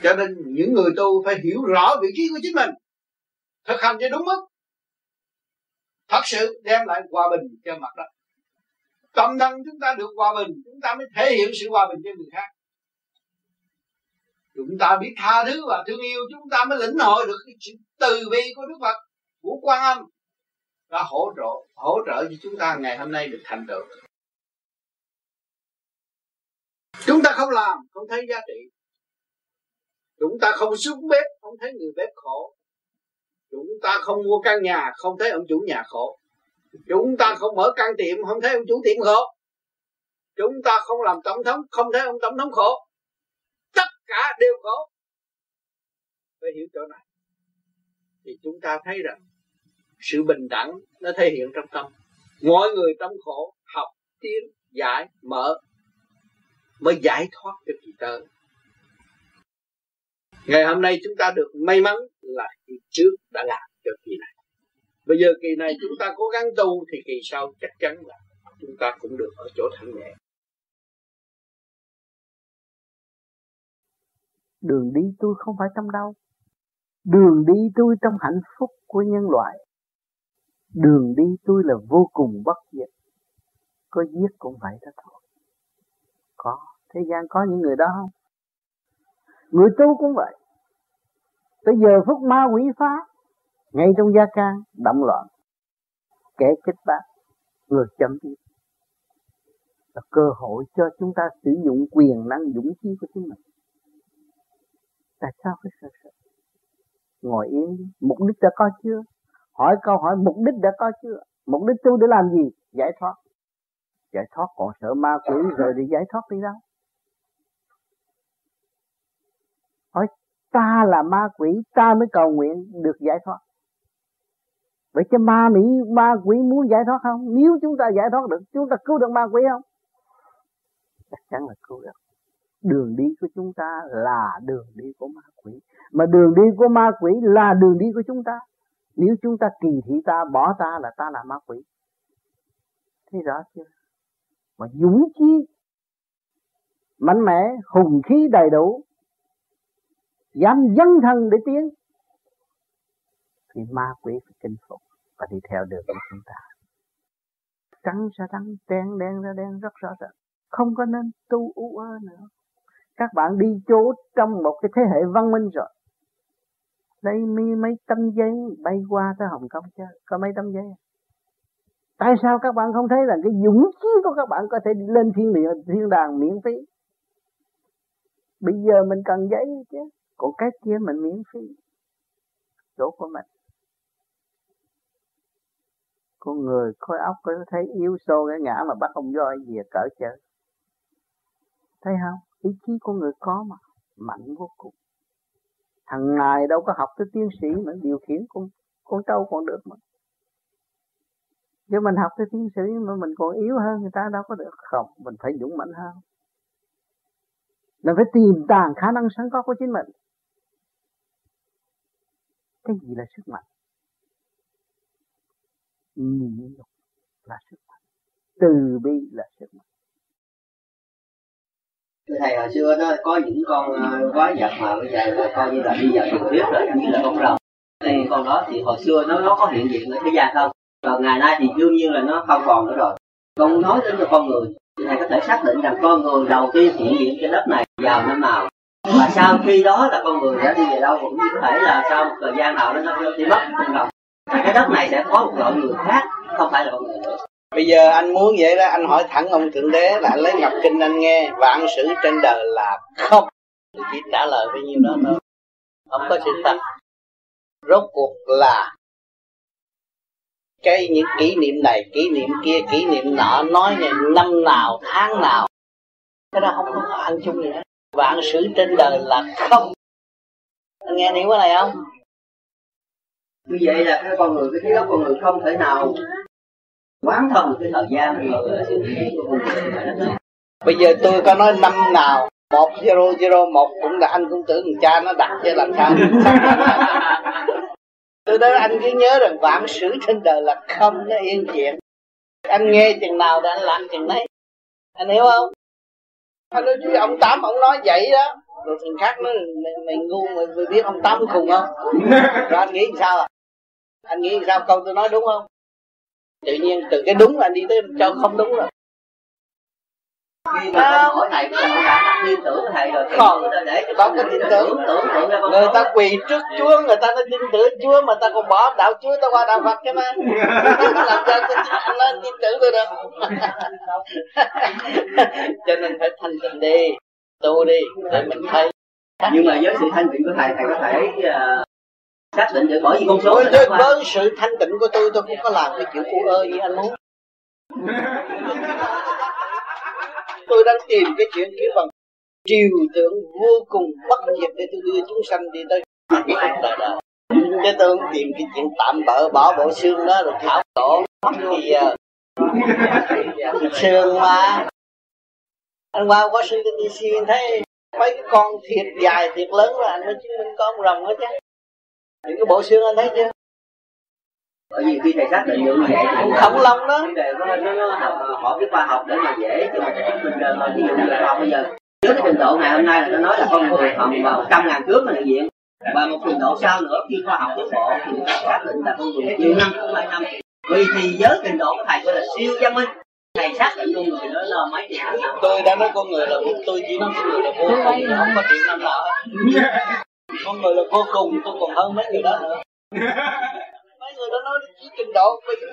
Cho nên những người tu phải hiểu rõ vị trí của chính mình. Thực hành cho đúng mức. Thật sự đem lại hòa bình cho mặt đất tâm năng chúng ta được hòa bình, chúng ta mới thể hiện sự hòa bình cho người khác. Chúng ta biết tha thứ và thương yêu, chúng ta mới lĩnh hội được cái sự từ bi của Đức Phật, của Quan Âm đã hỗ trợ hỗ trợ cho chúng ta ngày hôm nay được thành tựu. Chúng ta không làm, không thấy giá trị. Chúng ta không xuống bếp, không thấy người bếp khổ. Chúng ta không mua căn nhà, không thấy ông chủ nhà khổ chúng ta không mở căn tiệm không thấy ông chủ tiệm khổ. Chúng ta không làm tổng thống, không thấy ông tổng thống khổ. Tất cả đều khổ. Phải hiểu chỗ này. Thì chúng ta thấy rằng, sự bình đẳng nó thể hiện trong tâm. Mọi người trong khổ học, tiến, giải, mở, mới giải thoát cho kỳ tơ. Ngày hôm nay chúng ta được may mắn là kỳ trước đã làm cho kỳ này bây giờ kỳ này chúng ta cố gắng tu thì kỳ sau chắc chắn là chúng ta cũng được ở chỗ thanh nhẹ đường đi tôi không phải trong đâu đường đi tôi trong hạnh phúc của nhân loại. Đường đi tôi là vô cùng bất diệt. Có giết cũng vậy đó thôi. Có. Thế gian có những người đó không? Người tu cũng vậy. Tới giờ phút ma quỷ phá ngay trong gia can động loạn. Kẻ kích bác, người chấm đi là cơ hội cho chúng ta sử dụng quyền năng dũng khí của chính mình. Tại sao phải sợ sợ? Ngồi yên đi. Mục đích đã có chưa? Hỏi câu hỏi mục đích đã có chưa? Mục đích tu để làm gì? Giải thoát. Giải thoát còn sợ ma quỷ rồi thì giải thoát đi đâu? Hỏi ta là ma quỷ, ta mới cầu nguyện được giải thoát vậy cho ma mỹ ma quỷ muốn giải thoát không? Nếu chúng ta giải thoát được, chúng ta cứu được ma quỷ không? Chắc chắn là cứu được. Đường đi của chúng ta là đường đi của ma quỷ. Mà đường đi của ma quỷ là đường đi của chúng ta. Nếu chúng ta kỳ thị ta, bỏ ta là ta là ma quỷ. Thấy rõ chưa? Mà dũng chi mạnh mẽ, hùng khí đầy đủ, dám dấn thân để tiến thì ma quỷ phải kinh phục và đi theo đường của chúng ta. Trắng ra trắng, đen đen ra đen, rất rõ ràng. Không có nên tu u ơ nữa. Các bạn đi chỗ trong một cái thế hệ văn minh rồi. Lấy mi, mấy tấm giấy bay qua tới Hồng Kông chứ, có mấy tấm giấy à? tại sao các bạn không thấy là cái dũng khí của các bạn có thể lên thiên địa, thiên đàng miễn phí? Bây giờ mình cần giấy chứ, còn cái kia mình miễn phí. Chỗ của mình con người khối óc có thấy yếu xô cái ngã mà bắt ông voi gì cỡ chơi thấy không? Ý chí con người có mà, mạnh vô cùng. Thằng ngài đâu có học tới tiến sĩ mà điều khiển con con trâu còn được mà. Chứ mình học tới tiến sĩ mà mình còn yếu hơn người ta đâu có được. Không, mình phải dũng mạnh hơn. Mình phải tìm tàng khả năng sẵn có của chính mình. Cái gì là sức mạnh? Nhịn nhục là sức mạnh. Từ bi là sức mạnh. Thưa thầy hồi xưa đó có những con uh, quái vật mà bây giờ là coi như là đi vào truyền tiếp rồi như là con rồng. Thì con đó thì hồi xưa nó nó có hiện diện ở thế gian không? Còn ngày nay thì đương nhiên là nó không còn nữa rồi. Con nói đến cho con người thì thầy có thể xác định rằng con người đầu tiên hiện diện trên đất này vào năm nào. Và sau khi đó là con người đã đi về đâu cũng có thể là sau một thời gian nào đó nó đi mất con rồng cái đất này sẽ có một loại người khác, không phải loại người nữa bây giờ anh muốn vậy đó, anh hỏi thẳng ông thượng đế là anh lấy ngọc kinh anh nghe vạn sự trên đời là không. Chỉ trả lời bấy nhiêu đó thôi. Không có sự thật. Rốt cuộc là cái những kỷ niệm này, kỷ niệm kia, kỷ niệm nọ, nói này năm nào, tháng nào, cái đó không có ăn chung gì hết vạn sự trên đời là không. Anh nghe hiểu cái này không? Như vậy là cái con người cái trí óc con người không thể nào quán thông cái thời gian bây giờ tôi có nói năm nào một zero zero một cũng là anh cũng tưởng cha nó đặt cho làm sao. (laughs) Tôi nói anh cứ nhớ rằng vạn sự trên đời là không nó yên chuyện. Anh nghe chừng nào thì anh làm chừng đấy anh hiểu không? Anh nói chứ ông tám ông nói vậy đó. Rồi thằng khác nói mày, mày ngu mày, mày biết ông tám khùng không? Rồi anh nghĩ sao à anh nghĩ sao câu tôi nói đúng không? Tự nhiên từ cái đúng là anh đi tới cho không đúng rồi. Khi mà hỏi thầy có đã tin tưởng thầy rồi còn để cho có cái tin tưởng tưởng. tượng ra người ta quỳ trước chúa người ta nói tin tưởng chúa mà ta còn bỏ đạo chúa ta qua đạo phật chứ mà. (laughs) Làm sao tôi anh nói tin tưởng tôi được? (laughs) Cho nên phải thanh tịnh đi. Tu đi để mình thấy. Nhưng mà với sự thanh tịnh của thầy thầy có thể uh, xác định được bởi vì con số với, với sự thanh tịnh của tôi tôi không có làm cái kiểu u ơ như anh muốn (laughs) tôi đang tìm cái chuyện kiểu bằng triều tượng vô cùng bất diệt để tôi đưa chúng sanh đi tới. Đời đời chứ tôi không tìm cái chuyện tạm bỡ bỏ bộ xương đó rồi thảo tổ. Mất gì giờ xương mà. Anh qua Washington DC thấy mấy cái con thiệt dài thiệt lớn là anh mới chứng minh có ông rồng hết chứ những cái bộ xương anh thấy chưa? Bởi vì khi thầy xác định được như vậy thì khổng lồ đó. vấn đề nó, nó, nó học hỏi cái khoa học để mà dễ cho mình chứng minh ra thôi. Ví dụ như là học bây giờ với cái trình độ ngày hôm nay là nó nói là con người khoảng vào trăm ngàn trước là hiện diện. Và một trình độ sau nữa khi khoa học tiến bộ thì người ta xác định là con người nhiều năm không hai năm. Vì thì với trình độ của thầy gọi là siêu văn minh. Thầy xác định con người đó là mấy triệu năm. Tôi đã nói con người là tôi chỉ nói con người là vô không có triệu năm nào con người là vô cùng tôi còn hơn mấy người đó nữa. (laughs) Mấy người đó nói chỉ trình độ bây giờ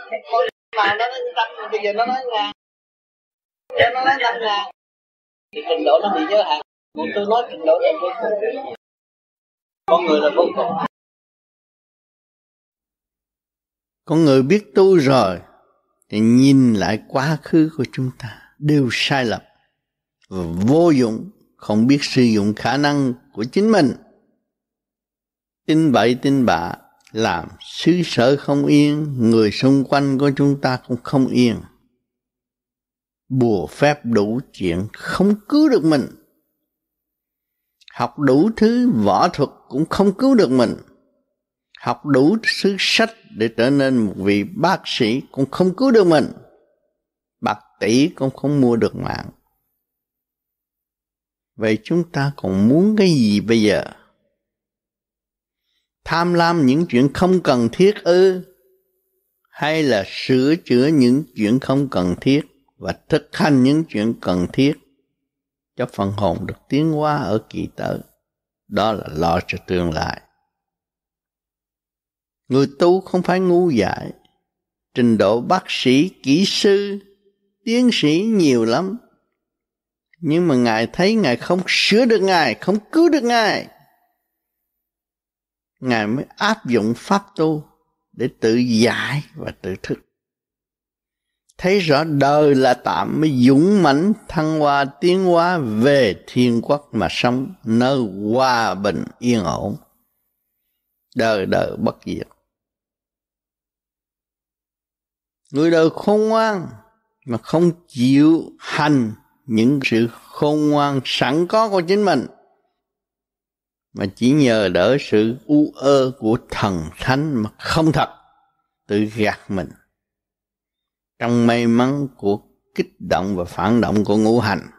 mà nó nói trăm bây giờ nó nói ngàn giờ nó nói năm ngàn thì trình độ nó bị giới hạn. Còn tôi nói trình độ là vô cùng. Con người là vô cùng. Con người biết tu rồi thì nhìn lại quá khứ của chúng ta đều sai lầm. Và vô dụng không biết sử dụng khả năng của chính mình tin bậy tin bạ làm xứ sở không yên, người xung quanh của chúng ta cũng không yên. Bùa phép đủ chuyện không cứu được mình. Học đủ thứ võ thuật cũng không cứu được mình. Học đủ thứ sách để trở nên một vị bác sĩ cũng không cứu được mình. Bạc tỷ cũng không mua được mạng. Vậy chúng ta còn muốn cái gì bây giờ? Tham lam những chuyện không cần thiết ư? Hay là sửa chữa những chuyện không cần thiết và thực hành những chuyện cần thiết cho phần hồn được tiến hóa ở kỳ tới đó là lo cho tương lai. Người tu không phải ngu dại. Trình độ bác sĩ, kỹ sư, tiến sĩ nhiều lắm. Nhưng mà ngài thấy ngài không sửa được ngài, không cứu được ngài ngài mới áp dụng pháp tu để tự giải và tự thức. Thấy rõ đời là tạm mới dũng mãnh, thăng hoa tiến hóa, về thiên quốc mà sống, nơi hòa bình, yên ổn. Đời đời bất diệt. Người đời khôn ngoan mà không chịu hành những sự khôn ngoan sẵn có của chính mình mà chỉ nhờ đỡ sự u ơ của thần thánh mà không thật, tự gạt mình. Trong may mắn của kích động và phản động của ngũ hành,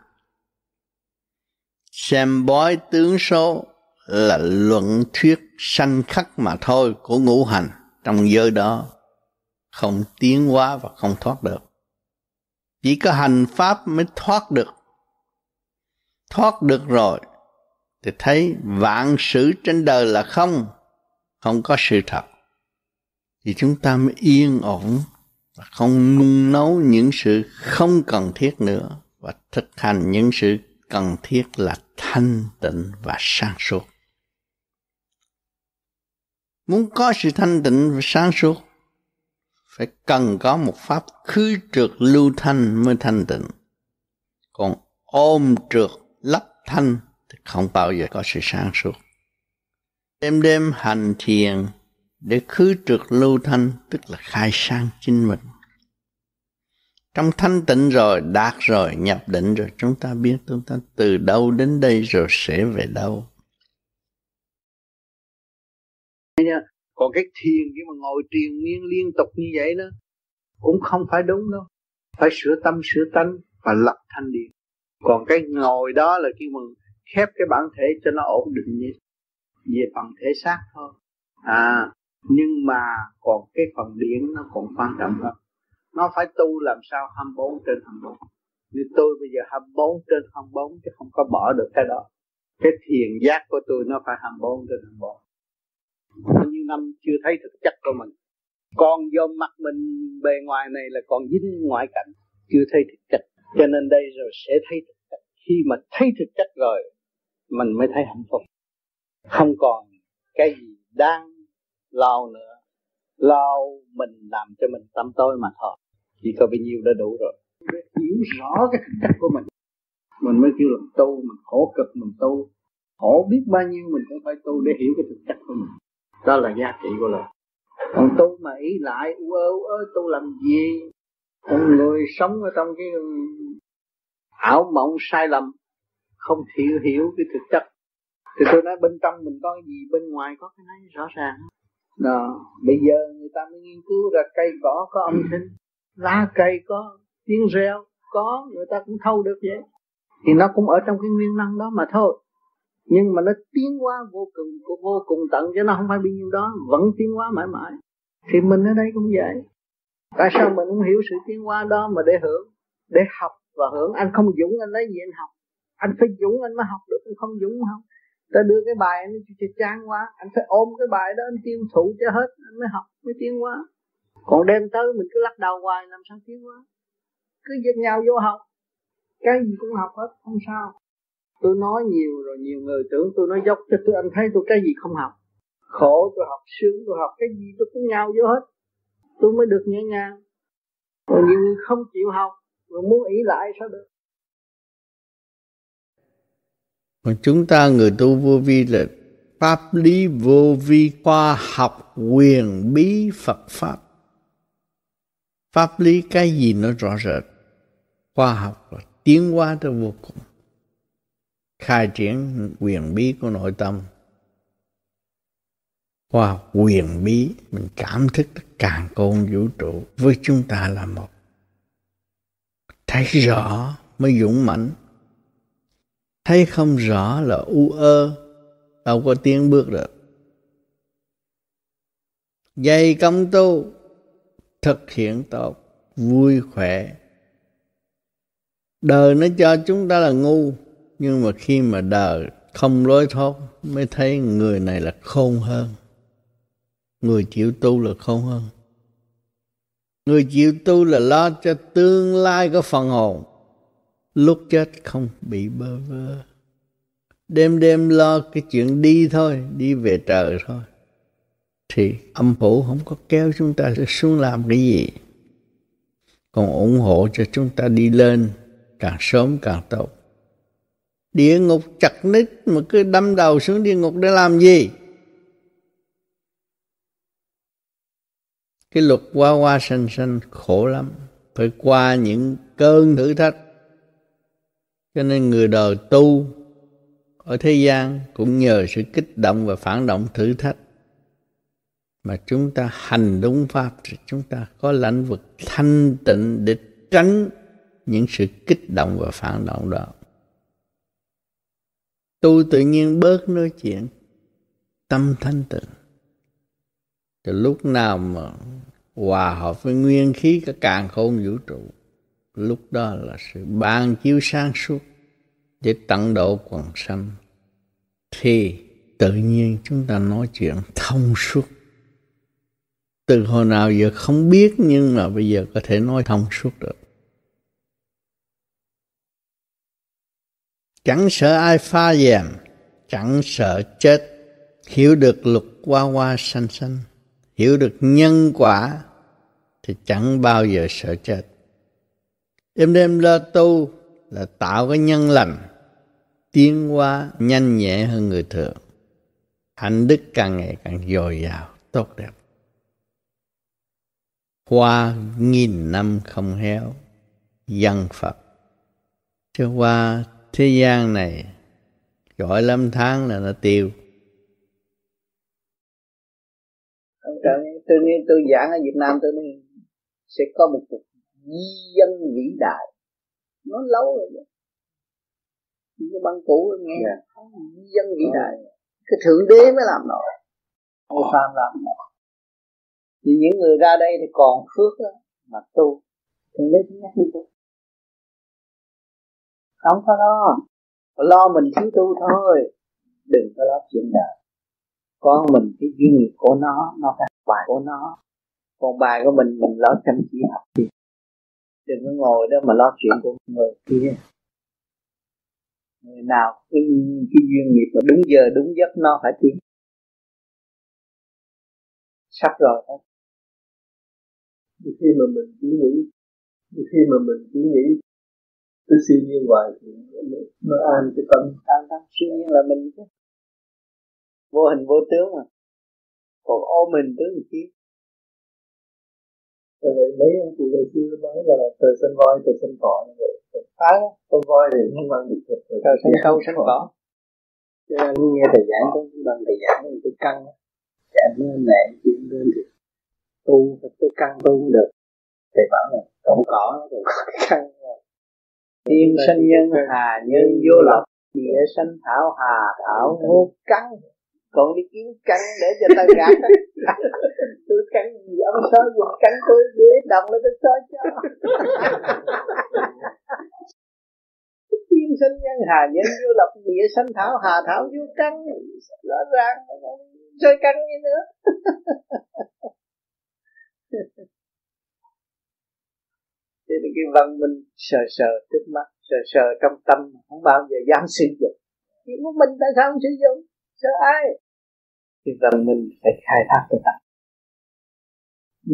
xem bói tướng số là luận thuyết sanh khắc mà thôi của ngũ hành trong giới đó, không tiến hóa và không thoát được. Chỉ có hành pháp mới thoát được. Thoát được rồi thì thấy vạn sự trên đời là không không có sự thật. Thì chúng ta mới yên ổn và không nung nấu những sự không cần thiết nữa và thực hành những sự cần thiết là thanh tịnh và sáng suốt. Muốn có sự thanh tịnh và sáng suốt, phải cần có một pháp khứ trượt lưu thanh mới thanh tịnh. Còn ôm trượt lấp thanh thì không bao giờ có sự sáng suốt. Đêm đêm hành thiền để khứ trượt lưu thanh, tức là khai sang chính mình. Trong thanh tịnh rồi, đạt rồi, nhập định rồi, chúng ta biết chúng ta từ đâu đến đây rồi sẽ về đâu. Còn cái thiền khi mà ngồi triền miên liên tục như vậy đó, cũng không phải đúng đâu. Phải sửa tâm, sửa tánh và lập thanh điện còn cái ngồi đó là khi mà khép cái bản thể cho nó ổn định như về phần thể xác thôi. À nhưng mà còn cái phần điển nó còn quan trọng hơn. Nó phải tu làm sao 24 trên 24 như tôi bây giờ 24 trên 24 chứ không có bỏ được cái đó. Cái thiền giác của tôi nó phải 24 trên 24 bao nhiêu năm chưa thấy thực chất của mình. Còn do mặt mình bề ngoài này là còn dính ngoại cảnh. Chưa thấy thực chất. Cho nên đây rồi sẽ thấy thực chất. Khi mà thấy thực chất rồi mình mới thấy hạnh phúc. Không còn cái gì đang lo nữa. Lo mình làm cho mình tâm tối mà thôi. Chỉ có bao nhiêu đã đủ rồi. Hiểu rõ cái thực chất của mình. Mình mới kêu là tu mình khổ cực mình tu. Khổ biết bao nhiêu mình cũng phải tu để hiểu cái thực chất của mình. Đó là giá trị của lời. Còn tu mà ý lại u ơ u ơ tu làm gì? Con người sống ở trong cái ảo mộng sai lầm không hiểu hiểu cái thực chất. Thì tôi nói bên trong mình có cái gì, bên ngoài có cái này rõ ràng. Đó, bây giờ người ta mới nghiên cứu ra cây cỏ có âm thanh, lá cây có tiếng reo, có, người ta cũng thâu được vậy. Thì nó cũng ở trong cái nguyên năng đó mà thôi. Nhưng mà nó tiến hóa vô cùng vô cùng tận, chứ nó không phải bao nhiêu đó, vẫn tiến hóa mãi mãi. Thì mình ở đây cũng vậy. Tại sao mình không hiểu sự tiến hóa đó mà để hưởng, để học và hưởng? Anh không dũng, anh lấy gì anh học? Anh phải dũng anh mới học được, anh không dũng không. Ta đưa cái bài anh cho trang quá. Anh phải ôm cái bài đó, anh tiêu thụ cho hết, anh mới học mới tiến quá còn đem tới mình cứ lắc đầu hoài, làm sao tiến quá cứ giật nhau vô học. Cái gì cũng học hết, không sao. Tôi nói nhiều rồi, nhiều người tưởng tôi nói dốc, cho tôi anh thấy tôi cái gì không học. Khổ, tôi học sướng, tôi học cái gì tôi cũng nhau vô hết. Tôi mới được nhẹ nhàng. Còn nhiều người không chịu học, rồi muốn ý lại sao được? Còn chúng ta, người tu vô vi, là pháp lý vô vi, khoa học, quyền bí, Phật pháp. Pháp lý cái gì nó rõ rệt. Khoa học là tiến hóa tới vô cùng. Khai triển quyền bí của nội tâm. Qua quyền bí, mình cảm thức tất cả côn vũ trụ với chúng ta là một. Thấy rõ mới dũng mãnh thấy không rõ là u ơ, đâu có tiến bước được. Dày công tu, thực hiện tốt, vui khỏe. Đời nó cho chúng ta là ngu, nhưng mà khi mà đời không lối thoát, mới thấy người này là khôn hơn. Người chịu tu là khôn hơn. Người chịu tu là lo cho tương lai của phần hồn lúc chết không bị bơ vơ. Đêm đêm lo cái chuyện đi thôi, đi về trời thôi. Thì âm phủ không có kéo chúng ta xuống làm cái gì. Còn ủng hộ cho chúng ta đi lên, càng sớm càng tốt. Địa ngục chặt nít mà cứ đâm đầu xuống địa ngục để làm gì? Cái luật qua qua sanh sanh khổ lắm. Phải qua những cơn thử thách cho nên người đời tu ở thế gian cũng nhờ sự kích động và phản động thử thách. Mà chúng ta hành đúng pháp thì chúng ta có lãnh vực thanh tịnh để tránh những sự kích động và phản động đó. Tu tự nhiên bớt nói chuyện, tâm thanh tịnh. Từ lúc nào mà hòa hợp với nguyên khí, cả càng khôn vũ trụ lúc đó là sự ban chiếu sáng suốt để tận độ quần sanh. Thì tự nhiên chúng ta nói chuyện thông suốt. Từ hồi nào giờ không biết nhưng mà bây giờ có thể nói thông suốt được. Chẳng sợ ai pha dèm, chẳng sợ chết, hiểu được luật qua qua sanh sanh, hiểu được nhân quả, thì chẳng bao giờ sợ chết đêm đêm lo tu là tạo cái nhân lành, tiến hóa nhanh nhẹ hơn người thường. Hạnh đức càng ngày càng dồi dào, tốt đẹp. Hoa nghìn năm không héo, dân phật. Chứ qua thế gian này gọi lâm tháng là nó tiêu. Tôi nghĩ tôi giảng ở Việt Nam tôi nghĩ sẽ có một cuộc di dân vĩ đại. Nó lâu rồi đó. Cái băng cũ nghe yeah. Dạ. di dân vĩ đại. Cái thượng đế mới làm nổi ông phàm làm nổi thì những người ra đây thì còn phước đó, mà tu. Thượng đế nhắc đi tu. Không có lo. Lo mình thiếu tu thôi. Đừng có lo chuyện đời. Con mình cái duyên nghiệp của nó nó phải bài của nó. Còn bài của mình mình lo chăm chỉ học đi đừng có ngồi đó mà lo chuyện của người kia. Người nào cái, cái duyên nghiệp mà đúng giờ đúng giấc nó phải tiến. Sắp rồi đó. Khi mà mình chỉ nghĩ khi mà mình chỉ nghĩ cái siêu nhiên hoài thì nó an cái tâm. An tâm siêu nhiên là mình chứ. Vô hình vô tướng mà. Còn ôm mình tướng gì chứ rồi mấy ông cụ ngày xưa nói là trời sinh voi trời sinh cỏ vậy. Phá con voi thì không bằng được trời sinh sâu sinh cỏ. Cho nên nghe thầy giảng có bằng thầy giảng thì tôi căng chạy nó nè chuyện lên thì tu tôi căng tu không được. Thầy bảo là cọng cỏ cũng có cái căng thiên sinh nhân hà nhân vô lộc địa sinh thảo hà thảo ngô căng còn đi kiếm cắn để cho ta gạt (laughs) tôi cắn gì ông sơ dùng cắn tôi để đồng lên tôi sơ cho. Thiên sinh nhân hà nhân vô lập địa sanh thảo hà thảo vô cắn rõ ràng chơi cắn như nữa. (laughs) Cho nên cái văn minh sờ sờ trước mắt sờ sờ trong tâm không bao giờ dám sử dụng. Chỉ một mình tại sao không sử dụng cho ai thì rằng mình phải khai thác cái tập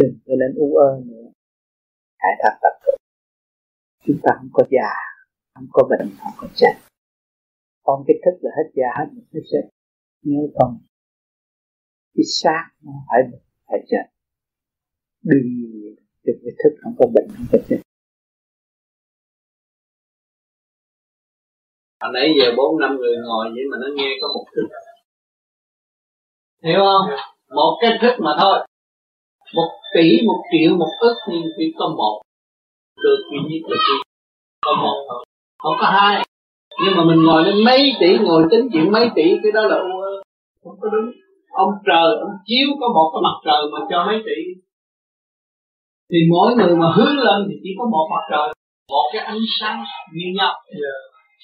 đừng có nên u ơ nữa. Khai thác tập chúng ta không có già, không có bệnh, không có chết. Còn cái thức là hết già, hết hết chết. Nhớ không cái xác nó phải bệnh, phải chết. Đừng đừng cái thức không có bệnh, không có chết. Hồi nãy giờ bốn năm người ngồi vậy mà nó nghe có một thức hiểu không? Một cái thức mà thôi. Một tỷ một triệu một ức nhưng chỉ có một. Được duy nhất là chỉ có một thôi. Không có hai. Nhưng mà mình ngồi lên mấy tỷ ngồi tính chuyện mấy tỷ cái đó là không có đúng. Ông trời ông chiếu có một cái mặt trời mà cho mấy tỷ. Thì mỗi người mà hướng lên thì chỉ có một mặt trời. Một cái ánh sáng như nhau.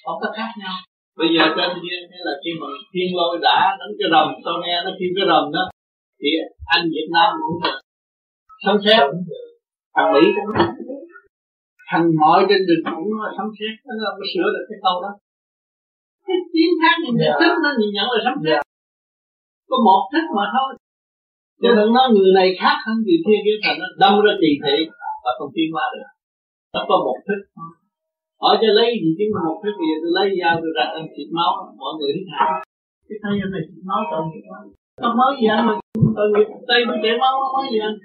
Không có khác nhau bây giờ trên thiên là khi mà thiên lôi đã đánh cái rầm sau nghe nó kêu cái rầm đó thì anh Việt Nam cũng là sắm xếp thằng Mỹ cũng thằng mọi trên đường cũng sắm xếp nó là mới sửa được cái câu đó. Cái tiếng khác nhìn nhận thức nó nhìn nhận là sắm xếp có một thức mà thôi. Cho nên nói người này khác hơn người kia kia thành nó đâm ra trì thị và không tiến qua được. Nó có một thức hỏi cho lấy gì chứ mà một cái gì, tôi lấy dao tôi ra ăn thịt máu, mọi người hít thả cái tay anh này thịt máu tội nghiệp quá không máu gì anh mà tội nghiệp tay tôi chảy máu không máu gì anh?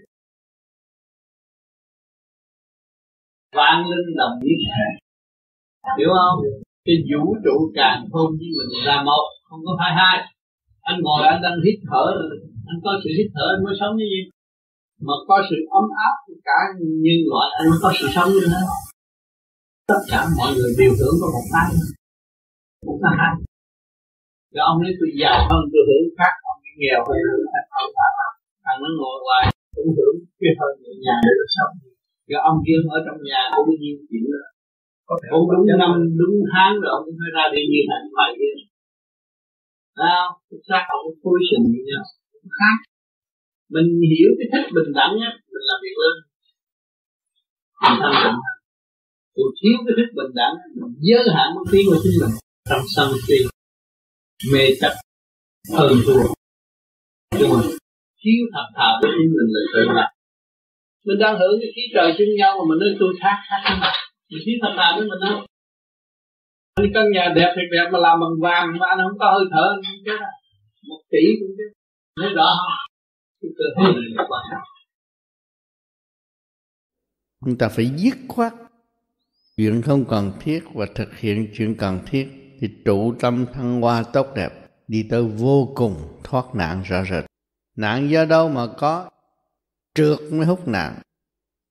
Vạn linh đồng biết thể hiểu không? Cái vũ trụ càng không với mình là một, không có hai hai. Anh ngồi anh đang hít thở, anh có sự hít thở, anh mới sống như gì mà có sự ấm áp của cả nhân loại, anh mới có sự sống như thế tất cả mọi người đều hưởng có một cái một cái hai rồi ông nói tôi giàu hơn tôi hưởng khác ông nghèo hơn thằng nó ngồi hoài cũng hưởng cái hơn người nhà để nó sống. Rồi ông kia ở trong nhà cũng nhiều chuyện đó cũng đúng năm đúng tháng rồi ông phải ra đi như hạnh mày kia không? Cái xác ông phối sinh với nhau. Khác. Mình hiểu cái thích bình đẳng á mình làm việc lớn mình thanh tịnh còn thiếu cái thức bình đẳng mình giới hạn mức tiến của chính mình. Tâm sân si, mê chấp, hơn thua. Nhưng mà thiếu thật thà với chính mình là tự lập. Mình đang hưởng cái khí trời chung nhau mà mình nói tôi khác khác mình. Thiếu thật thà với mình không? Anh căn nhà đẹp thì đẹp mà làm bằng vàng mà anh không có hơi thở, anh không chết à một tỷ cũng chết thấy rõ. Không cái cơ hội này là quan trọng. Chúng ta phải dứt khoát chuyện không cần thiết và thực hiện chuyện cần thiết thì trụ tâm thăng hoa tốt đẹp, đi tới vô cùng thoát nạn rõ rệt. Nạn do đâu mà có? Trượt mới hút nạn.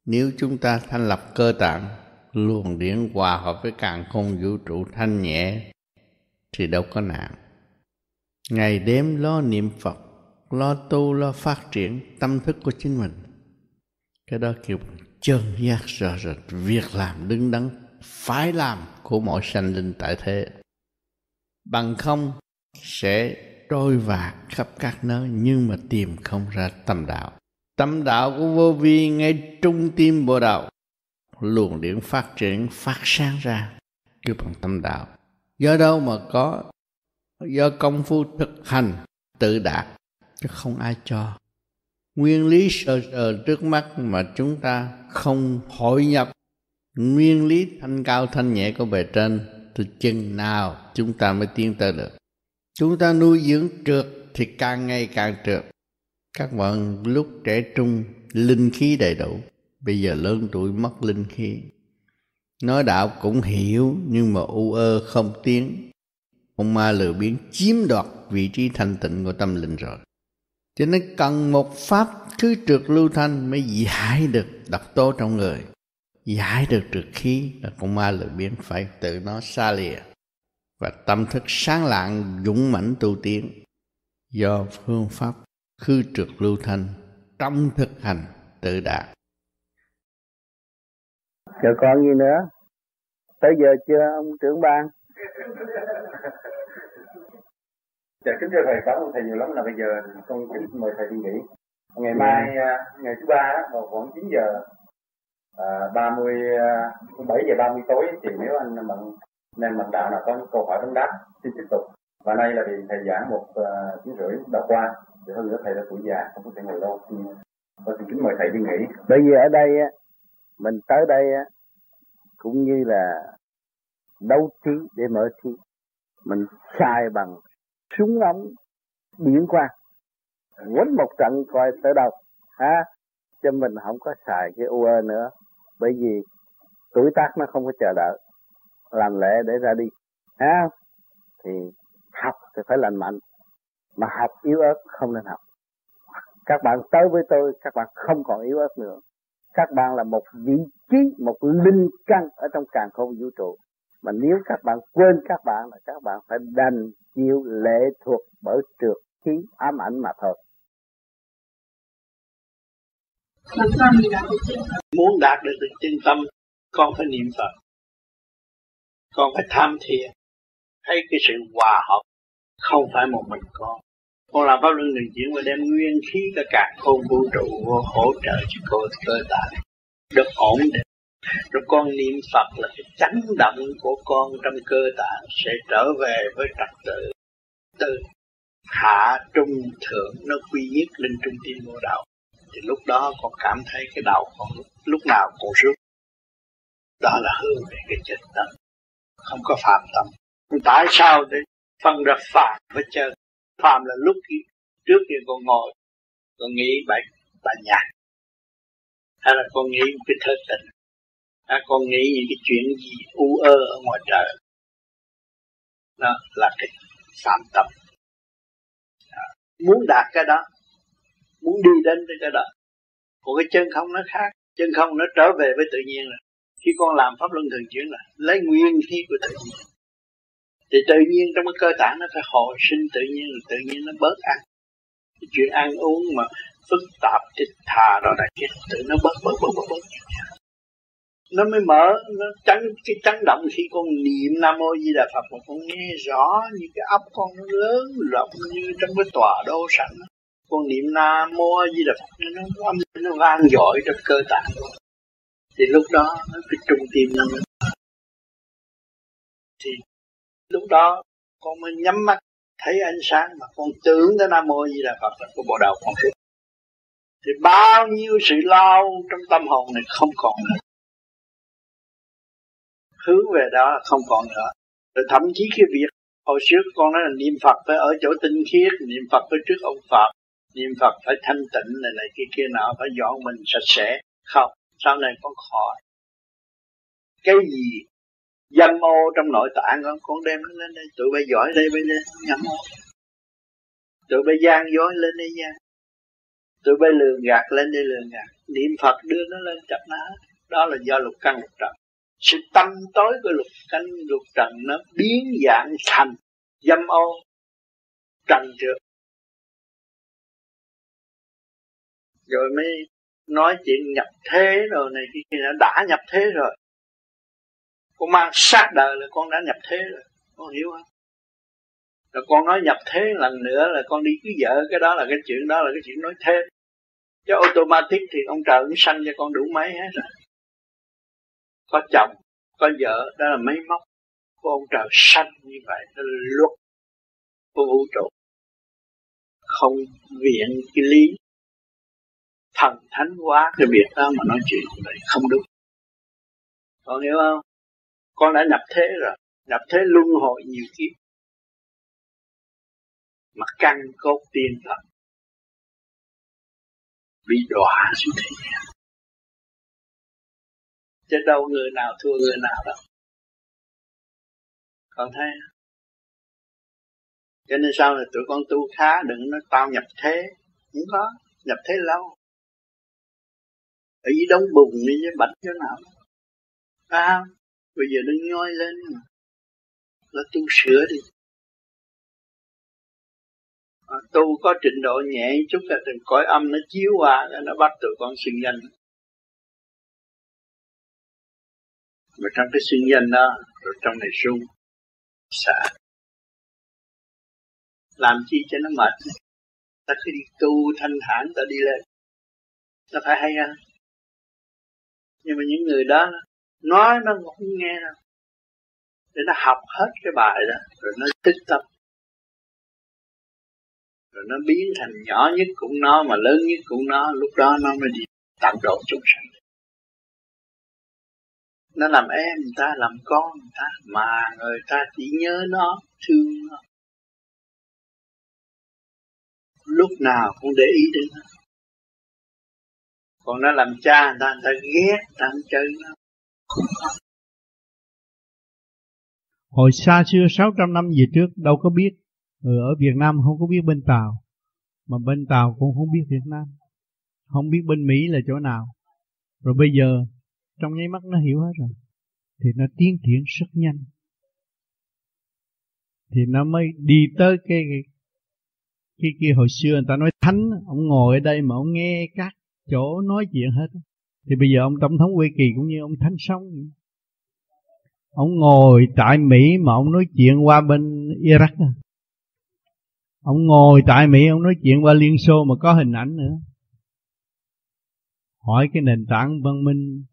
Nếu chúng ta thanh lập cơ tạng, luồng điển hòa hợp với càng không vũ trụ thanh nhẹ, thì đâu có nạn. Ngày đêm lo niệm phật, lo tu, lo phát triển tâm thức của chính mình. Cái đó kêu chân giác rõ rệt việc làm đứng đắn, phải làm của mọi sanh linh tại thế. Bằng không, sẽ trôi vạt khắp các nơi, nhưng mà tìm không ra tâm đạo. Tâm đạo của vô vi ngay trung tim bộ đạo luồng điển phát triển, phát sáng ra cứ bằng tâm đạo. Do đâu mà có, do công phu thực hành tự đạt, chứ không ai cho nguyên lý sơ sờ trước mắt mà chúng ta không hội nhập. Nguyên lý thanh cao thanh nhẹ của bề trên, từ chừng nào chúng ta mới tiến tới được. Chúng ta nuôi dưỡng trượt thì càng ngày càng trượt. Các bạn lúc trẻ trung, linh khí đầy đủ. Bây giờ lớn tuổi mất linh khí. Nói đạo cũng hiểu, nhưng mà u ơ không tiến. Ông ma lừa biến chiếm đoạt vị trí thanh tịnh của tâm linh rồi cho nên cần một pháp cứ trượt lưu thanh mới giải được độc tố trong người giải được trượt khí là con ma lừa biến phải tự nó xa lìa và tâm thức sáng lạng dũng mãnh tu tiến do phương pháp khư trượt lưu thanh trong thực hành tự đạt Giờ còn gì nữa? Tới giờ chưa ông trưởng ban? (laughs) Dạ kính thưa thầy, cảm ơn thầy nhiều lắm là bây giờ con kính mời thầy đi nghỉ. Ngày mai dạ. ngày thứ ba vào khoảng 9 giờ à, 30 7 giờ 30 tối thì nếu anh bằng nên bằng đạo nào có những câu hỏi vấn đáp xin tiếp tục. Và nay là vì thầy giảng một tiếng rưỡi đã qua, thì hơn nữa thầy đã tuổi già không có thể ngồi lâu. Con xin kính mời thầy đi nghỉ. Bởi vì ở đây á, mình tới đây á, cũng như là đấu trí để mở trí mình xài bằng súng ống biển quang quấn một trận coi tới đâu. Ha cho mình không có xài cái UR nữa, bởi vì tuổi tác nó không có chờ đợi, làm lễ để ra đi. Ha thì học thì phải lành mạnh, mà học yếu ớt không nên học. Các bạn tới với tôi, các bạn không còn yếu ớt nữa. Các bạn là một vị trí, một linh căn ở trong càng không vũ trụ. Mà nếu các bạn quên các bạn là các bạn phải đành chịu lệ thuộc bởi trượt khí ám ảnh mà thôi. Muốn đạt được được chân tâm, con phải niệm phật. Con phải tham thiền. Thấy cái sự hòa hợp, không phải một mình con. Con làm pháp luân đường chuyển và đem nguyên khí cả cả không vũ trụ hỗ trợ cho cô cơ tại được ổn định rồi con niệm Phật là cái chấn động của con trong cơ tạng sẽ trở về với trật tự. Từ hạ trung thượng nó quy nhất lên trung tim vô đạo. Thì lúc đó con cảm thấy cái đầu con lúc, nào cũng sướng. Đó là hướng về cái chân tâm. Không có phạm tâm. Tại sao để phân ra phạm với chân. Phạm là lúc trước kia con ngồi con nghĩ bài bài nhạc hay là con nghĩ một cái thơ tình hay con nghĩ những cái chuyện gì u ơ ở ngoài trời. Đó là cái phạm tâm. À, muốn đạt cái đó muốn đi đến cái đó. Còn cái chân không nó khác. Chân không nó trở về với tự nhiên rồi. Khi con làm pháp luân thường chuyển là lấy nguyên khí của tự nhiên. Thì tự nhiên trong cái cơ tạng nó phải hồi sinh tự nhiên rồi tự nhiên nó bớt ăn. Cái chuyện ăn uống mà phức tạp thì thà đó là cái tự nó bớt bớt bớt bớt bớt nó mới mở, nó chấn cái chấn động khi con niệm nam mô di đà phật. Mà con nghe rõ như cái ấp con nó lớn rộng như trong cái tòa đô sẵn con niệm nam mô di đà phật, nó âm, nó vang dội trong cơ tạng. Thì lúc đó, nó cái trung tim nó mới thì lúc đó, con mới nhắm mắt, thấy ánh sáng mà con tưởng tới nam mô di đà phật là cái bộ đầu con thì bao nhiêu sự lao trong tâm hồn này không còn nữa hướng về đó không còn nữa. Rồi thậm chí cái việc hồi trước con nói là niệm Phật phải ở chỗ tinh khiết, niệm Phật phải trước ông Phật, niệm Phật phải thanh tịnh này này kia kia nọ, phải dọn mình sạch sẽ. Không, sau này con khỏi. Cái gì? Dâm ô trong nội tạng con con đem nó lên đây, tụi bay giỏi đây bây giờ nhắm ô. Tụi bay gian dối lên đây gian tụi bay lường gạt lên đây, lường gạt. Niệm phật đưa nó lên chặt nó đó là do lục căn lục trần sự tâm tối của lục căn lục trần nó biến dạng thành dâm ô, trần trượt. Rồi mới nói chuyện nhập thế rồi này kia kia đã nhập thế rồi. Con mang sát đời là con đã nhập thế rồi, con hiểu không? Rồi con nói nhập thế lần nữa là con đi cưới vợ, cái đó là cái chuyện, đó là cái chuyện nói thêm. Chứ automatic thì ông trời cũng sanh cho con đủ mấy hết rồi có chồng, có vợ, đó là mấy móc của ông trời sanh như vậy đó là luật của vũ trụ. Không viện cái lý thần thánh quá cái việc đó mà nói chuyện vậy, không đúng. Con hiểu không? Con đã nhập thế rồi, nhập thế luân hồi nhiều kiếp. Mà căn cốt tiên thần bị đọa xuống thế gian chứ đâu người nào thua người nào đâu. Còn thấy cho nên sau này tụi con tu khá đừng nói tao nhập thế? Không có nhập thế lâu. Ở dưới đống bùn đi với bạch chỗ nào. À, bây giờ nó nhoi lên mà. Nó tu sửa đi. À, tu có trình độ nhẹ chút là từng cõi âm nó chiếu qua nó bắt tụi con sinh danh. Mà trong cái xuyên danh đó, rồi trong này sung xả. Làm chi cho nó mệt? Ta cứ đi tu thanh thản, ta đi lên. Ta phải hay hơn. Nhưng mà những người đó, nói nó không nghe đâu. Để nó học hết cái bài đó, rồi nó tích tâm. Rồi nó biến thành nhỏ nhất cũng nó, mà lớn nhất cũng nó, lúc đó nó mới đi tạm độ chúng sanh nó làm em, người ta làm con, người ta mà người ta chỉ nhớ nó, thương nó. Lúc nào cũng để ý đến nó. Còn nó làm cha, người ta người ta ghét, người ta không chơi nó. Hồi xa xưa 600 năm về trước, đâu có biết. Người Ở Việt Nam không có biết bên Tàu. Mà bên Tàu cũng không biết Việt Nam. Không biết bên Mỹ là chỗ nào. Rồi bây giờ trong nháy mắt nó hiểu hết rồi. Thì nó tiến triển rất nhanh. Thì nó mới đi tới cái cái, cái kia hồi xưa người ta nói thánh Ông ngồi ở đây mà ông nghe các chỗ nói chuyện hết. Thì bây giờ ông tổng thống Huy Kỳ cũng như ông Thánh Sống ông ngồi tại Mỹ mà ông nói chuyện qua bên Iraq à. ông ngồi tại Mỹ ông nói chuyện qua Liên Xô mà có hình ảnh nữa. Hỏi cái nền tảng văn minh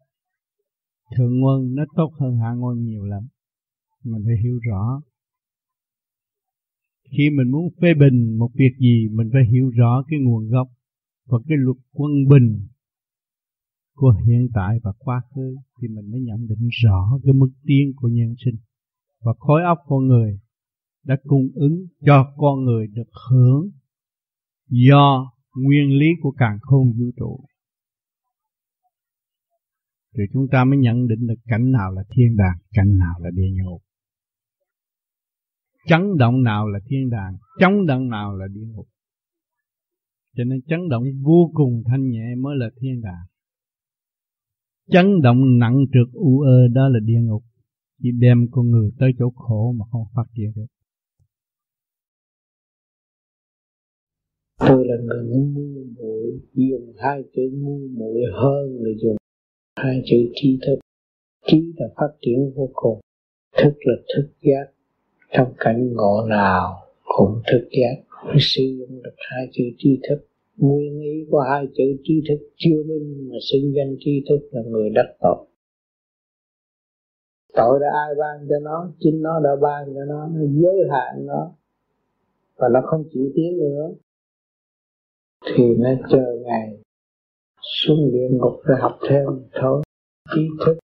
thượng nguồn nó tốt hơn hạ nguồn nhiều lắm. Mình phải hiểu rõ. Khi mình muốn phê bình một việc gì, mình phải hiểu rõ cái nguồn gốc và cái luật quân bình của hiện tại và quá khứ thì mình mới nhận định rõ cái mức tiến của nhân sinh. Và khối óc con người đã cung ứng cho con người được hưởng do nguyên lý của càng khôn vũ trụ thì chúng ta mới nhận định được cảnh nào là thiên đàng, cảnh nào là địa ngục. Chấn động nào là thiên đàng, chấn động nào là địa ngục. Cho nên chấn động vô cùng thanh nhẹ mới là thiên đàng. Chấn động nặng trượt u ơ, đó là địa ngục. Chỉ đem con người tới chỗ khổ mà không phát triển được. Tôi là người ngu muội, dùng hai chữ ngu muội hơn là dùng hai chữ trí thức. Trí là phát triển vô cùng. Thức là thức giác. Trong cảnh ngộ nào cũng thức giác. Sử dụng được hai chữ trí thức. Nguyên ý của hai chữ trí thức chưa minh mà xưng danh trí thức là người đắc tội. Tội đã ai ban cho nó? Chính nó đã ban cho nó. Nó giới hạn nó. Và nó không chịu tiến nữa. Thì nó chờ ngày xuống địa ngục để học thêm thôi. Trí thức.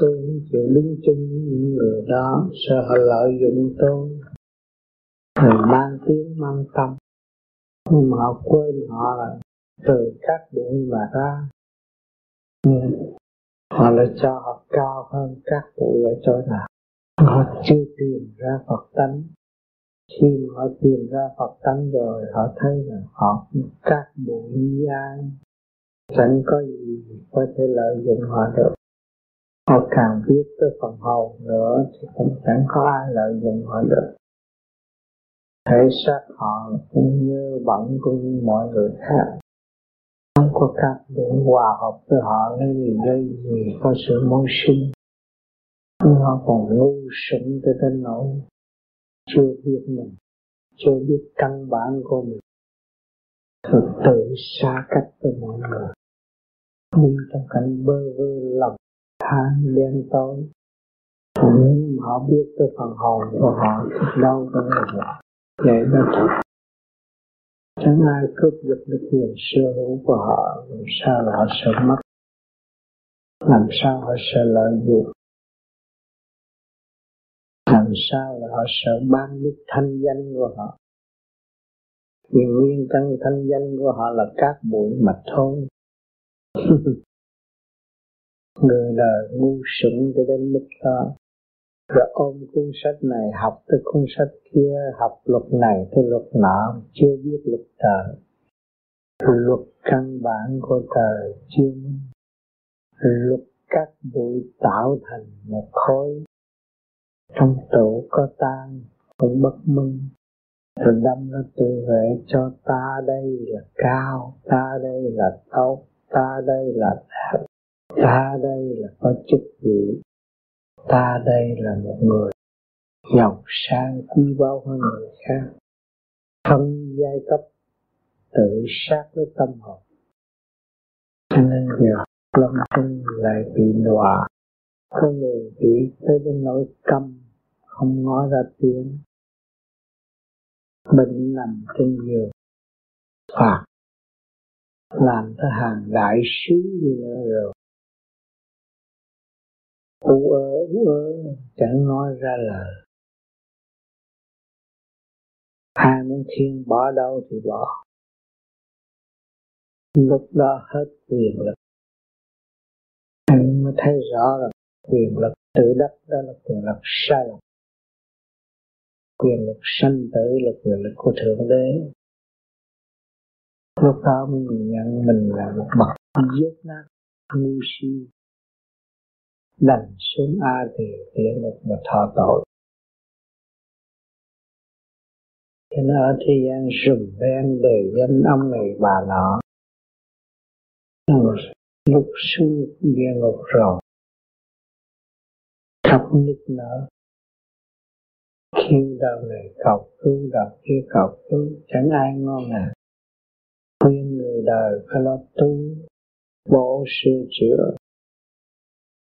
Tôi không chịu đứng chung với những người đó, sợ họ lợi dụng tôi. Rồi mang tiếng, mang tâm. Nhưng mà họ quên họ là từ các bụi mà ra. Họ lại cho họ cao hơn các bụi ở chỗ nào. Họ chưa tìm ra Phật tánh. Khi mà họ tìm ra Phật tánh rồi, họ thấy là họ các bụi như ai chẳng có gì có thể lợi dụng họ được. Họ càng biết tới phần hồn nữa thì cũng chẳng có ai lợi dụng họ được. Thể xác họ cũng như bận cũng như mọi người khác. Không có cách để hòa hợp với họ lấy gì gây gì có sự mâu sinh. Nhưng họ còn ngu sững tới đến nỗi chưa biết mình, chưa biết căn bản của mình thực tự xa cách với mọi người. Đi trong cảnh bơ vơ lòng than đen tối. Nếu mà họ biết tới phần hồn của họ đâu có người vậy đó thật chẳng ai cướp giật được quyền sở hữu của họ, làm sao là họ sợ mất? Làm sao họ sợ lợi dụng? Làm sao là họ sợ ban đức thanh danh của họ? Vì nguyên thân thanh danh của họ là cát bụi mà thôi. (laughs) Người đời ngu sững cho đến mức đó. Rồi ôm cuốn sách này, học tới cuốn sách kia, học luật này tới luật nọ, chưa biết luật trời. Luật căn bản của trời chưa luật các bụi tạo thành một khối. Trong tủ có tan cũng bất minh rồi đâm nó tự vệ cho ta đây là cao, ta đây là tốt, ta đây là đẹp, ta đây là có chức vị ta đây là một người giàu sang, quý báu hơn người khác. Thân giai cấp tự sát với tâm hồn. Cho nên giờ lâm sinh lại bị đọa. Có người bị tới đến nỗi câm, không nói ra tiếng bệnh nằm trên giường. Phạt. Làm tới hàng đại sứ như nữa rồi. U ơ u ơ chẳng nói ra lời. Hai muốn thiên bỏ đâu thì bỏ. Lúc đó hết quyền lực. Anh mới thấy rõ là quyền lực tự đắc đó là quyền lực sai lầm quyền lực sanh tử là quyền lực của thượng đế. Lúc đó mình nhận mình là một bậc dốt nát, ngu si. Đành xuống A thì địa ngục mà thọ tội. Cho nên ở thế gian rùm beng đề danh ông này bà nọ. Lúc xuống địa ngục rồi, khóc nức nở khi đầu này cầu cứu đầu kia cầu cứu chẳng ai ngon ngà khuyên người đời phải lo tu, bổ sửa chữa.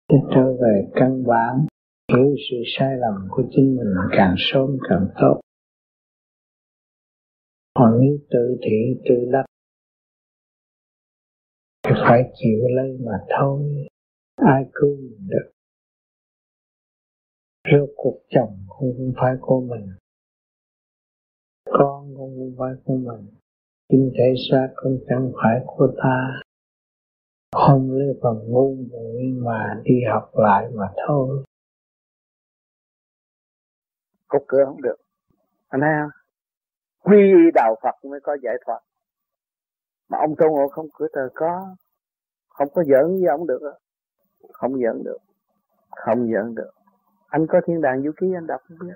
Để trở về căn bản, hiểu sự sai lầm của chính mình càng sớm càng tốt. Còn nếu tự thị, tự đắc. Thì phải chịu lấy mà thôi, ai cứu mình được? Rốt cuộc chồng cũng không phải của mình. Con cũng không phải của mình. Chính thể xác cũng chẳng phải của ta. Không lấy phần ngu muội mà đi học lại mà thôi. Cục cửa không được? Anh thấy không? Quy y đạo Phật mới có giải thoát. Mà ông tu ngộ không cửa thờ có. Không có giỡn với ông được không giỡn được. Không giỡn được anh có thiên đàng vũ ký anh đọc không biết.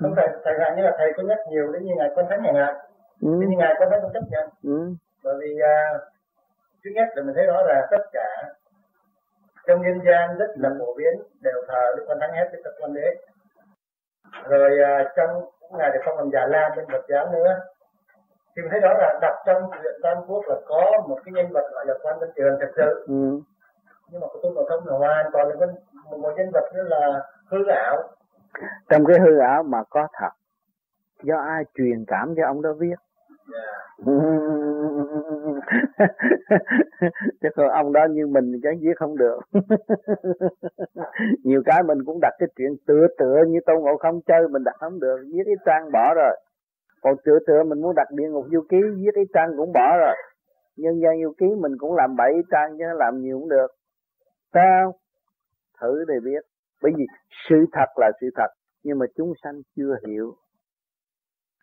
Không thầy thầy rằng như là thầy có nhắc nhiều đến như ngài con thánh ngày ngài. Ừ. như ngài con thánh cũng chấp nhận ừ. bởi vì uh, thứ nhất là mình thấy rõ là tất cả trong nhân gian rất là phổ biến đều thờ đức quan thánh hết đức phật quan đế. Rồi uh, trong ngài thì không còn già lam bên phật giáo nữa. Thì mình thấy đó là đọc trong truyện tam quốc là có một cái nhân vật gọi là quan văn trường thật sự. Ừ. nhưng mà tôi còn không là hoàn toàn là một, một nhân vật nữa là hư ảo. Trong cái hư ảo mà có thật do ai truyền cảm cho ông đó viết? (laughs) Chứ còn ông đó như mình chẳng viết không được. (laughs) Nhiều cái mình cũng đặt cái chuyện tựa tựa như tôn ngộ không chơi mình đặt không được. Viết cái trang bỏ rồi. Còn tựa tựa mình muốn đặt địa ngục du ký viết cái trang cũng bỏ rồi. Nhân gian du ký mình cũng làm bảy trang chứ làm nhiều cũng được sao thử để biết. Bởi vì sự thật là sự thật, nhưng mà chúng sanh chưa hiểu.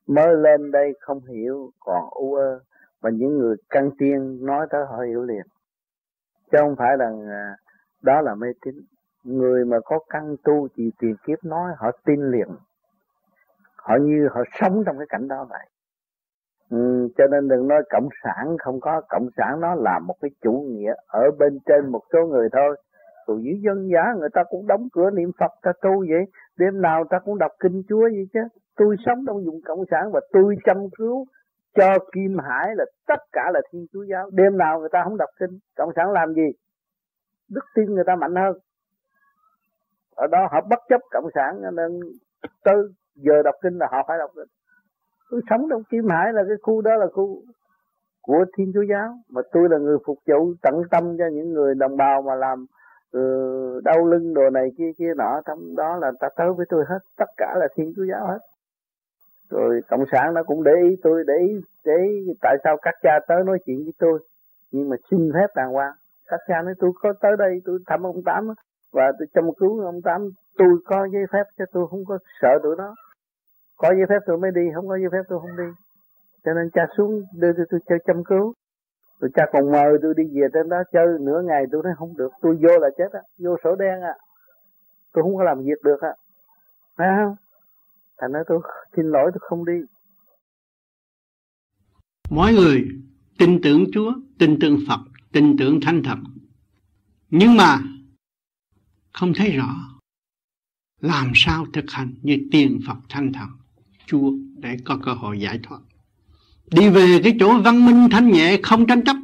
Mới lên đây không hiểu, còn u ơ. Và những người căn tiên nói tới họ hiểu liền. Chứ không phải là đó là mê tín. Người mà có căn tu chỉ tiền kiếp nói họ tin liền. Họ như họ sống trong cái cảnh đó vậy ừ, cho nên đừng nói cộng sản không có. Cộng sản nó là một cái chủ nghĩa ở bên trên một số người thôi. Tụi dưới dân giá người ta cũng đóng cửa niệm phật ta tu vậy. Đêm nào ta cũng đọc kinh chúa vậy chứ. Tôi sống trong vùng cộng sản và tôi chăm cứu cho kim hải là tất cả là thiên chúa giáo. Đêm nào người ta không đọc kinh cộng sản làm gì? Đức tin người ta mạnh hơn. Ở đó họ bất chấp cộng sản nên tới giờ đọc kinh là họ phải đọc kinh tôi sống trong kim hải là cái khu đó là khu của thiên chúa giáo. Mà tôi là người phục vụ tận tâm cho những người đồng bào mà làm uh, đau lưng đồ này kia kia nọ. Trong đó là ta tới với tôi hết tất cả là thiên chúa giáo hết. Rồi cộng sản nó cũng để ý tôi để ý để ý tại sao các cha tới nói chuyện với tôi. Nhưng mà xin phép đàng hoàng. Các cha nói tôi có tới đây tôi thăm ông tám và tôi chăm cứu ông tám. Tôi có giấy phép cho tôi không có sợ tụi nó có giấy phép tôi mới đi không có giấy phép tôi không đi. Cho nên cha xuống đưa tôi, tôi chơi chăm cứu. Rồi cha còn mời tôi đi về trên đó chơi. Nửa ngày tôi nói không được tôi vô là chết á vô sổ đen à tôi không có làm việc được á. Phải không? Thành nói tôi xin lỗi tôi không đi. Mỗi người tin tưởng Chúa tin tưởng Phật tin tưởng thanh Thật nhưng mà không thấy rõ làm sao thực hành như tiền Phật thanh Thật Chúa để có cơ hội giải thoát. Đi về cái chỗ văn minh thanh nhẹ không tranh chấp.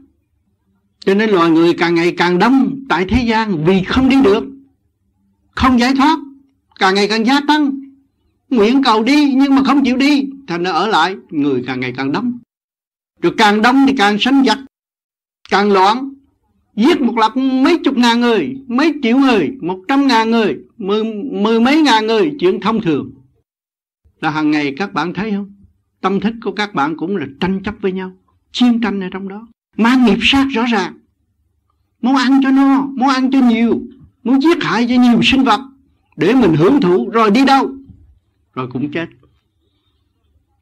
Cho nên loài người càng ngày càng đông tại thế gian vì không đi được không giải thoát càng ngày càng gia tăng. Nguyện cầu đi nhưng mà không chịu đi thành nó ở lại người càng ngày càng đông. Rồi càng đông thì càng sanh giặc càng loạn. Giết một loạt mấy chục ngàn người mấy triệu người một trăm ngàn người mười, mười mấy ngàn người chuyện thông thường là hàng ngày các bạn thấy không? Tâm thức của các bạn cũng là tranh chấp với nhau, chiến tranh ở trong đó. Mang nghiệp sát rõ ràng. Muốn ăn cho no, muốn ăn cho nhiều, muốn giết hại cho nhiều sinh vật, để mình hưởng thụ rồi đi đâu? Rồi cũng chết.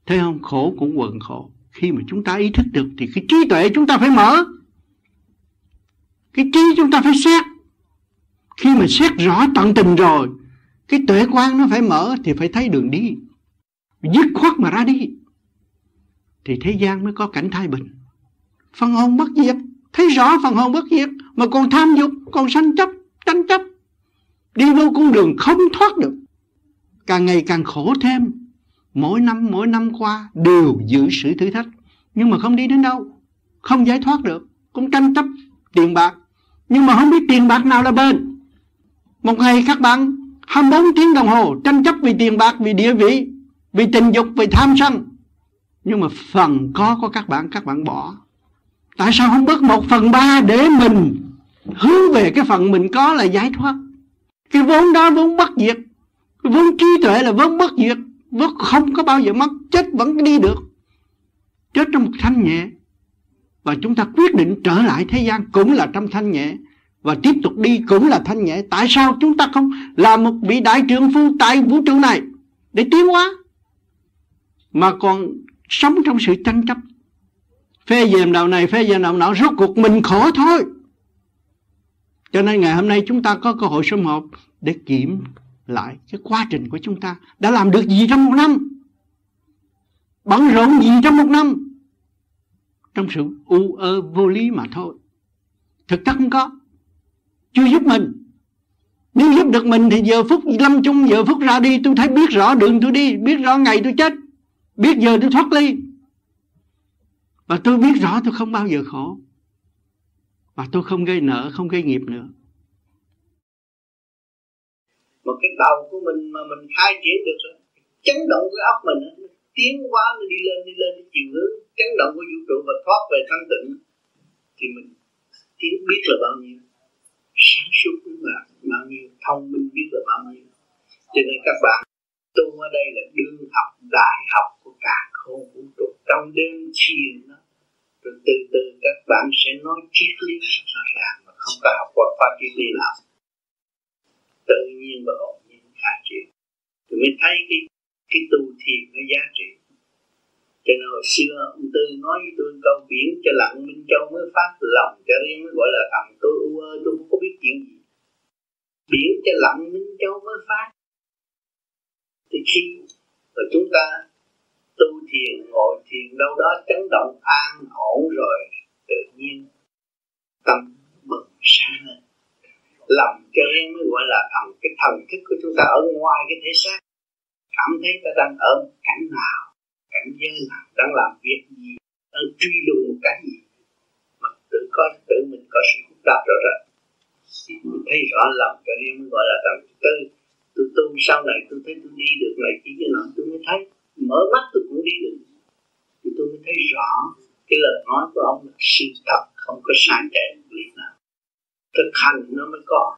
Thấy không? Khổ cũng quần khổ. Khi mà chúng ta ý thức được thì cái trí tuệ chúng ta phải mở. Cái trí chúng ta phải xét. Khi mà xét rõ tận tình rồi, cái tuệ quan nó phải mở thì phải thấy đường đi dứt khoát mà ra đi. Thì thế gian mới có cảnh thái bình. Phần hồn bất diệt. Thấy rõ phần hồn bất diệt. Mà còn tham dục, còn sanh chấp, tranh chấp. Đi vô con đường không thoát được. Càng ngày càng khổ thêm. Mỗi năm mỗi năm qua đều giữ sự thử thách. Nhưng mà không đi đến đâu. Không giải thoát được. Cũng tranh chấp tiền bạc. Nhưng mà không biết tiền bạc nào là bền. Một ngày các bạn 24 tiếng đồng hồ tranh chấp vì tiền bạc, vì địa vị vì tình dục, vì tham sân. Nhưng mà phần có của các bạn các bạn bỏ. Tại sao không bớt một phần ba để mình hướng về cái phần mình có là giải thoát? Cái vốn đó vốn bất diệt. Cái vốn trí tuệ là vốn bất diệt. Vốn không có bao giờ mất. Chết vẫn đi được. Chết trong một thanh nhẹ. Và chúng ta quyết định trở lại thế gian cũng là trong thanh nhẹ. Và tiếp tục đi cũng là thanh nhẹ. Tại sao chúng ta không làm một vị đại trưởng phu tại vũ trụ này để tiến hóa? Mà còn sống trong sự tranh chấp. Phê dèm đạo này, phê dèm đạo nọ, rốt cuộc mình khổ thôi. Cho nên ngày hôm nay chúng ta có cơ hội sum họp để kiểm lại cái quá trình của chúng ta. Đã làm được gì trong một năm? Bận rộn gì trong một năm? Trong sự u ơ vô lý mà thôi. Thực chất không có. Chưa giúp mình. Nếu giúp được mình thì giờ phút lâm chung, giờ phút ra đi, tôi thấy biết rõ đường tôi đi, biết rõ ngày tôi chết biết giờ tôi thoát ly. Và tôi biết rõ tôi không bao giờ khổ. Và tôi không gây nợ, không gây nghiệp nữa. Một cái đầu của mình mà mình khai triển được rồi chấn động cái óc mình tiến quá nó đi lên đi lên đi chiều hướng, chấn động của vũ trụ và thoát về thanh tịnh thì mình tiến biết là bao nhiêu, sáng suốt là bao nhiêu, thông minh biết là bao nhiêu. Cho nên các bạn tu ở đây là đương học, đại học của vũ trụ trong đêm thiền đó. Rồi từ từ các bạn sẽ nói triết lý rõ ràng mà không có học qua khoa triết lý nào. Tự nhiên và ổn nhiên khả triển thì mới thấy cái cái tu thiền nó giá trị. Cho nên hồi xưa ông tư nói với tôi câu biển cho lặng minh châu mới phát lòng cho riêng, mới gọi là thầm tôi u ơ, tôi không có biết chuyện gì. Biển cho lặng minh châu mới phát. Thì khi mà chúng ta tu thiền, ngồi thiền đâu đó chấn động an ổn rồi tự nhiên tâm bừng sáng lên. Lòng cho nên mới gọi là thần, cái thần thức của chúng ta ở ngoài cái thể xác. Cảm thấy ta đang ở cảnh nào, cảnh giới nào, đang làm việc gì, đang truy đuổi một cái gì. Mà tự có, tự mình có sự phức tạp rồi đó. Thì mình thấy rõ lòng cho nên mới gọi là thần tư. Tôi tu sau này, tôi thấy tôi đi được này chỉ cái nọ tôi mới thấy mở mắt tôi cũng đi được. Thì tôi mới thấy rõ cái lời nói của ông là sự thật, không có sai trái lý nào. Thực hành nó mới có.